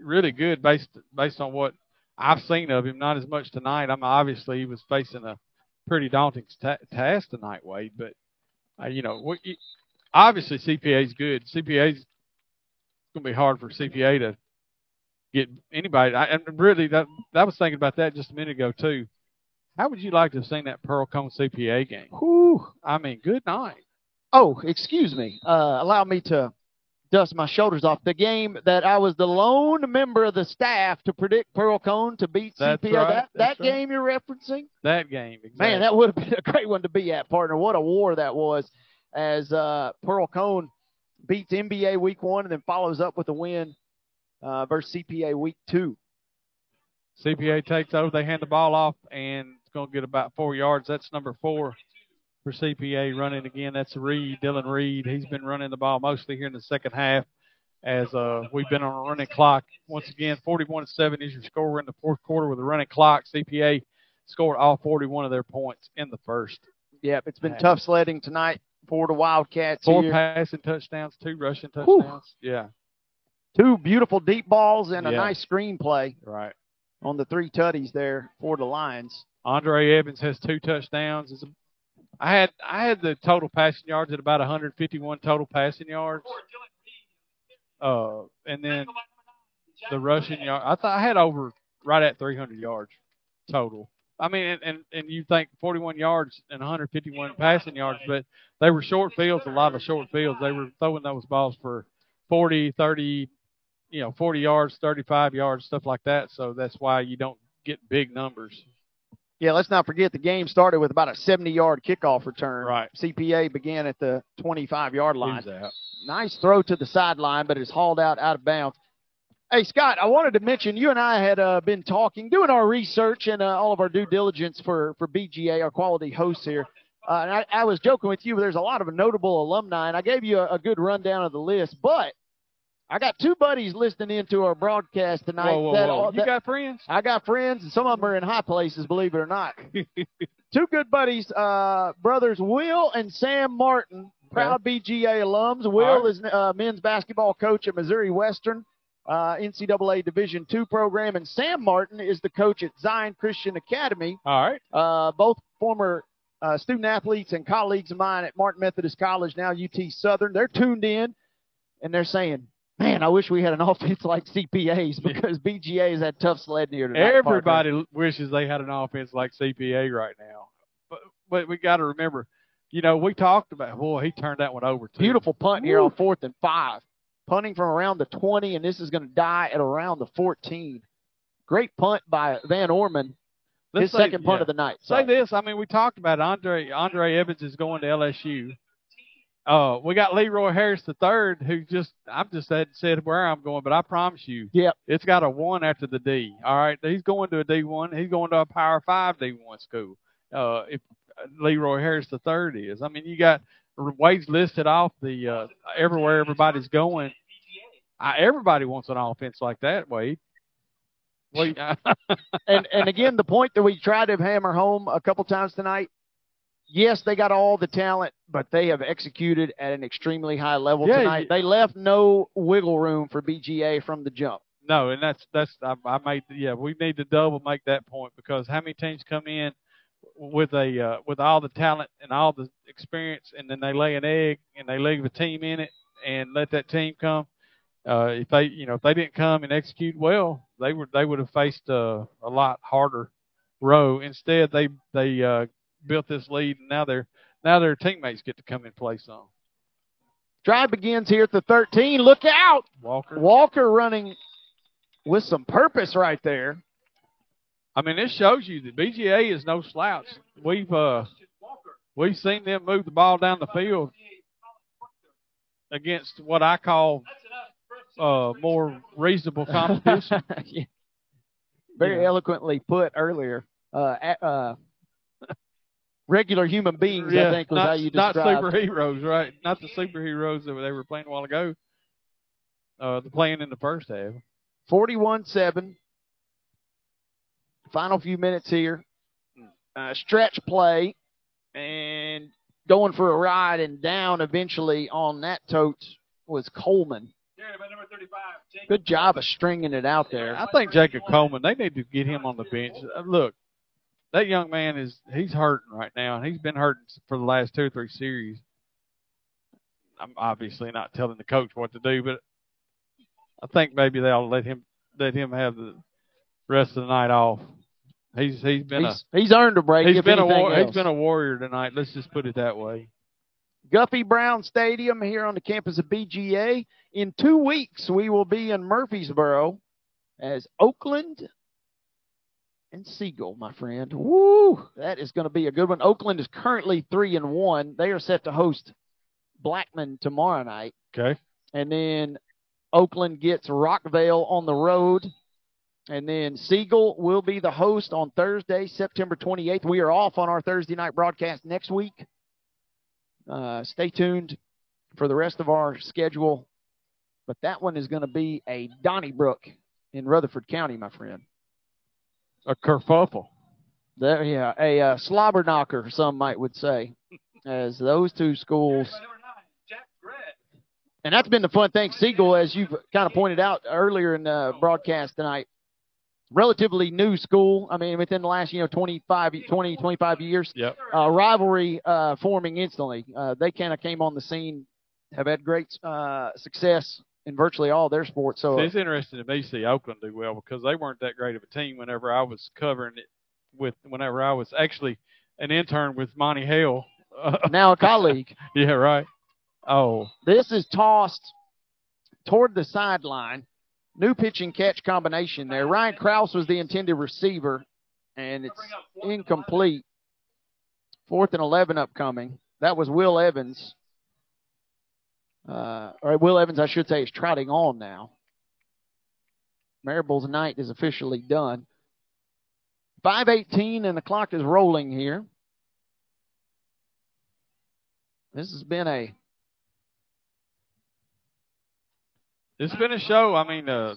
really good based based on what I've seen of him. Not as much tonight. I'm obviously he was facing a pretty daunting ta- task tonight, Wade. But uh, you know, what you, obviously CPA is good. CPA is going to be hard for CPA to get anybody. I, and really, that that was thinking about that just a minute ago too. How would you like to have seen that Pearl-Cohn CPA game? Whew. I mean, good night. Oh, excuse me. Uh, allow me to dust my shoulders off. The game that I was the lone member of the staff to predict Pearl-Cohn to beat That's CPA. right, that that right. game you're referencing? That game, exactly. Man, that would have been a great one to be at, partner. What a war that was as uh, Pearl-Cohn beats MBA week one and then follows up with a win uh, versus CPA week two. CPA takes over. They hand the ball off, and it's going to get about four yards. That's number four for CPA running again. That's Reed, Dylan Reed. He's been running the ball mostly here in the second half as uh, we've been on a running clock. Once again, 41 to 7 is your score in the fourth quarter with a running clock. CPA scored all 41 of their points in the first. Yep, it's been Yeah. tough sledding tonight for the Wildcats Four here. passing touchdowns, two rushing Whew. touchdowns. Yeah, Two beautiful deep balls and a Yeah. nice screen play right. on the three tutties there for the Lions. Andre Evans has two touchdowns. It's a, I had I had the total passing yards at about 151 total passing yards. Uh, and then the rushing yard. I thought I had over right at 300 yards total. I mean, and, and and you think 41 yards and 151 passing yards, but they were short fields. A lot of short fields. They were throwing those balls for 40, 30, you know, 40 yards, 35 yards, stuff like that. So that's why you don't get big numbers. Yeah, let's not forget the game started with about a 70-yard kickoff return. Right. CPA began at the 25-yard line. He. Nice throw to the sideline, but it's hauled out out of bounds. Hey, Scott, I wanted to mention you and I had uh, been talking, doing our research and uh, all of our due diligence for, for BGA, our quality hosts here. Uh, and I, I was joking with you, but there's a lot of notable alumni, and I gave you a, a good rundown of the list. But I got two buddies listening into our broadcast tonight. Whoa, whoa, that, whoa. all- You got friends? I got friends, and some of them are in high places, believe it or not. Two good buddies, uh, brothers Will and Sam Martin, proud BGA alums. Will right. is uh, men's basketball coach at Missouri Western, uh, NCAA Division two program, and Sam Martin is the coach at Zion Christian Academy. All right. Uh, both former uh, student athletes and colleagues of mine at Martin Methodist College, now UT Southern. They're tuned in, and they're saying, "Man, I wish we had an offense like CPA's because BGA has had tough sledding here tonight." partner." Everybody wishes they had an offense like CPA right now. But but we got to remember, you know, we talked about boy, he turned that one over too. Beautiful punt here on fourth and five. Punting from around the 20, and this is going to die at around the 14. Great punt by Van Orman. Let's his say- second punt yeah. of the night. Say So, this, I mean, we talked about Andre Andre Evans is going to LSU. Uh, we got Leroy Harris the third, who just I've just said said where I'm going, but I promise you, Yep. it's got a one after the D. All right, he's going to a D one. He's going to a Power Five D one school. Uh, if Leroy Harris the third is, I mean, you got Wade's listed off the uh, everywhere everybody's going. I, everybody wants an offense like that, Wade. Well, and and again, the point that we tried to hammer home a couple times tonight. Yes, they got all the talent, but they have executed at an extremely high level Yeah, tonight. you- They left no wiggle room for BGA from the jump. No, and that's that's I, I made yeah we need to double make that point because how many teams come in with a uh, with all the talent and all the experience and then they lay an egg and they leave a team in it and let that team come. Uh, if they you know if they didn't come and execute well, they would they would have faced uh, a lot harder row. Instead, they they uh, built this lead and now their now their teammates get to come and play some. Drive begins here at the 13. Look out! Walker. Walker running with some purpose right there. I mean, this shows you that BGA is no slouch. We've uh, we've seen them move the ball down the field against what I call uh, more reasonable competition. Yeah. Very eloquently put earlier. Uh, uh, regular human beings, I think, was not, how you described. not superheroes, right? Not the superheroes that they were playing a while ago. Uh, the playing in the first half. 41-7. Final few minutes here. Uh, stretch play and going for a ride and down eventually on that tote was Coleman. Good job of stringing it out there. I think Jacob Coleman. They need to get him on the bench. Uh, Look, that young man is he's hurting right now, and he's been hurting for the last two or three series. I'm obviously not telling the coach what to do, but I think maybe they'll let him let him have the rest of the night off. He's he's been He's, he's earned a a break. He's been a war, he's been a warrior tonight. Let's just put it that way. Guffey Brown Stadium here on the campus of BGA. In two weeks, we will be in Murfreesboro as Oakland and Siegel, my friend. Woo! That is going to be a good one. Oakland is currently three and one. They are set to host Blackman tomorrow night, Okay. and then Oakland gets Rockvale on the road. And then Siegel will be the host on Thursday, September 28th. We are off on our Thursday night broadcast next week. Uh, stay tuned for the rest of our schedule. But that one is going to be a Donnybrook in Rutherford County, my friend. A kerfuffle. There, yeah, a uh, slobber knocker, some might would say, as those two schools. And that's been the fun thing. Siegel, as you've kind of pointed out earlier in the broadcast tonight, relatively new school. I mean, within the last, you know, 25, 20, 25 years. Yep. Uh, rivalry uh, forming instantly. Uh, they kind of came on the scene, have had great uh, success in virtually all their sports. So uh, it's interesting to me to see Oakland do well because they weren't that great of a team whenever I was covering it with whenever I was actually an intern with Monty Hale. now a colleague. yeah, right. Oh, This is tossed toward the sideline. New pitch and catch combination there. Ryan Krause was the intended receiver, and it's incomplete. Fourth and 11 upcoming. That was Will Evans. Uh, or Will Evans, I should say, is trotting on now. Marable's night is officially done. 5.18 and the clock is rolling here. This has been a it's been a show. I mean, uh,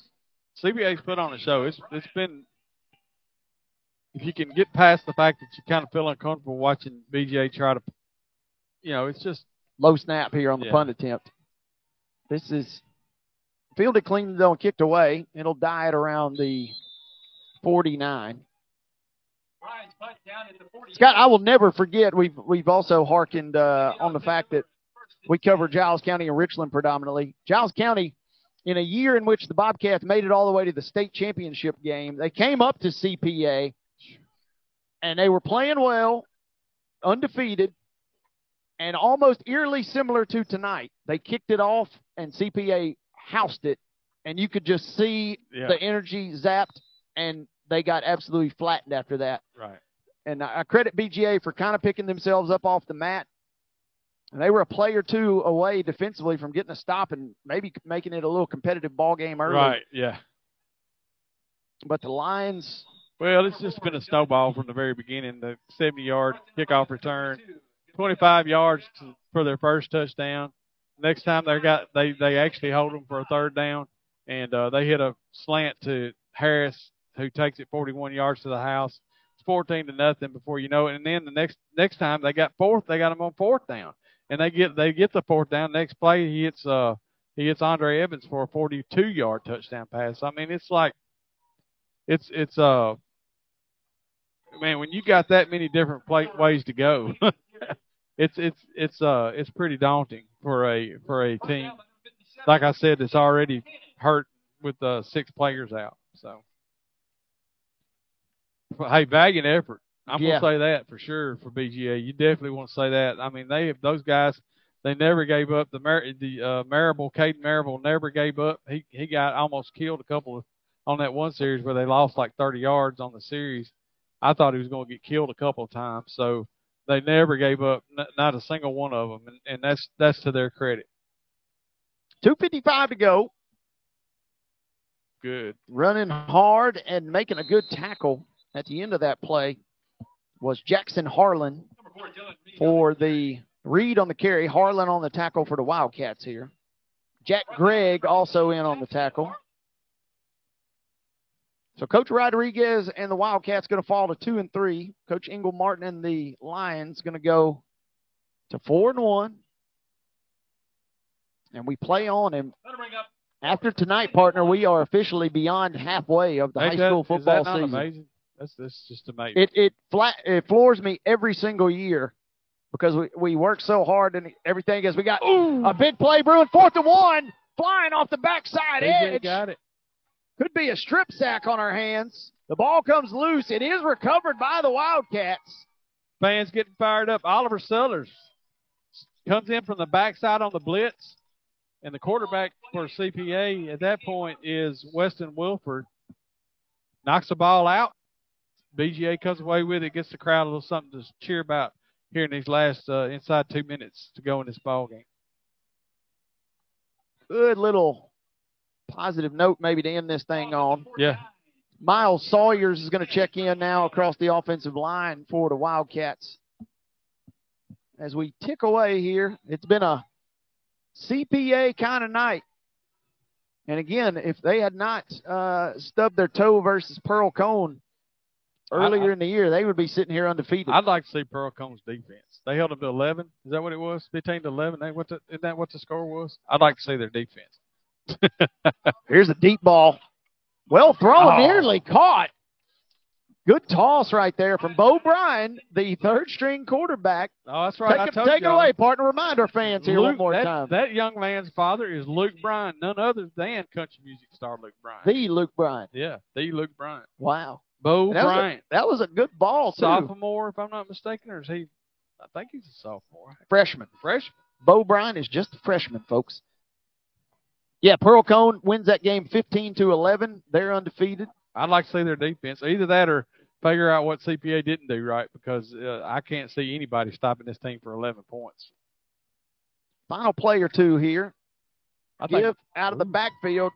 CPA's put on a show. It's it's been if you can get past the fact that you kind of feel uncomfortable watching BJ try to, you know, it's just low snap here on the Yeah. punt attempt. This is fielded clean though and kicked away. It'll die at around the 49. Scott, I will never forget. We've we've also hearkened uh, on the fact that we cover Giles County and Richland predominantly. Giles County, in a year in which the Bobcats made it all the way to the state championship game, they came up to CPA, and they were playing well, undefeated, and almost eerily similar to tonight. They kicked it off, and CPA housed it, and you could just see Yeah. the energy zapped, and they got absolutely flattened after that. right. And I credit BGA for kind of picking themselves up off the mat. And they were a play or two away defensively from getting a stop and maybe making it a little competitive ball game early. Right. Yeah. But the Lions, Well, it's just been a snowball from the very beginning. The 70 yard kickoff return 25 yards to, for their first touchdown. Next time they got they they actually hold them for a third down, and uh, they hit a slant to Harris, who takes it 41 yards to the house. It's 14 to nothing before you know it. And then the next next time they got fourth, they got them on fourth down, and they get they get the fourth down. Next play, he hits uh he hits Andre Evans for a 42 yard touchdown pass. I mean, it's like it's it's uh man when you got that many different play, ways to go. it's it's it's uh it's pretty daunting for a for a team. Like I said, it's already hurt with uh, six players out. So, but, hey, valiant effort. I'm Yeah. gonna say that for sure for BGA. You definitely want to say that. I mean, they those guys. They never gave up. The Mar- the uh, Marable, Caden Marable, never gave up. He he got almost killed a couple of on that one series where they lost like 30 yards on the series. I thought he was going to get killed a couple of times. So they never gave up, n- not a single one of them, and, and that's that's to their credit. 255 to go. Good. Running hard and making a good tackle at the end of that play was Jackson Harlan for the read on the carry. Harlan on the tackle for the Wildcats here. Jack Gregg also in on the tackle. So Coach Rodriguez and the Wildcats going to fall to two and three. Coach Ingle Martin and the Lions going to go to four and one. And we play on. And after tonight, partner, we are officially beyond halfway of the Ain't high that- school is football that not season. amazing? That's that's just amazing. It it flat it floors me every single year because we, we work so hard and everything as we got a big play brewing, fourth and one, flying off the backside AJ edge. got it. Could be a strip sack on our hands. The ball comes loose. It is recovered by the Wildcats. Fans getting fired up. Oliver Sellers comes in from the backside on the blitz, and the quarterback for CPA at that point is Weston Wilford. Knocks the ball out. BGA comes away with it, gets the crowd a little something to cheer about here in these last uh, inside two minutes to go in this ball game. Good little positive note maybe to end this thing on. Yeah. Miles Sawyers is going to check in now across the offensive line for the Wildcats. As we tick away here, it's been a CPA kind of night. And again, if they had not uh, stubbed their toe versus Pearl-Cohn earlier I- in the year, they would be sitting here undefeated. I'd like to see Pearl-Cohn's defense. They held them to 11. Is that what it was? 15 to 11. Ain't what the, isn't that what the score was? I'd like to see their defense. Here's a deep ball. Well thrown, Oh. nearly caught. Good toss right there from Bo Bryan, the third string quarterback. Oh, that's right. Take, I it, take it away, partner. Remind our fans here one more that, time. That young man's father is Luke Bryan, none other than country music star Luke Bryan. the Luke Bryan. yeah, the Luke Bryan. Wow. Bo that was, a, that was a good ball, too. Sophomore, if I'm not mistaken, or is he? I think he's a sophomore. Freshman. Freshman. Bo Bryan is just a freshman, folks. Yeah, Pearl-Cohn wins that game 15 to 11. They're undefeated. I'd like to see their defense. Either that or figure out what CPA didn't do right because uh, I can't see anybody stopping this team for 11 points. Final play or two here. I think- out of the backfield.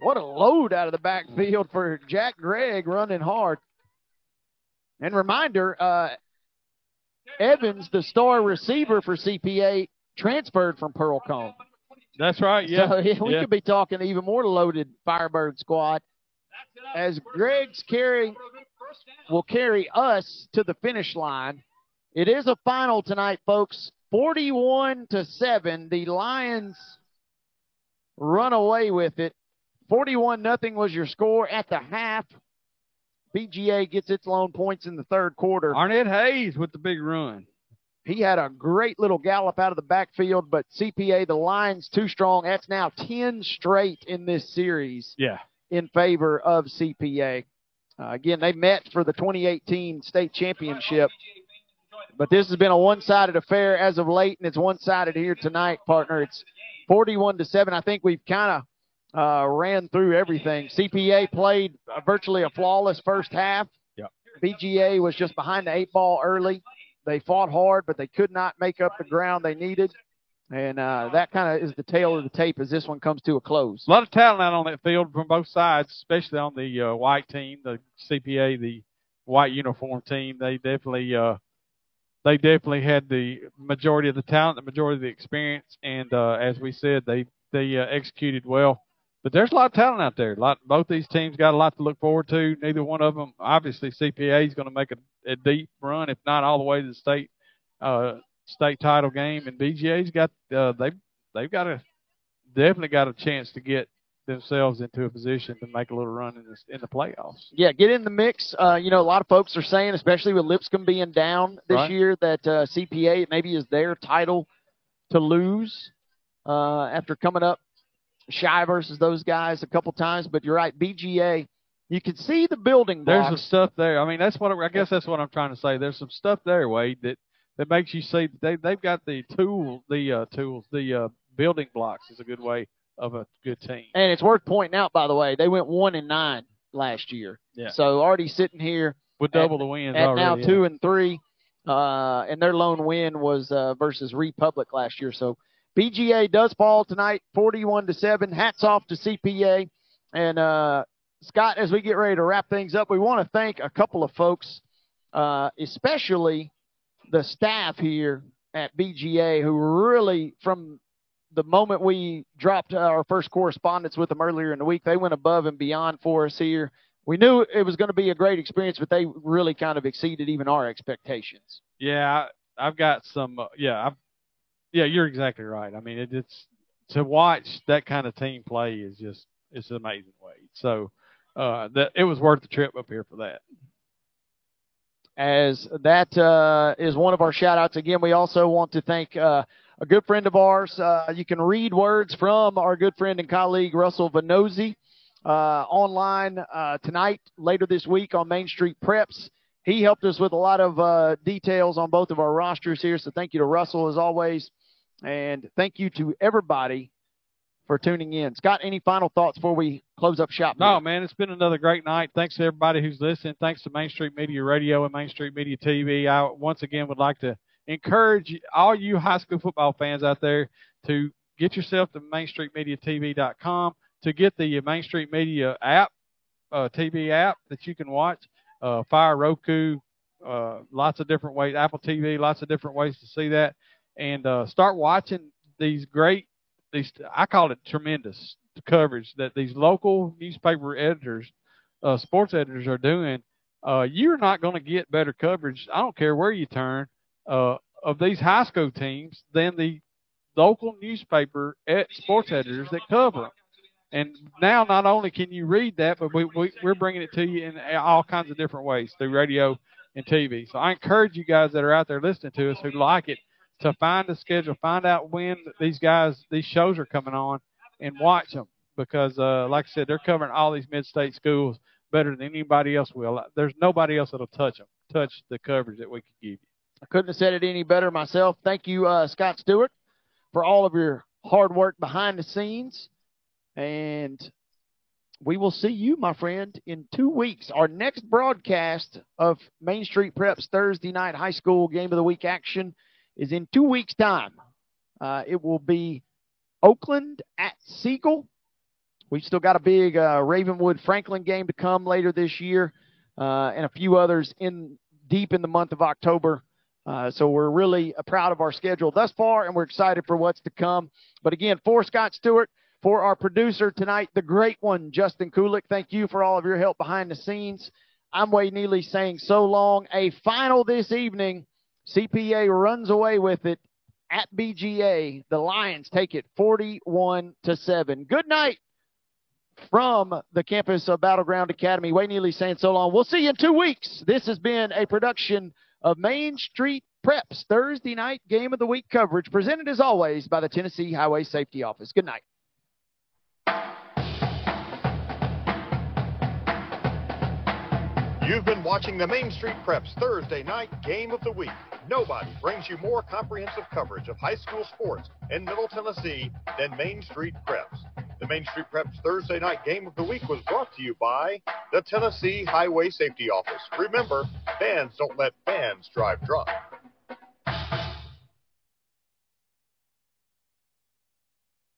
What a load out of the backfield for Jack Gregg running hard. And reminder, uh, Evans, the star receiver for CPA, transferred from Pearl-Cohn. That's right. Yeah. So yeah, we yeah. could be talking even more loaded Firebird squad. As Gregg's carry will carry us to the finish line. It is a final tonight, folks. 41 to 7. The Lions run away with it. 41 nothing was your score at the half. BGA gets its lone points in the third quarter. Arnett Hayes with the big run. He had a great little gallop out of the backfield, but CPA, the line's too strong. That's now 10 straight in this series Yeah. in favor of CPA. Uh, again, they met for the 2018 state championship, but this has been a one-sided affair as of late, and it's one-sided here tonight, partner. It's 41 to seven. I think we've kind of uh, ran through everything. CPA played uh, virtually a flawless first half. Yep. BGA was just behind the eight ball early. They fought hard, but they could not make up the ground they needed. And uh, that kind of is the tail of the tape as this one comes to a close. A lot of talent out on that field from both sides, especially on the uh, white team, the CPA, the white uniform team. They definitely uh, they definitely had the majority of the talent, the majority of the experience, and uh, as we said, they they uh, executed well. But there's a lot of talent out there. A lot, both these teams got a lot to look forward to. Neither one of them, obviously, CPA is going to make a, a deep run, if not all the way to the state uh, state title game, and BGA's got uh, they they've got a definitely got a chance to get themselves into a position to make a little run in this in the playoffs. Yeah, get in the mix. Uh, you know, a lot of folks are saying, especially with Lipscomb being down this Right. year, that uh, CPA maybe is their title to lose uh, after coming up shy versus those guys a couple times. But you're right, BGA. You can see the building There's some stuff there. I mean, that's what I guess that's what I'm trying to say. There's some stuff there, Wade, that that makes you see that they they've got the tool, the uh, tools, the uh, building blocks is a good way of a good team. And it's worth pointing out, by the way, they went one and nine last year. Yeah. So already sitting here With at- double the wins at already, now yeah. two and three, uh, and their lone win was uh, versus Republic last year. So BGA does fall tonight, forty-one to seven. Hats off to CPA and uh, Scott. As we get ready to wrap things up, we want to thank a couple of folks, uh, especially the staff here at BGA, who really from the moment we dropped our first correspondence with them earlier in the week, they went above and beyond for us here. We knew it was going to be a great experience, but they really kind of exceeded even our expectations. Yeah, I've got some. Uh, yeah, I've, yeah, you're exactly right. I mean, it, it's to watch that kind of team play is just it's an amazing, Wade. So uh, that it was worth the trip up here for that. As that uh, is one of our shout outs. Again, we also want to thank uh, a good friend of ours. Uh, you can read words from our good friend and colleague, Russell Vanozzi, uh, online uh, tonight, later this week on Main Street Preps. He helped us with a lot of uh, details on both of our rosters here. So thank you to Russell as always. And thank you to everybody for tuning in. Scott, any final thoughts before we close up shop? No, man, it's been another great night. Thanks to everybody who's listening. Thanks to Main Street Media Radio and Main Street Media TV. I once again would like to encourage all you high school football fans out there to get yourself to MainStreetMediaTV.com to get the Main Street Media app, uh, TV app that you can watch. Uh, Fire Roku, uh, lots of different ways. Apple TV, lots of different ways to see that, and uh, start watching these great these I call it tremendous coverage that these local newspaper editors, uh, sports editors are doing. Uh, you're not going to get better coverage. I don't care where you turn uh, of these high school teams than the local newspaper ed- sports editors that cover them. And now, not only can you read that, but we, we we're bringing it to you in all kinds of different ways through radio and TV. So I encourage you guys that are out there listening to us who like it to find a schedule, find out when these guys, these shows are coming on, and watch them because, uh, like I said, they're covering all these mid-state schools better than anybody else will. There's nobody else that'll touch them, touch the coverage that we can give you. I couldn't have said it any better myself. Thank you, uh, Scott Stewart, for all of your hard work behind the scenes. And we will see you, my friend, in two weeks. Our next broadcast of Main Street Preps Thursday night high school game of the week action is in two weeks' time. Uh, it will be Oakland at Siegel. We've still got a big uh, Ravenwood Franklin game to come later this year, uh, and a few others in deep in the month of October. Uh, so we're really uh, proud of our schedule thus far, and we're excited for what's to come. But again, for Scott Stewart, for our producer tonight, the great one, Justin Kulik, thank you for all of your help behind the scenes. I'm Wade Neely saying so long. A final this evening. CPA runs away with it at BGA. The Lions take it 41 to 7. Good night from the campus of Battleground Academy. Wayne Neely saying so long. We'll see you in two weeks. This has been a production of Main Street Preps Thursday night game of the week coverage, presented as always by the Tennessee Highway Safety Office. Good night. You've been watching the Main Street Preps Thursday night game of the week. Nobody brings you more comprehensive coverage of high school sports in Middle Tennessee than Main Street Preps. The Main Street Preps Thursday night game of the week was brought to you by the Tennessee Highway Safety Office. Remember, fans don't let fans drive drunk.